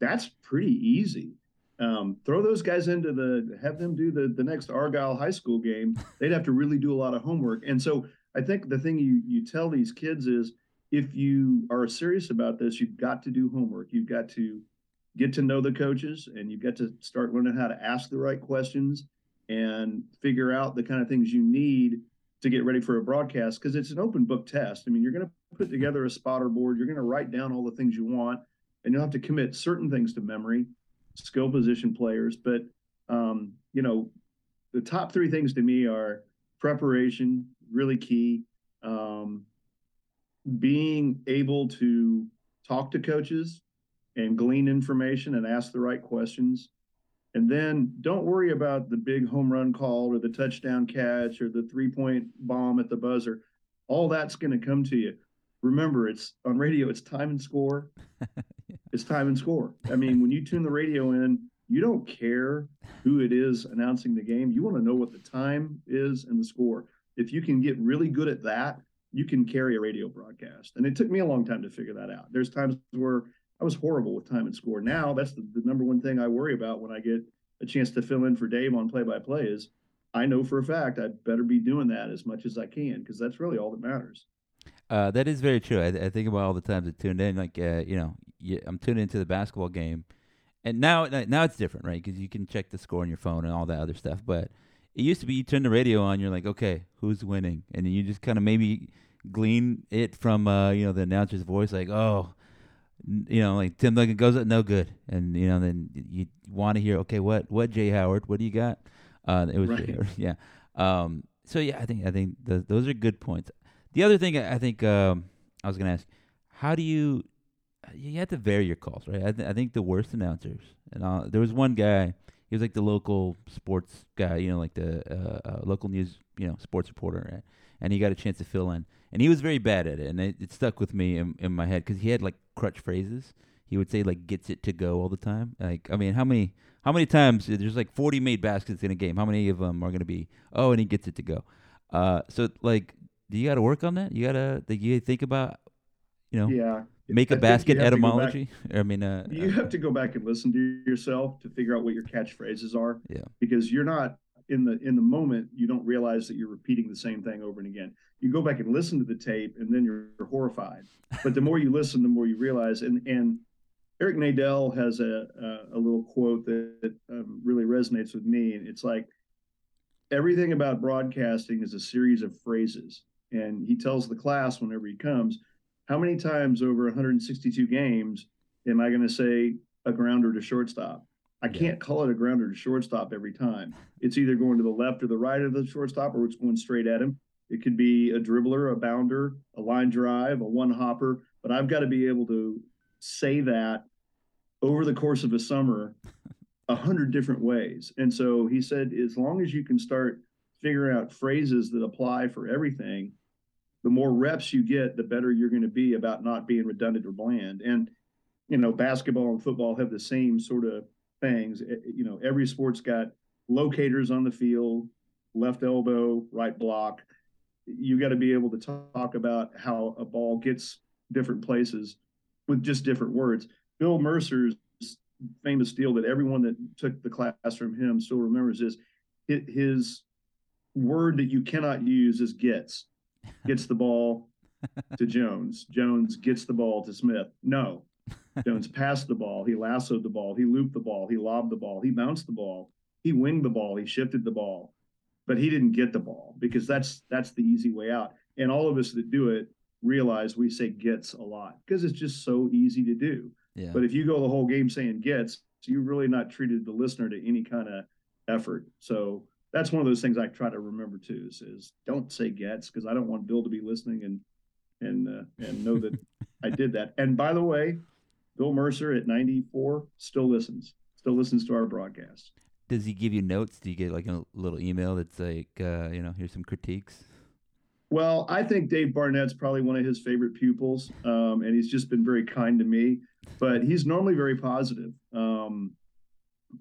that's pretty easy. Um, throw those guys into the have them do the the next Argyle High School game. They'd have to really do a lot of homework. And so I think the thing you you tell these kids is if you are serious about this, you've got to do homework. You've got to get to know the coaches and you've got to start learning how to ask the right questions and figure out the kind of things you need to get ready for a broadcast because it's an open book test. I mean, you're going to put together a spotter board, you're going to write down all the things you want, and you'll have to commit certain things to memory, skill position players. But, um, you know, the top three things to me are preparation, really key. Um, being able to talk to coaches and glean information and ask the right questions. And then don't worry about the big home run call or the touchdown catch or the three point bomb at the buzzer. All that's going to come to you. Remember, it's on radio, it's time and score. it's time and score. I mean, when you tune the radio in, you don't care who it is announcing the game. You want to know what the time is and the score. If you can get really good at that, you can carry a radio broadcast. And it took me a long time to figure that out. There's times where I was horrible with time and score. Now that's the, the number one thing I worry about when I get a chance to fill in for Dave on play by play is I know for a fact I better be doing that as much as I can because that's really all that matters. Uh, that is very true. I, I, think about all the times I tuned in. Like, uh, you know, you, I'm tuning into the basketball game, and now now it's different, right? Because you can check the score on your phone and all that other stuff. But it used to be you turn the radio on, you're like, okay, who's winning, and then you just kind of maybe glean it from uh, you know the announcer's voice, like, oh, you know, like Tim Duncan goes up, no good, and you know, then you want to hear, okay, what, what Jay Howard, what do you got? Uh, it was, right. yeah. Um, so yeah, I think I think the, those are good points. The other thing I think um, I was gonna ask, how do you you have to vary your calls, right? I, th- I think the worst announcers, and I'll, uh, there was one guy, he was like the local sports guy, you know, like the uh, uh, local news, you know, sports reporter, right? and he got a chance to fill in, and he was very bad at it, and it, it stuck with me in, in my head because he had like crutch phrases. He would say like "gets it to go" all the time. Like, I mean, how many how many times there's like 40 made baskets in a game? How many of them are going to be oh, and he gets it to go? Uh, so like, do you got to work on that? You got to you think about, you know, yeah. Make a basket etymology. I mean, uh, you uh, have to go back and listen to yourself to figure out what your catchphrases are. Yeah. Because you're not in the in the moment you don't realize that you're repeating the same thing over and again. You go back and listen to the tape and then you're horrified. But the more you listen the more you realize and and eric nadel has a a, a little quote that, that um, really resonates with me and it's like everything about broadcasting is a series of phrases. And he tells the class whenever he comes how many times over 162 games am i going to say a grounder to shortstop I yeah. can't call it a grounder to shortstop every time. It's either going to the left or the right of the shortstop, or it's going straight at him. It could be a dribbler, a bounder, a line drive, a one hopper, but I've got to be able to say that over the course of a summer a hundred different ways. And so he said, as long as you can start figuring out phrases that apply for everything, the more reps you get, the better you're going to be about not being redundant or bland. And you know, basketball and football have the same sort of things. Eh, you know, every sport's got locators on the field, left elbow, right block. You got to be able to talk about how a ball gets different places with just different words. Bill Mercer's famous deal that everyone that took the class from him still remembers is his word that you cannot use is gets. Gets the ball to Jones. Jones gets the ball to Smith. No, Jones passed the ball. He lassoed the ball. He looped the ball. He lobbed the ball. He bounced the ball. He winged the ball. He shifted the ball, but he didn't get the ball because that's that's the easy way out. And all of us that do it realize we say gets a lot because it's just so easy to do. Yeah. But if you go the whole game saying gets, you really not treated the listener to any kind of effort. So that's one of those things I try to remember too is, is don't say gets because I don't want Bill to be listening and and uh, and know that I did that. And by the way, Bill Mercer at 94 still listens, still listens to our broadcast. Does he give you notes? Do you get like a little email that's like, uh, you know, here's some critiques? Well, I think Dave Barnett's probably one of his favorite pupils, um, and he's just been very kind to me. But he's normally very positive, um,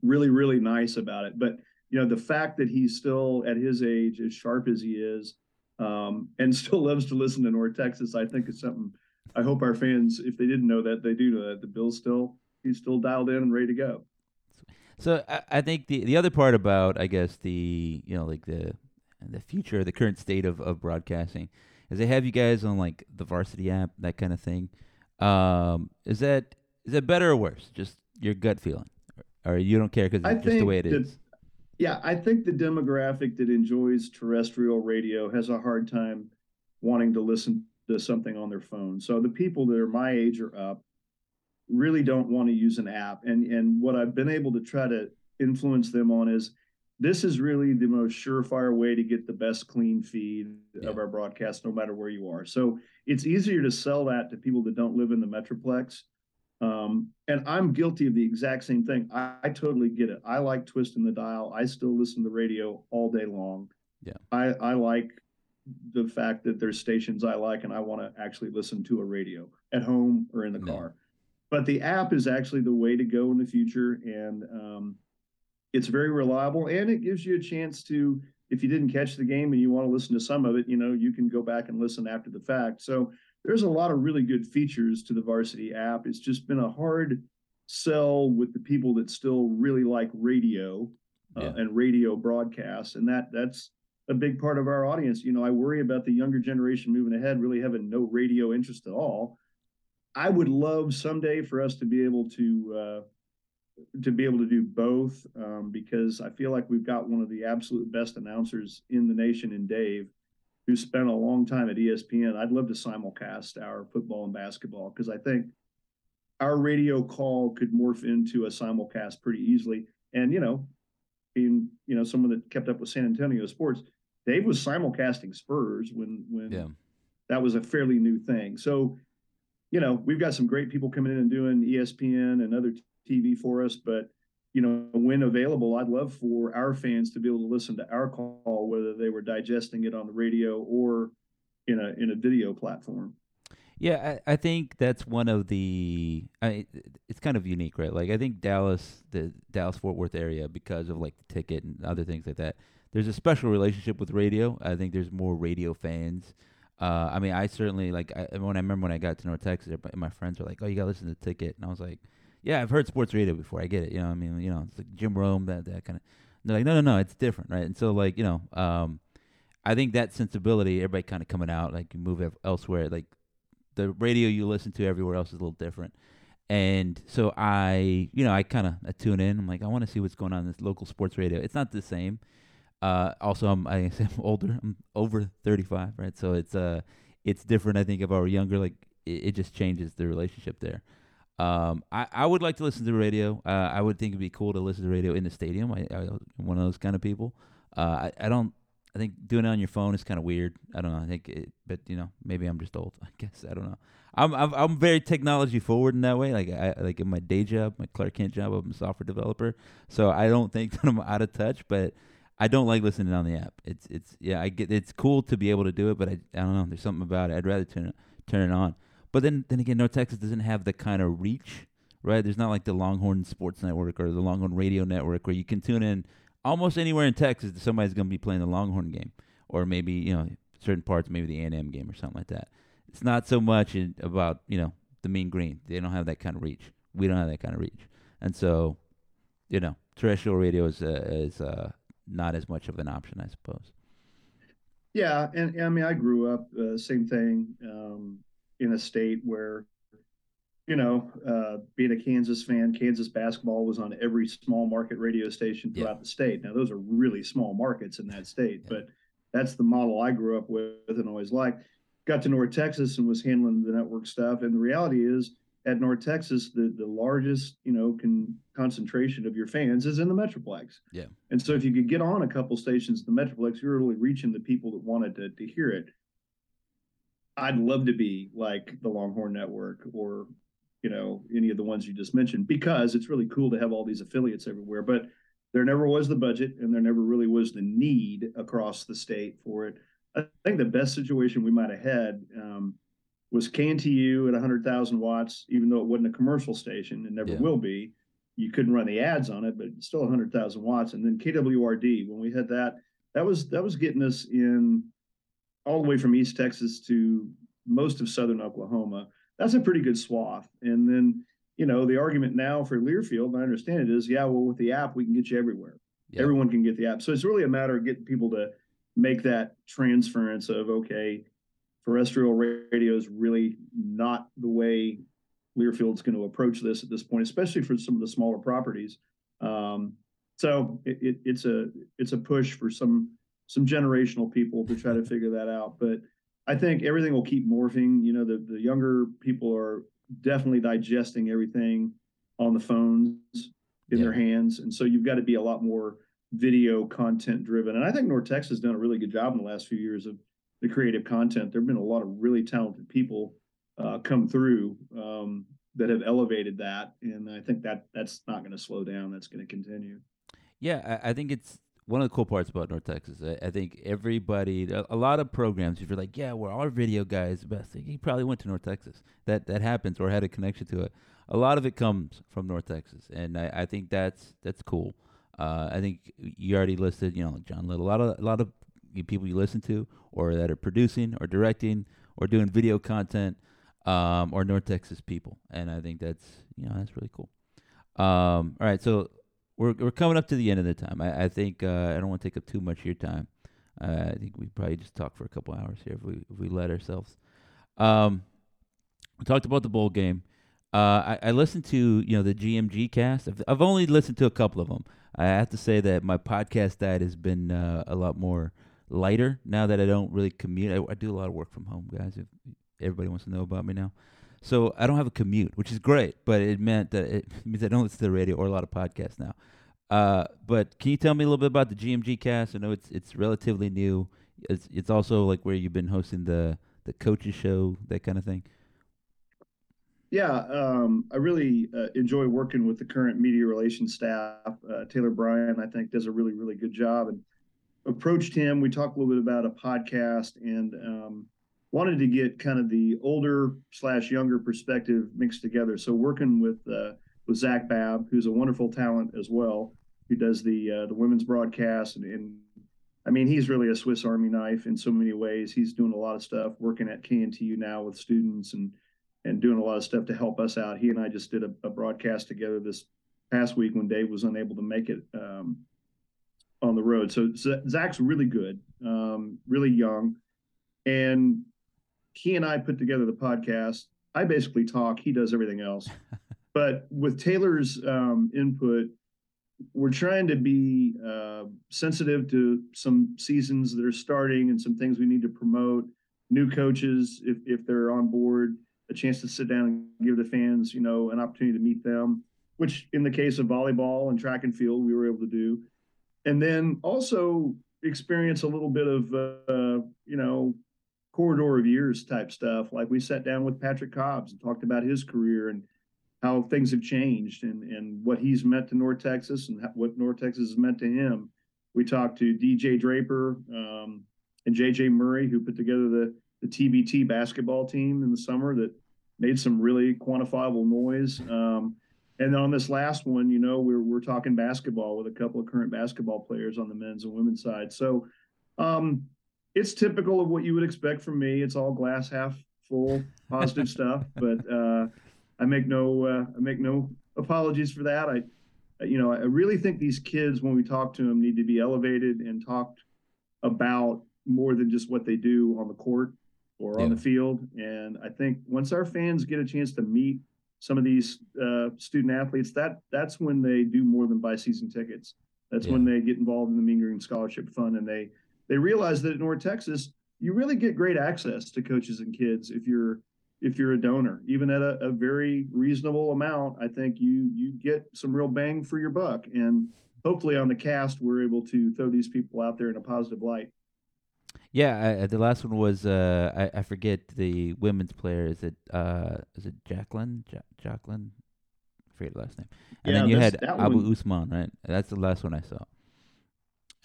really, really nice about it. But you know, the fact that he's still at his age as sharp as he is, um, and still loves to listen to North Texas, I think is something. I hope our fans, if they didn't know that, they do know that. The Bill's still he's still dialed in and ready to go. So I, I think the the other part about I guess the you know like the the future, the current state of, of broadcasting, is they have you guys on like the varsity app, that kind of thing. Um, is that is that better or worse? Just your gut feeling, or you don't care because it's just the way it is. Yeah, I think the demographic that enjoys terrestrial radio has a hard time wanting to listen to something on their phone. So the people that are my age or up really don't want to use an app. And and what I've been able to try to influence them on is this is really the most surefire way to get the best clean feed yeah. of our broadcast, no matter where you are. So it's easier to sell that to people that don't live in the Metroplex. Um, and I'm guilty of the exact same thing. I, I, totally get it. I like twisting the dial. I still listen to the radio all day long. Yeah. I, I like the fact that there's stations I like and I want to actually listen to a radio at home or in the car. But the app is actually the way to go in the future. And um, it's very reliable and it gives you a chance to if you didn't catch the game and you want to listen to some of it you know you can go back and listen after the fact so there's a lot of really good features to the varsity app it's just been a hard sell with the people that still really like radio uh, yeah. and radio broadcasts and that that's a big part of our audience you know i worry about the younger generation moving ahead really having no radio interest at all i would love someday for us to be able to uh, to be able to do both um, because I feel like we've got one of the absolute best announcers in the nation in Dave, who spent a long time at ESPN. I'd love to simulcast our football and basketball because I think our radio call could morph into a simulcast pretty easily. And you know, being you know someone that kept up with San Antonio sports, Dave was simulcasting Spurs when when yeah. that was a fairly new thing. So you know, we've got some great people coming in and doing ESPN and other TV for us, but you know, when available, I'd love for our fans to be able to listen to our call, whether they were digesting it on the radio or in a in a video platform. Yeah, I, I think that's one of the. I, it's kind of unique, right? Like I think Dallas, the Dallas Fort Worth area, because of like the ticket and other things like that. There's a special relationship with radio. I think there's more radio fans. Uh, I mean, I certainly like I, when I remember when I got to North Texas, my friends were like, "Oh, you got to listen to ticket," and I was like, yeah, I've heard sports radio before. I get it. You know, I mean, you know, it's like Jim Rome, that that kind of. They're like, no, no, no, it's different, right? And so, like, you know, um, I think that sensibility, everybody kind of coming out, like, you move elsewhere, like, the radio you listen to everywhere else is a little different. And so I, you know, I kind of tune in. I'm like, I want to see what's going on in this local sports radio. It's not the same. Uh, also, I'm I am older. I'm over 35, right? So it's uh, it's different. I think if I were younger, like it, it just changes the relationship there. Um, I, I would like to listen to radio. Uh, I would think it'd be cool to listen to radio in the stadium. I, I am one of those kind of people. Uh, I, I don't. I think doing it on your phone is kind of weird. I don't know. I think, it, but you know, maybe I'm just old. I guess I don't know. I'm I'm, I'm very technology forward in that way. Like I like in my day job, my Clark Kent job, I'm a software developer. So I don't think that I'm out of touch, but I don't like listening on the app. It's it's yeah, I get it's cool to be able to do it, but I I don't know. There's something about it. I'd rather turn it turn it on. But then, then again, North Texas doesn't have the kind of reach, right? There's not like the Longhorn Sports Network or the Longhorn Radio Network where you can tune in almost anywhere in Texas. Somebody's going to be playing the Longhorn game, or maybe you know certain parts, maybe the A&M game or something like that. It's not so much in, about you know the Mean Green. They don't have that kind of reach. We don't have that kind of reach, and so you know terrestrial radio is uh, is uh, not as much of an option, I suppose. Yeah, and, and I mean, I grew up uh, same thing. Um, in a state where you know, uh, being a Kansas fan, Kansas basketball was on every small market radio station throughout yeah. the state. Now, those are really small markets in that state, yeah. but that's the model I grew up with and always liked. Got to North Texas and was handling the network stuff. And the reality is, at North Texas, the, the largest, you know, con- concentration of your fans is in the Metroplex. Yeah. And so if you could get on a couple stations in the Metroplex, you're really reaching the people that wanted to, to hear it I'd love to be like the Longhorn Network or you know any of the ones you just mentioned because it's really cool to have all these affiliates everywhere. But there never was the budget, and there never really was the need across the state for it. I think the best situation we might have had um, was KNTU at 100,000 watts, even though it wasn't a commercial station and never yeah. will be. You couldn't run the ads on it, but still 100,000 watts. And then KWRD, when we had that, that was that was getting us in all the way from East Texas to most of southern Oklahoma. That's a pretty good swath. And then, you know, the argument now for Learfield, and I understand it is, yeah, well, with the app, we can get you everywhere. Everyone can get the app. So it's really a matter of getting people to make that transference of, okay, terrestrial radio is really not the way Learfield's going to approach this at this point, especially for some of the smaller properties. Um, so it, it, it's a it's a push for some some generational people to try to figure that out. But I think everything will keep morphing. You know, the the younger people are definitely digesting everything on the phones in yeah. their hands, and so you've got to be a lot more video content driven. And I think North Texas has done a really good job in the last few years of the creative content. There have been a lot of really talented people uh, come through um, that have elevated that, and I think that that's not going to slow down. That's going to continue. Yeah, I, I, think it's one of the cool parts about North Texas. I, I think everybody, a, a, lot of programs, if you're like, yeah, we're our video guy is the best, he probably went to North Texas. That that happens or had a connection to it. A lot of it comes from North Texas, and I, I think that's that's cool. Uh, I think you already listed, you know, John Little. A lot of a lot of people you listen to, or that are producing, or directing, or doing video content, um, or North Texas people, and I think that's you know that's really cool. Um, all right, so we're we're coming up to the end of the time. I, I think uh, I don't want to take up too much of your time. Uh, I think we probably just talk for a couple hours here if we if we let ourselves. Um, we talked about the bowl game. Uh, I, I listened to you know the GMG cast. I've, I've only listened to a couple of them. I have to say that my podcast diet has been uh, a lot more lighter now that I don't really commute. I, I, do a lot of work from home, guys. If everybody wants to know about me now, so I don't have a commute, which is great. But it meant that it means I don't listen to the radio or a lot of podcasts now. Uh, but can you tell me a little bit about the GMG cast? I know it's it's relatively new. It's it's also like where you've been hosting the the coaches show, that kind of thing. Yeah, um, I really uh, enjoy working with the current media relations staff. Uh, Taylor Bryan, I think, does a really, really good job. And approached him. We talked a little bit about a podcast and um, wanted to get kind of the older slash younger perspective mixed together. So working with uh, with Zach Babb, who's a wonderful talent as well, who does the uh, the women's broadcast and, and I mean, he's really a Swiss Army knife in so many ways. He's doing a lot of stuff, working at KNTU now with students and and doing a lot of stuff to help us out. He and I just did a, a broadcast together this past week when Dave was unable to make it um, on the road. So Zach's really good, um, really young, and he and I put together the podcast. I basically talk; he does everything else. but with Taylor's um, input, we're trying to be uh, sensitive to some seasons that are starting and some things we need to promote. New coaches, if if they're on board, a chance to sit down and give the fans, you know, an opportunity to meet them, which in the case of volleyball and track and field, we were able to do. And then also experience a little bit of, uh, you know, corridor of years type stuff. Like we sat down with Patrick Cobbs and talked about his career and how things have changed and, and what he's meant to North Texas and what North Texas has meant to him. We talked to DJ Draper um, and JJ Murray, who put together the the TBT basketball team in the summer that made some really quantifiable noise. Um, and then on this last one, you know, we're we're talking basketball with a couple of current basketball players on the men's and women's side. So um, it's typical of what you would expect from me. It's all glass half full, positive stuff. But uh, I make no uh, I make no apologies for that. I you know I really think these kids when we talk to them need to be elevated and talked about more than just what they do on the court or yeah. on the field. And I think once our fans get a chance to meet some of these uh, student athletes, that that's when they do more than buy season tickets. That's yeah. when they get involved in the Mean Green Scholarship Fund, and they they realize that at North Texas, you really get great access to coaches and kids if you're if you're a donor, even at a, a very reasonable amount. I think you you get some real bang for your buck, and hopefully on the cast we're able to throw these people out there in a positive light. Yeah, I, the last one was uh, I, I forget the women's player. Is it uh, is it Jacqueline? Ja- Jacqueline? I forget the last name. And Yeah, then you had Abu one- Usman, right? That's the last one I saw.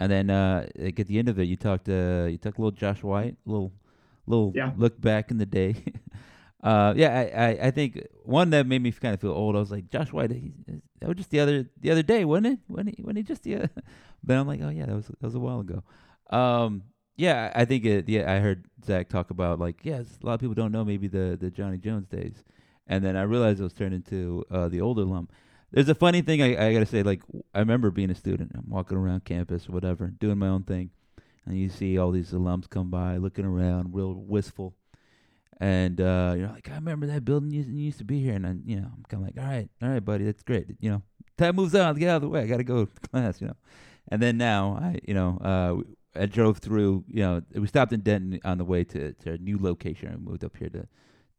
And then uh, like at the end of it, you talked uh, you talked a little Josh White, little little Yeah. look back in the day. uh, yeah, I, I, I think one that made me kind of feel old. I was like Josh White. He, that was just the other the other day, wasn't it? When he when he just the. but I'm like, oh yeah, that was that was a while ago. Um, yeah, I I think it. Yeah, I heard Zach talk about like, yes, a lot of people don't know maybe the the Johnny Jones days, and then I realized it was turned into uh, the older alum. There's a funny thing I, I gotta say. Like, I remember being a student. I'm walking around campus, or whatever, doing my own thing, and you see all these alums come by, looking around, real wistful, and uh, you're like, I remember that building used, used to be here, and I, you know, I'm kind of like, all right, all right, buddy, that's great. You know, time moves on. Get out of the way. I gotta go to class. You know, and then now I, you know, uh, I drove through. You know, we stopped in Denton on the way to to a new location. I moved up here to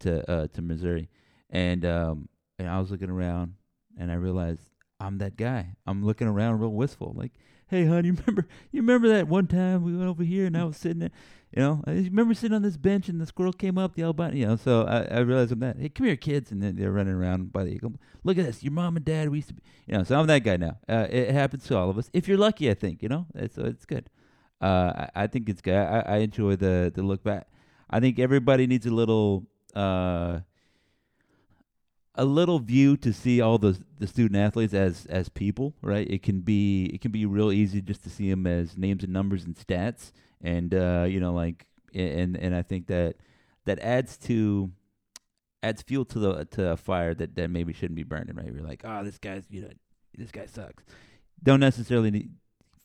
to uh, to Missouri, and um, and I was looking around, and I realized I'm that guy. I'm looking around real wistful, like, hey, honey, you remember you remember that one time we went over here, and I was sitting there. You know, I remember sitting on this bench and the squirrel came up the albino. You know, so I, I realized I'm that. Hey, come here, kids, and then they're running around by the eagle. Look at this, your mom and dad. We used to, be, you know. So I'm that guy now. Uh, it happens to all of us. If you're lucky, I think. You know, it's so it's good. Uh, I, think it's good. I, I enjoy the the look back. I think everybody needs a little uh, a little view to see all the the student athletes as as people, right? It can be it can be real easy just to see them as names and numbers and stats, and uh, you know, like and and I think that that adds to adds fuel to the to a fire that that maybe shouldn't be burning, right? You're like, oh, this guy's you know, this guy sucks. Don't necessarily need,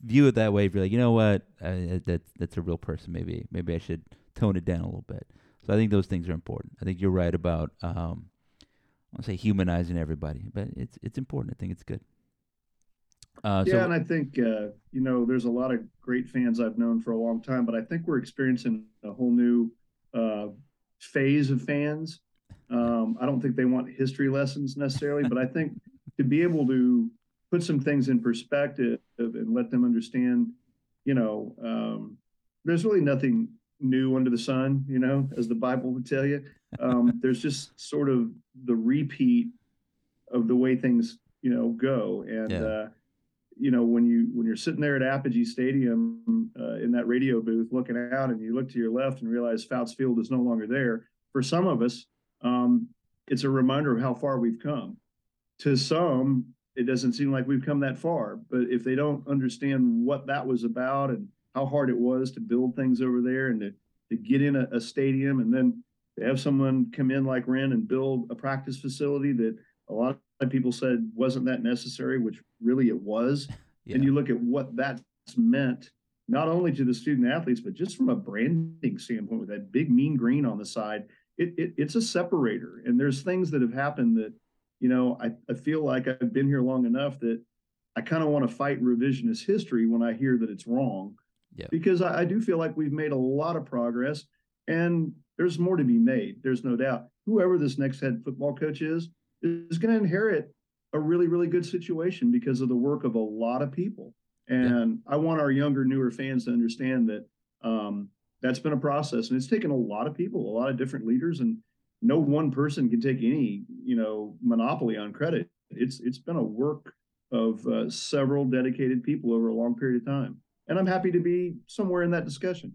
view it that way. If you're like, you know what, uh, that that's a real person. Maybe maybe I should tone it down a little bit. So I think those things are important. I think you're right about um, I say humanizing everybody, but it's it's important. I think it's good. Uh, yeah, so and I think uh, you know there's a lot of great fans I've known for a long time, but I think we're experiencing a whole new uh, phase of fans. Um, I don't think they want history lessons necessarily, but I think to be able to put some things in perspective and let them understand, you know, um, there's really nothing new under the sun, you know, as the Bible would tell you. Um, there's just sort of the repeat of the way things, you know, go. And, Yeah. uh, you know, when you when you're sitting there at Apogee Stadium uh, in that radio booth looking out, and you look to your left and realize Fouts Field is no longer there. For some of us, um, it's a reminder of how far we've come. To some, it doesn't seem like we've come that far. But if they don't understand what that was about and how hard it was to build things over there and to, to get in a, a stadium and then to have someone come in like Wren and build a practice facility that a lot of people said wasn't that necessary, which really it was. yeah. And you look at what that's meant, not only to the student athletes, but just from a branding standpoint with that big mean green on the side, it, it it's a separator. And there's things that have happened that, you know, I, I feel like I've been here long enough that I kind of want to fight revisionist history when I hear that it's wrong. Yeah. Because I, I do feel like we've made a lot of progress and there's more to be made. There's no doubt. Whoever this next head football coach is, is going to inherit a really, really good situation because of the work of a lot of people. And I want our younger, newer fans to understand that um, that's been a process and it's taken a lot of people, a lot of different leaders, and no one person can take any, you know, monopoly on credit. It's it's been a work of uh, several dedicated people over a long period of time, and I'm happy to be somewhere in that discussion.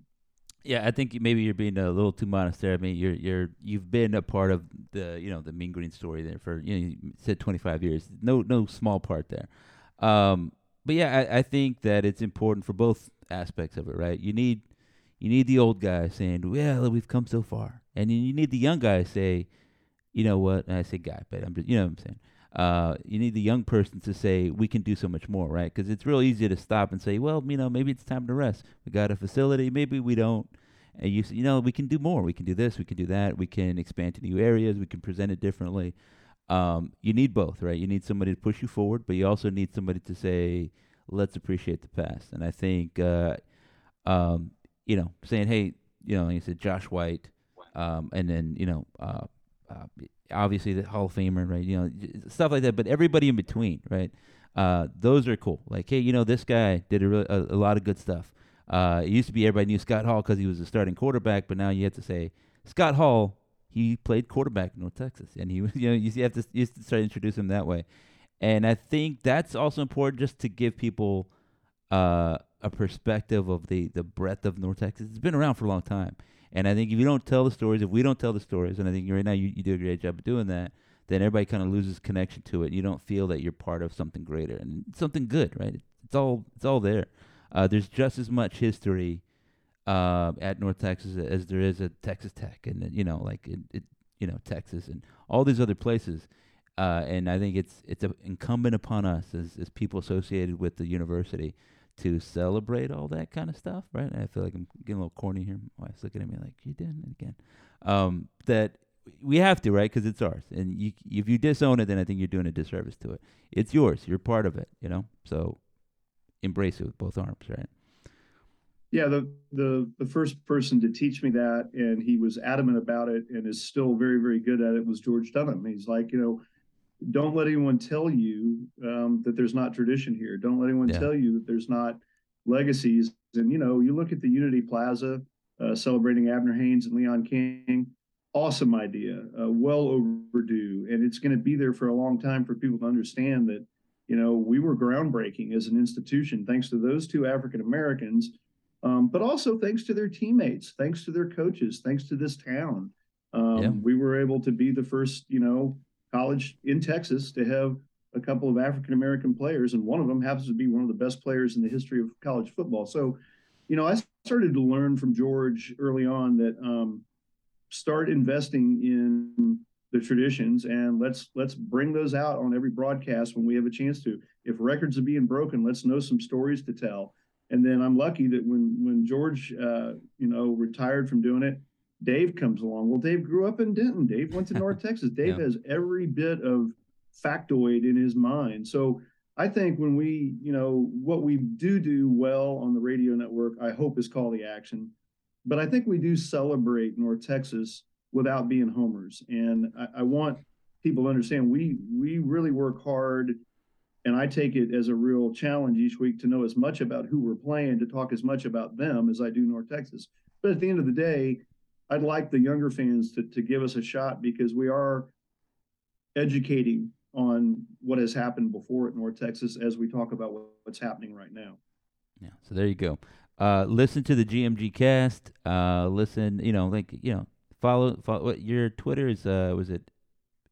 Yeah, I think maybe you're being a little too modest there. I mean, you're you're you've been a part of the you know the Mean Green story there for you know you said 25 years. No no small part there. Um, but yeah, I, I think that it's important for both aspects of it, right? You need you need the old guy saying, "Well, we've come so far," and then you need the young guy say, "You know what?" And I say guy, but I'm just you know what I'm saying. Uh, you need the young person to say, "We can do so much more," right? Because it's real easy to stop and say, "Well, you know, maybe it's time to rest. We got a facility, maybe we don't." And you, you know, we can do more. We can do this. We can do that. We can expand to new areas. We can present it differently. Um, you need both, right? You need somebody to push you forward, but you also need somebody to say, "Let's appreciate the past." And I think, uh, um, you know, saying, "Hey, you know," like you said, Josh White, um, and then you know, uh, uh, obviously the Hall of Famer, right? You know, stuff like that. But everybody in between, right? Uh, those are cool. Like, hey, you know, this guy did a, re- a, a lot of good stuff. Uh, it used to be everybody knew Scott Hall because he was a starting quarterback, but now you have to say Scott Hall. He played quarterback in North Texas, and he was you know you have to you have to start introducing him that way. And I think that's also important just to give people uh, a perspective of the the breadth of North Texas. It's been around for a long time, and I think if you don't tell the stories, if we don't tell the stories, and I think right now you, you do a great job of doing that, then everybody kind of loses connection to it. You don't feel that you're part of something greater and something good, right? It's all it's all there. Uh, there's just as much history uh, at North Texas as there is at Texas Tech, and you know, like it, it you know, Texas and all these other places. Uh, and I think it's it's incumbent upon us as as people associated with the university to celebrate all that kind of stuff, right? I feel like I'm getting a little corny here. My wife's looking at me like, "You did it again." Um, that we have to, right? Because it's ours, and you, if you disown it, then I think you're doing a disservice to it. It's yours. You're part of it, you know. So embrace it with both arms, right? Yeah, the the the first person to teach me that, and he was adamant about it, and is still very very good at it, was George Dunham. He's like, you know, don't let anyone tell you um, that there's not tradition here. Don't let anyone yeah. tell you that there's not legacies. And you know, you look at the Unity Plaza uh, celebrating Abner Haynes and Leon King. Awesome idea, uh, well overdue, and it's going to be there for a long time for people to understand that. You know, we were groundbreaking as an institution thanks to those two African Americans, um, but also thanks to their teammates, thanks to their coaches, thanks to this town. Um, yeah. We were able to be the first, you know, college in Texas to have a couple of African American players, and one of them happens to be one of the best players in the history of college football. So, you know, I started to learn from George early on that um, start investing in the traditions and let's let's bring those out on every broadcast when we have a chance to. If records are being broken, let's know some stories to tell. And then I'm lucky that when when George, uh, you know, retired from doing it, Dave comes along. Well, Dave grew up in Denton. Dave went to North Texas. Dave yeah. has every bit of factoid in his mind. So I think when we, you know, what we do do well on the radio network, I hope is call the action. But I think we do celebrate North Texas without being homers. And I, I want people to understand we we really work hard and I take it as a real challenge each week to know as much about who we're playing, to talk as much about them as I do North Texas. But at the end of the day, I'd like the younger fans to, to give us a shot because we are educating on what has happened before at North Texas as we talk about what's happening right now. Yeah, so there you go. Uh, listen to the GMG cast. Uh, listen, you know, like you know, follow. follow what your Twitter is? Uh, was it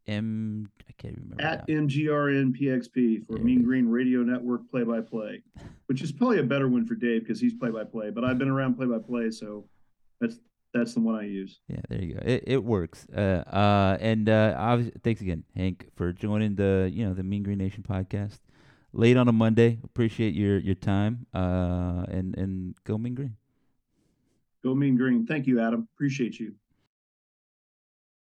M? I can't remember. At MGRNPXP for Mean Green Radio Network play by play, which is probably a better one for Dave because he's play by play. But I've been around play by play, so that's that's the one I use. Yeah, there you go. It it works. Uh, uh, and uh, obviously, thanks again, Hank, for joining the you know the Mean Green Nation podcast late on a Monday. Appreciate your your time. Uh, and and go Mean Green. Go Mean Green. Thank you, Adam. Appreciate you.